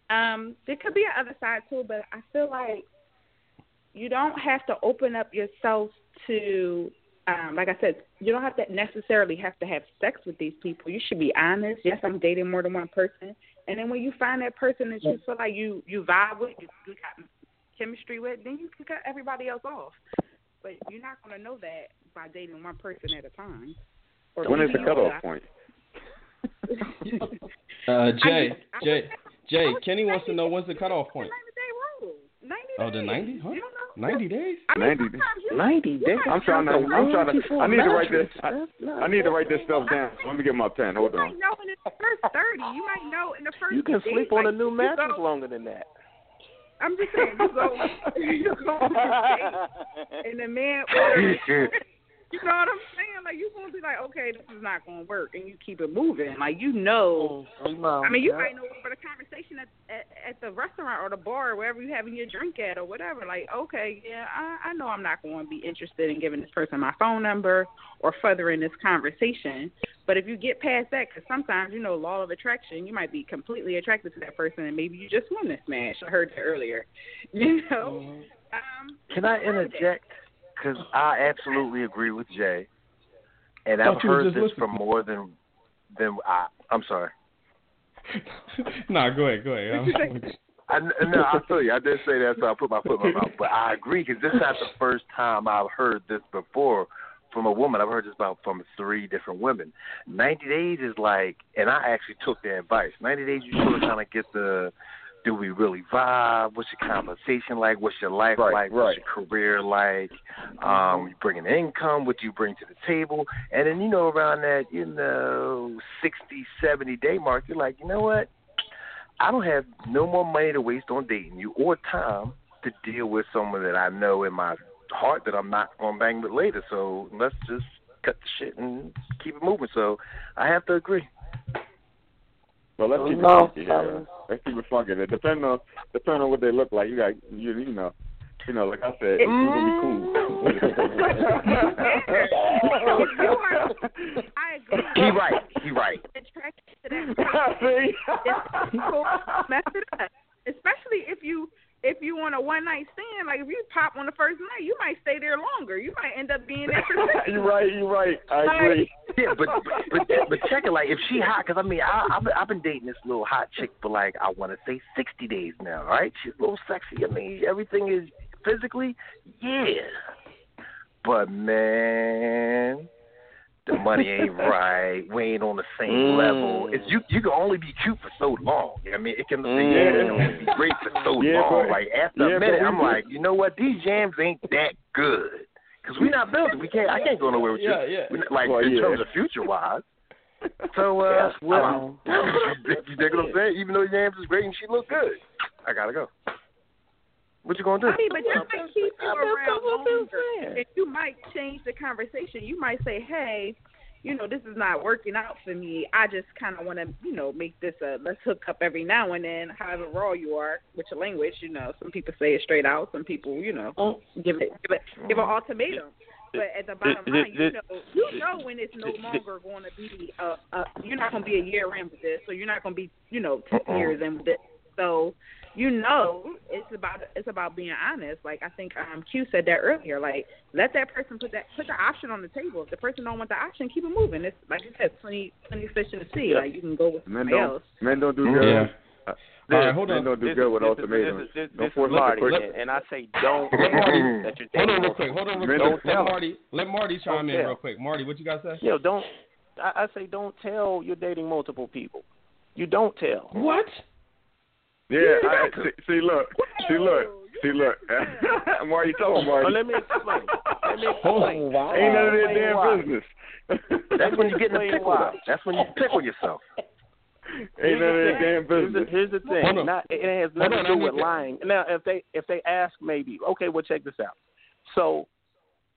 Um, there could be another side too, but I feel like you don't have to open up yourself to um, like I said, you don't have to necessarily have to have sex with these people. You should be honest. Yes, I'm dating more than one person. And then when you find that person that you feel like you you vibe with, you, you got chemistry with, then you can cut everybody else off. But you're not going to know that by dating one person at a time. Or When is the cutoff point? Uh, Jay, I- Jay, Jay. Kenny wants to know when's the cutoff point. Day rule. 90 Oh, the days. ninety? Huh? You don't know? Ninety days? I mean, Ninety. sometimes you- Ninety days. I'm trying to. I'm trying to. I need to write this. I, I need to write this stuff down. Let me get my pen. Hold on. You on. might know in the first thirty. You might know in the first. You can day, sleep on a new mattress longer than that. I'm just saying, you go, you go on a date, and the man orders. You know what I'm saying? Like you gonna be like, okay, this is not gonna work, and you keep it moving. Like you know. Mm, I mean, you might know for the conversation at, at at the restaurant or the bar, or wherever you're having your drink at or whatever. Like, okay, yeah, I, I know I'm not going to be interested in giving this person my phone number or furthering this conversation. But if you get past that, because sometimes you know law of attraction, you might be completely attracted to that person, and maybe you just want to smash. I heard that earlier. You know. Um, Can I interject? Because I absolutely agree with Jay, and I've Thought you was heard this listening. from more than than I. I'm sorry. nah, go ahead, go ahead. I, no, I feel you. I did say that, so I put my foot in my mouth. But I agree because this is not the first time I've heard this before from a woman. I've heard this about from three different women. Ninety days is like, and I actually took their advice. Ninety days, you sort of kind of get the. Do we really vibe? What's your conversation like? What's your life Right, like? right. What's your career like? Um, you bring an income. What do you bring to the table? And then you know around that you know sixty, seventy day mark, you're like, you know what? I don't have no more money to waste on dating you or time to deal with someone that I know in my heart that I'm not going to bang with later. So let's just cut the shit and keep it moving. So I have to agree. Well, let's keep it No, funky. Yeah. Let's keep it funky. It depending on depending on what they look like. You got you you know. You know, like I said, it's gonna be cool. I mm. agree. He right. He right. attracted to that people mess it up. Especially if you if you want a one night stand, like if you pop on the first night, you might stay there longer. You might end up being there you're right. You're right. I agree. Yeah, but but but check it like if she hot, because I mean I I've been, I've been dating this little hot chick for like I want to say sixty days now, right? She's a little sexy. I mean everything is physically, yeah. But man, the money ain't right. We ain't on the same Mm. level. It's you. You can only be cute for so long. I mean, it can. Mm. Yeah, it can only be great for so Yeah, long. but- like after yeah, a minute, I'm do- like, you know what? These jams ain't that good. Cause we not building. We can't. I can't go nowhere with Yeah, you. yeah. Not- Like Well, in yeah. terms of future wise. So uh, Yes, well. you dig what I'm saying? Even though Yams is great and she look good, I gotta go. What you gonna do? I mean, but that might keep you around that's what I'm longer. And you might change the conversation. You might say, "Hey, you know, this is not working out for me. I just kind of want to, you know, make this a let's hook up every now and then, however raw you are with your language. You know, some people say it straight out. Some people, you know, oh. give it give it give an ultimatum. But at the bottom line, you know, you know when it's no longer going to be, uh, uh, you're not going to be a year in with this, so you're not going to be, you know, 10 Uh-uh. years in with it. So you know it's about it's about being honest. Like I think um Q said that earlier. Like let that person put that put the option on the table. If the person don't want the option, keep it moving. It's like you said, plenty plenty of fish in the sea. Like you can go with Men somebody don't else. men don't do Yeah. Good. Uh, All right, hold on. don't do This good is- with this ultimatums. This is, this, Don't this force is Marty, quick. and, and I say don't tell that you're Hold dating on real quick. Hold on real quick. don't Let, let tell. Marty let Marty chime Don't in tell. real quick. Marty, what you got to say? Yo, don't. I, I say don't tell you're dating multiple people. You don't tell. What? Yeah, I, see, see, look, see, look, see, look. Marty, tell him, Marty. Well, let me explain. Let me Hold explain. Ain't none of that Explain damn why. business. That's when you get in the Explain pickle. That's when you pickle yourself. Ain't none of that damn Here's the, here's the thing. Not, it has nothing on, to do with to- lying. Now, if they if they ask, maybe okay. Well, check this out. So,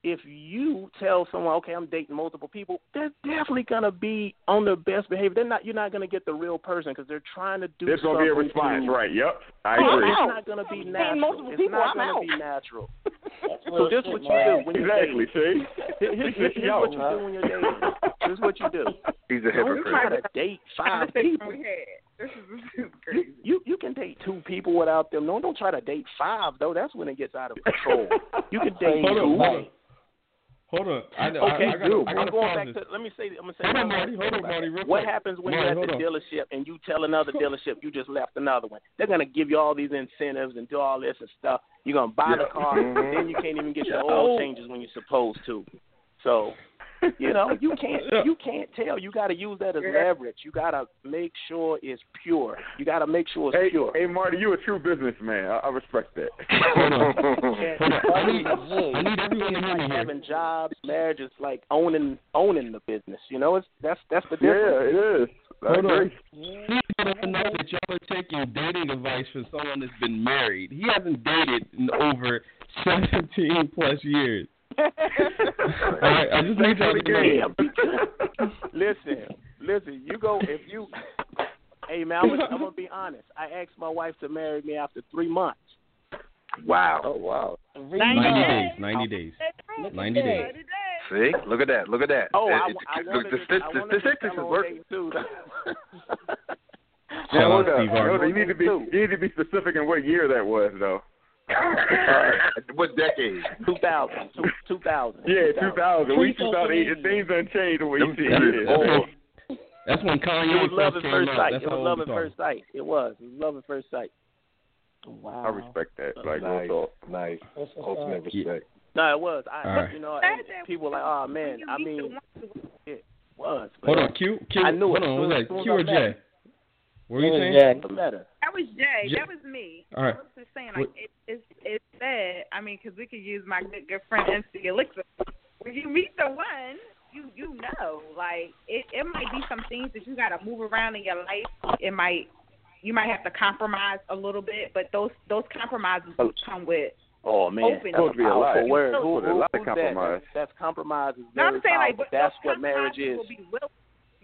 if you tell someone, okay, I'm dating multiple people, they're definitely gonna be on their best behavior. They're not. You're not gonna get the real person because they're trying to do. There's gonna be a response, to- right? Yep, I Yeah, agree. It's not gonna be natural. multiple It's people, not I'm gonna out. be natural. So this what you do when you're Exactly. dating. See, Here- Here's, here's, here's what you do when you're dating. Here's what you do. He's a Don't hypocrite. try to date five people. This is, this is You, crazy. you you can date two people without them. No, don't try to date five though. That's when it gets out of control. You can date Hold on, two. Hold on. Hold on. I, okay, I, I gotta, dude. I I'm going back this. to. Let me say. I'm gonna say. Hold on, Marty. thing Hold on, Marty. Real What quick. happens when Marty, you're at the on. dealership and you tell another dealership you just left another one? They're gonna give you all these incentives and do all this and stuff. You're gonna buy the car, Mhm. then you can't even get your oil changes when you're supposed to. So, you know, you can't you can't tell. You got to use that as leverage. You got to make sure it's pure. You got to make sure it's Hey, pure. hey, Marty, you a true businessman. I, I respect that. Hold on. Hold on. I need, I need everyone to it's hear me like having jobs, marriage is like owning owning the business. You know, it's that's that's the difference. Yeah, it is. I Hold on. He doesn't know that y'all are taking dating advice from someone that's been married. He hasn't dated in over 17 plus years. All right, I just need y'all to Yeah, know. because- listen, listen. You go if you. Hey man, I'm gonna, I'm gonna be honest. I asked my wife to marry me after three months. Wow. Oh wow. 90 days. 90 days. 90 days. See, look at that. Look at that. Oh, It- I, it- I look, wanted the, to, st- I the wanted to statistics tell is her working. too. Now, Shout hold out. Steve Harvey. You need to be you need to be specific in what year that was though. What decade? 2000, two- 2000. Yeah, 2000. We 2008. Things unchanged the way you see That's, it. that's, that's when Kanye It was love first at came first out. sight. That's It was old love at first sight. It was. It was love at first sight. Wow. I respect that. Like real Nice. talk. Nice. Ultimate respect. No, it was. I, All right. you know, and people were like, oh man. I mean, it was. Hold on, Q. Q. I knew hold it. on, Soon was as- that soon as Q I or J? him. What were you saying? What's the matter? That was Jay. Jay- That was me. All right. I was just saying, like, it, it's it's sad. I mean, because we could use my good good friend MC Elixir. When you meet the one, you you know, like, it it might be some things that you got to move around in your life. It might you might have to compromise a little bit, but those those compromises will come with. Oh man, Open. that's Supposed to be a lot. powerful word. Supposed Who, a who, lot of who's that? compromise. That's, that's compromise is No, I'm saying like, powerful. but That's what marriage is. Will be will,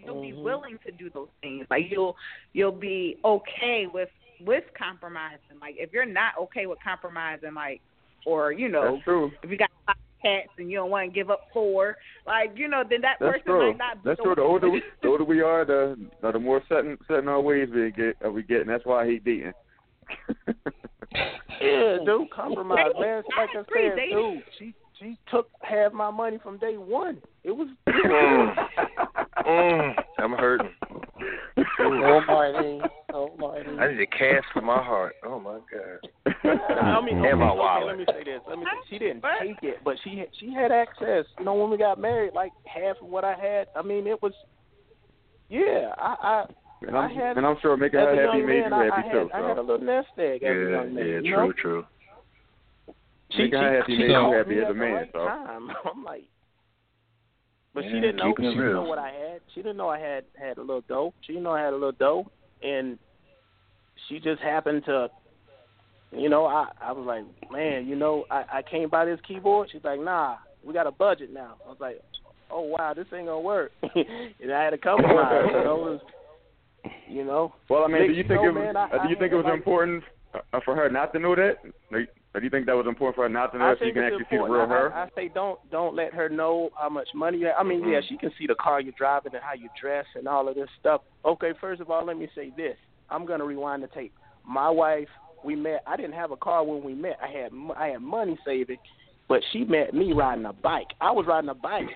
you'll be Mhm. willing to do those things. Like you'll you'll be okay with with compromising. Like if you're not okay with compromising, like or you know, That's true. if you got five cats and you don't want to give up four, like you know, then that That's person true. might not. be That's true. The okay. older we, the older we are, the the the more set in, our ways we get. are we getting. that's why he hate dating. Yeah, dude, compromise, They- man. Like I agree, said, dude, she she took half my money from day one. It was. Mm. I'm hurting. Oh, Marty. Oh, Marty. I need a cast for my heart. Oh my god. I mean, And my okay, wallet. let me say this. Let me say, she didn't take it, but she had, she had access. You know, when we got married, like half of what I had. I mean, it was. Yeah, I. And I, I'm, I had. and I'm sure making her a happy young made man, you I, happy I had, too. I had a So little nest egg as a Yeah, young man. yeah, true, know? true. She, making her happy she, made she you called happy me as at a man. right So time. I'm like, but she didn't know. She didn't know what I had. She didn't know I had had a little dough. She didn't know I had a little dough, and she just happened to. You know, I I was like, man, you know, I I can't buy this keyboard. She's like, nah, we got a budget now. I was like, oh wow, this ain't gonna work. and I had to compromise. you know, it was, you know. Well, I mean, do you think it was, man, I, uh, do you think it was important uh, for her not to know that? Or do you think that was important for her not to know so you can it's actually see the real I, her? I, I say don't don't let her know how much money you have. I mean, yeah, she can see the car you're driving and how you dress and all of this stuff. Okay, first of all, let me say this. I'm gonna rewind the tape. My wife, we met. I didn't have a car when we met. I had mo- I had money saving, but she met me riding a bike. I was riding a bike.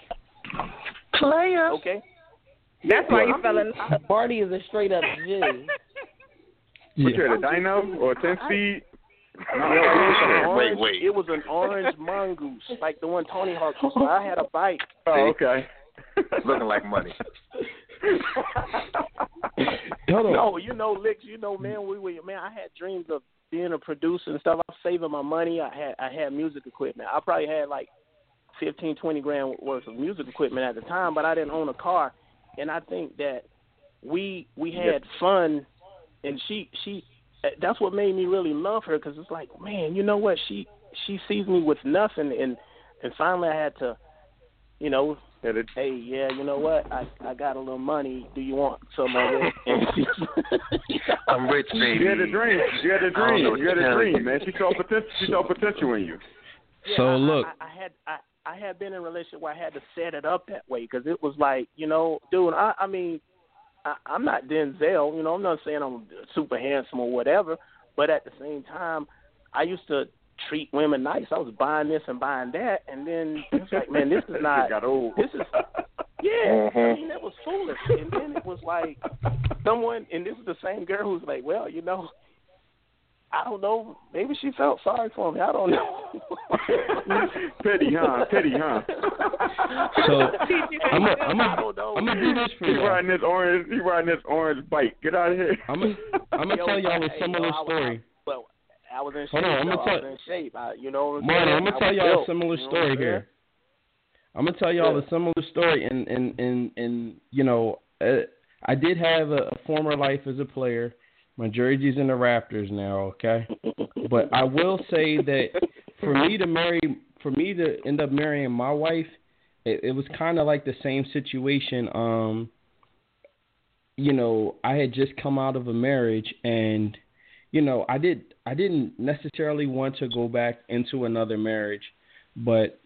Player. Okay. That's why you I'm fell in being- love. Marty is a straight up G. What you had a dyno or a ten speed? No, it was an Wait, orange, wait. It was an orange mongoose, like the one Tony Hawk. used to- I had a bite. Oh, okay. Looking like money. No, you know, licks. You know, man. We were man. I had dreams of being a producer and stuff. I was saving my money. I had I had music equipment. I probably had like fifteen, twenty grand worth of music equipment at the time, but I didn't own a car. And I think that we we had fun, and she she that's what made me really love her because it's like, man, you know what? She she sees me with nothing, and and finally I had to, you know, Yeah, the- hey, yeah, you know what? I I got a little money. Do you want some of it? She- I'm rich, baby. You had a dream. You had a I dream. You had a dream, man. She saw potential. She saw potential in you. Yeah, So I, look. I, I had I I had been in a relationship where I had to set it up that way because it was like you know, dude. I I mean, I, I'm not Denzel. You know, I'm not saying I'm super handsome or whatever, but at the same time, I used to treat women nice. I was buying this and buying that, and then it's like, man, this is not. got old. This is yeah. Mhm. I mean, that was foolish. And then it was like someone, and this is the same girl who's like, well, you know, I don't know. Maybe she felt sorry for me. I don't know. Petty, huh? Petty, huh? So I'm a, I'm a, I'm gonna do this for He you. riding this orange. He riding this orange bike. Get out of here. I'm gonna, I'm gonna tell y'all a similar yo, story. Well, I was in shape. Hold on, I'm gonna I was tell- in shape. I, you know what I'm Marty, saying? I'm I gonna tell was y'all a built, similar you know story here. I'm gonna tell y'all Yeah. a similar story, and and and and you know, uh, I did have a, a former life as a player. My jersey's in the Raptors now, okay. But I will say that for me to marry, for me to end up marrying my wife, it, it was kind of like the same situation. Um, you know, I had just come out of a marriage, and you know, I did, I didn't necessarily want to go back into another marriage, but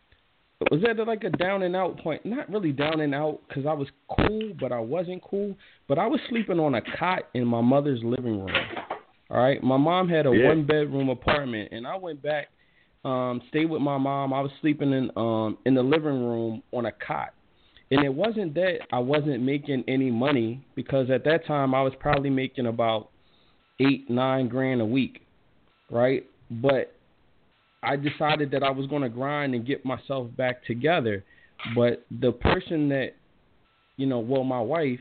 was at like a down and out point. Not really down and out because I was cool, but I wasn't cool. But I was sleeping on a cot in my mother's living room. All right, my mom had a Yeah. one bedroom apartment, and I went back, um, stayed with my mom. I was sleeping in um in the living room on a cot, and it wasn't that I wasn't making any money because at that time I was probably making about eight nine grand a week, right? But I decided that I was going to grind and get myself back together. But the person that, you know, well, my wife,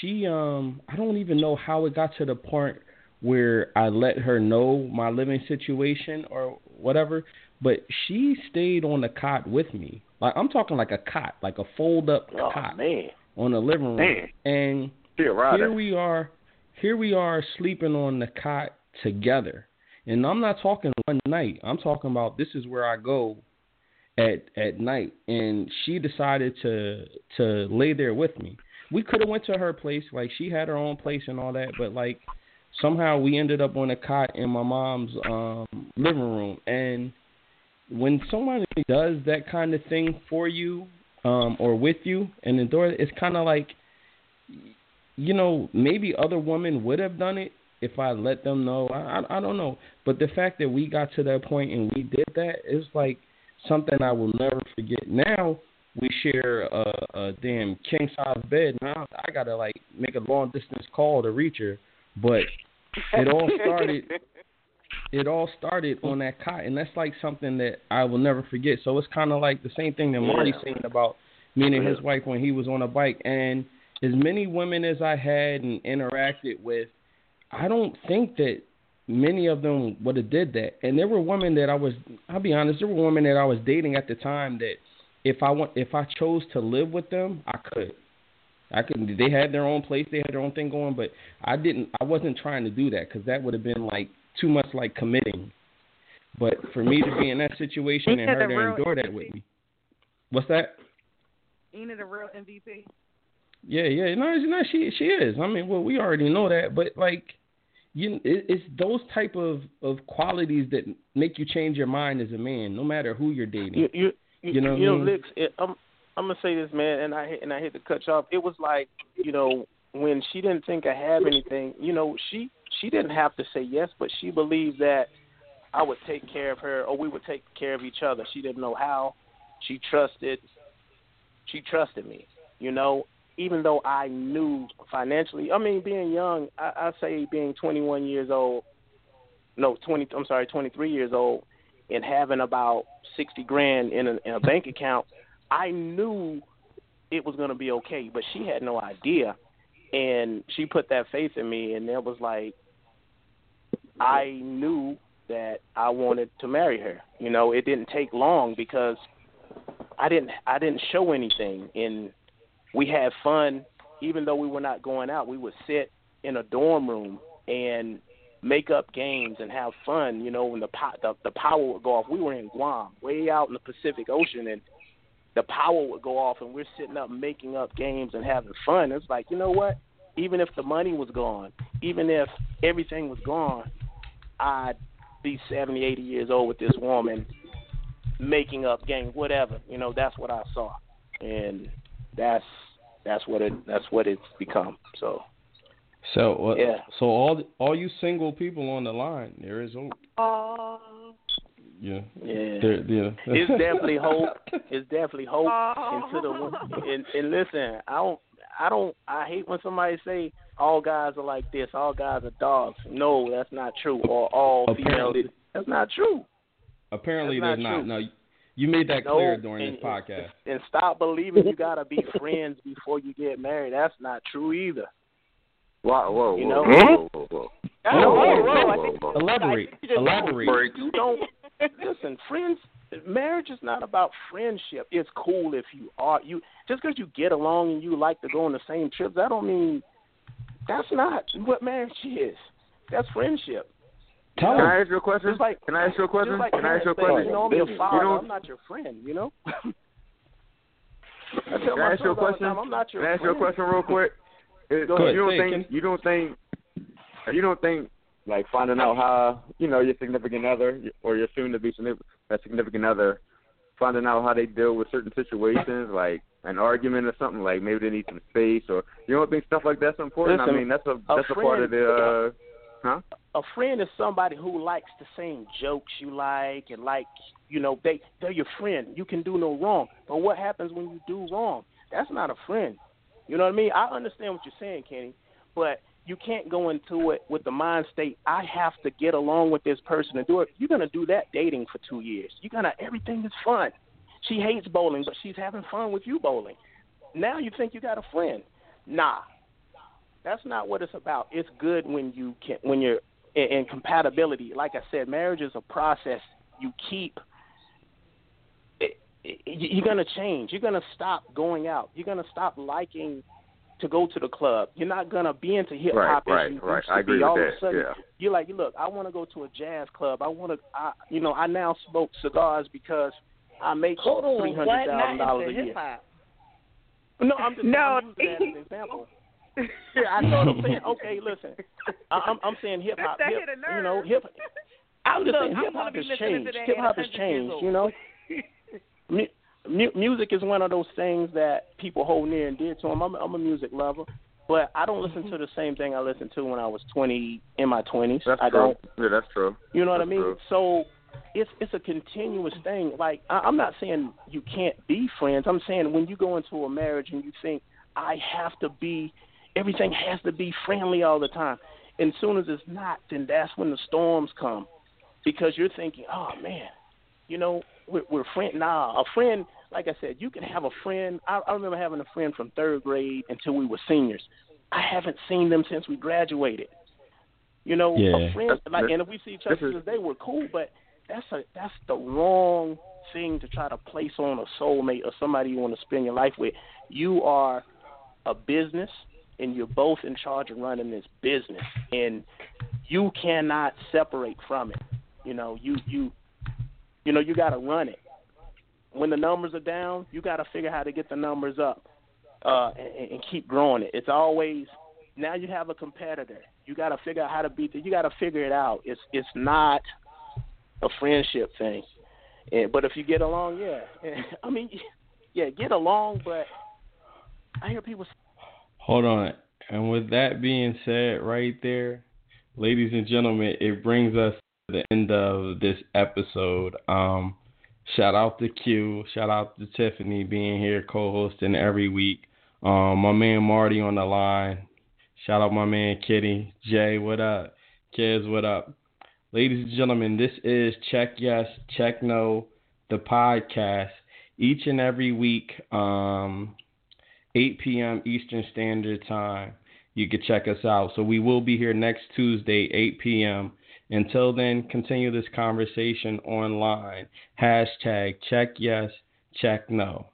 she, um, I don't even know how it got to the point where I let her know my living situation or whatever. But she stayed on the cot with me. Like I'm talking like a cot, like a fold up Oh cot man, on the living room. Man. And here we are here we are sleeping on the cot together and i'm not talking one night. I'm talking about this is where i go at at night. And she decided to to lay there with me. We could have went to her place. Like she had her own place and all that. But like somehow we ended up on a cot in my mom's um living room. And when someone does that kind of thing for you um or with you and endure it, it's kind of like you know, maybe other women would have done it if I let them know. I, I I don't know, but the fact that we got to that point and we did that is like something I will never forget. Now we share a, a damn king size bed. Now I gotta like make a long distance call to reach her, but it all started. It all started on that cot, and that's like something that I will never forget. So it's kind of like the same thing that Marty's saying about me and his wife when he was on a bike. And as many women as I had and interacted with, I don't think that many of them would have did that. And there were women that I was, I'll be honest, there were women that I was dating at the time that if I want, if I chose to live with them, I could. I could. They had their own place, they had their own thing going, but I didn't. I wasn't trying to do that because that would have been like too much like committing. But for me to be in that situation and her to endure that with me, what's that? Ain't it a real MVP? Yeah, yeah. No, not. She she is. I mean, well, we already know that, but like, you, it, it's those type of of qualities that make you change your mind as a man, no matter who you're dating. You you you, You know you I know, mean? Licks, it, I'm I'm gonna say this, man, and I and I hate to cut you off. It was like you know when she didn't think I have anything. You know, she she didn't have to say yes, but she believed that I would take care of her, or we would take care of each other. She didn't know how. She trusted. She trusted me. You know, even though I knew financially. I mean, being young, I, I say being 21 years old. No, 20. I'm sorry, 23 years old, and having about 60 grand in a, in a bank account. I knew it was going to be okay, but she had no idea, and she put that faith in me, and it was like I knew that I wanted to marry her. You know, it didn't take long because I didn't I didn't show anything and we had fun even though we were not going out. We would sit in a dorm room and make up games and have fun, you know, when the po- the, the power would go off. We were in Guam, way out in the Pacific Ocean and the power would go off and we're sitting up making up games and having fun. It's like, you know what? Even if the money was gone, even if everything was gone, I'd be 70, 80 years old with this woman making up games, whatever. You know, that's what I saw, and that's that's what it that's what it's become. So So uh, Yeah. so all all you single people on the line, there is hope. Oh, yeah, Yeah. They're- yeah. it's definitely hope. It's definitely hope Oh. into the and, and listen, I don't I don't I hate when somebody say all guys are like this, all guys are dogs. No, that's not true. Or all females that's not true. Apparently, That's there's not not. true. No, you made that No, clear during and- this podcast. And stop believing you gotta be friends before you get married. That's not true either. Whoa, whoa, You whoa, know? whoa, whoa, whoa. Whoa, whoa, wrong. I whoa, think- whoa. Elaborate. I think you Elaborate. You don't listen, friends. Marriage is not about friendship. It's cool if you are you just because you get along and you like to go on the same trips. That don't mean that's not what marriage is. That's friendship. Can I ask you a question? Like, Can I ask you a question? Like Can I ask you a question? You know, I'm your father. don't- I'm not your friend. You know. I tell Can my I ask you a sons all the question? time, I'm not your Can I ask you a question real quick? Is- Go ahead, you don't say think you don't think you don't think like finding out how you know your significant other or your soon to be significant other finding out how they deal with certain situations like an argument or something like maybe they need some space or you don't think stuff like that's important Listen, i mean that's a a that's a part of the uh huh? A friend is somebody who likes the same jokes you like and like you know they they're your friend. You can do no wrong. But what happens when you do wrong? That's not a friend. You know what i mean? I understand what you're saying kenny but you can't go into it with the mind state i have to get along with this person and do it. You're going to do that dating for two years. You're to everything is fun. She hates bowling but she's having fun with you bowling. Now you think you got a friend. Nah that's not what it's about. It's good when you can when you're in, in compatibility. Like I said, marriage is a process. You keep. It, it, you're gonna change. You're gonna stop going out. You're gonna stop liking to go to the club. You're not gonna be into hip hop Right, as you right, right. to I agree be. with All of that, a sudden, yeah. you're like, look, I want to go to a jazz club. I want to, I, you know, I now smoke cigars because I make Hold on, three what? hundred thousand Not dollars a year. hip-hop. No, I'm just No. I'm using that as an example. Yeah, I know what I'm saying. Okay, listen, I, I'm I'm saying hip hop. Hip, you know, hip. I'm just Look, saying hip hop be has changed. Hip hop has 100 changed. You know, mu- mu- music is one of those things that people hold near and dear to them. I'm, I'm a music lover, but I don't listen mm-hmm. to the same thing I listened to when I was 20 in my 20s. that's I true don't. yeah that's true You know what I mean? true. So it's it's a continuous thing. Like I, I'm not saying you can't be friends. I'm saying when you go into a marriage and you think I have to be, everything has to be friendly all the time. And as soon as it's not, then that's when the storms come, because you're thinking, oh man, you know, we're, we're friend. Nah, a friend. Like I said, you can have a friend. I, I remember having a friend from third grade until we were seniors. I haven't seen them since we graduated. You know, Yeah. a friend like, and if we see each other, This is- to this day, we're cool. But that's a that's the wrong thing to try to place on a soulmate or somebody you want to spend your life with. You are a business, and you're both in charge of running this business, and you cannot separate from it. You know, you you you know you got to run it. When the numbers are down, you got to figure how to get the numbers up uh, and, and keep growing it. It's always now you have a competitor. You got to figure out how to beat it. You got to figure it out. It's it's not a friendship thing. And, but if you get along, yeah. I mean, yeah, get along. But I hear people. Hold on. And with that being said, right there, ladies and gentlemen, it brings us to the end of this episode. Um, shout out to Q. Shout out to Tiffany being here, co-hosting every week. Um, my man Marty on the line. Shout out my man Kitty. Jay, what up? Kids, what up? Ladies and gentlemen, this is Check Yes, Check No, the podcast. Each and every week, um, 8 p.m. Eastern Standard Time. You can check us out. So we will be here next Tuesday, 8 p.m. Until then, continue this conversation online. Hashtag check yes, check no.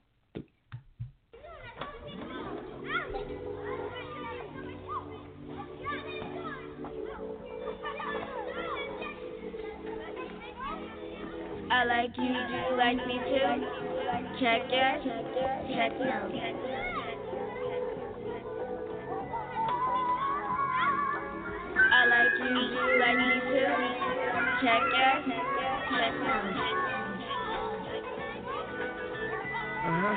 I like you, do you like me too? Check yes, check no. I like you, you like me too? Check yes, check no. Uh-huh.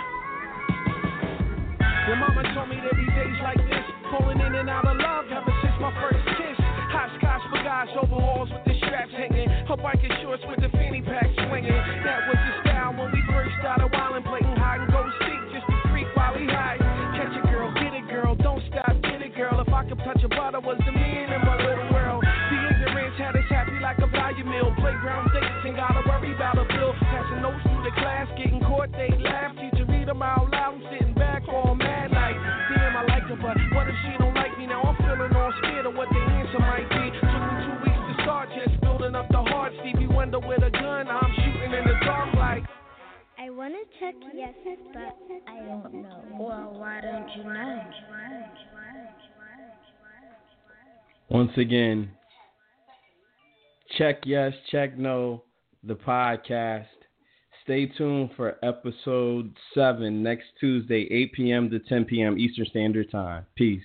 Your mama told me there be days like this, falling in and out of love ever since my first kiss. Hot scotch for guys, overalls with the straps hanging. Her biking shorts with the fanny pack swinging. That was the style when we first started wildin', playing hide and go seek just to freak while he hide. Catch a girl, get a girl, don't stop, get a girl. If I could touch a butter, was the man Playground gotta worry about a bill. Passing notes through the class, getting caught, they laugh. Teacher read them out loud, I'm sitting back all mad like, damn, I like her, but what if she don't like me now? I'm feeling all scared of what the answer might be. Took me two weeks to start, just building up the heart. Stevie Wonder with a gun, I'm shooting in the dark like. I want to check yes, but I don't know. Well, why don't you know? Once again, check yes, check no, the podcast. Stay tuned for episode 7 next Tuesday, 8 p.m. to 10 p.m. Eastern Standard Time. Peace.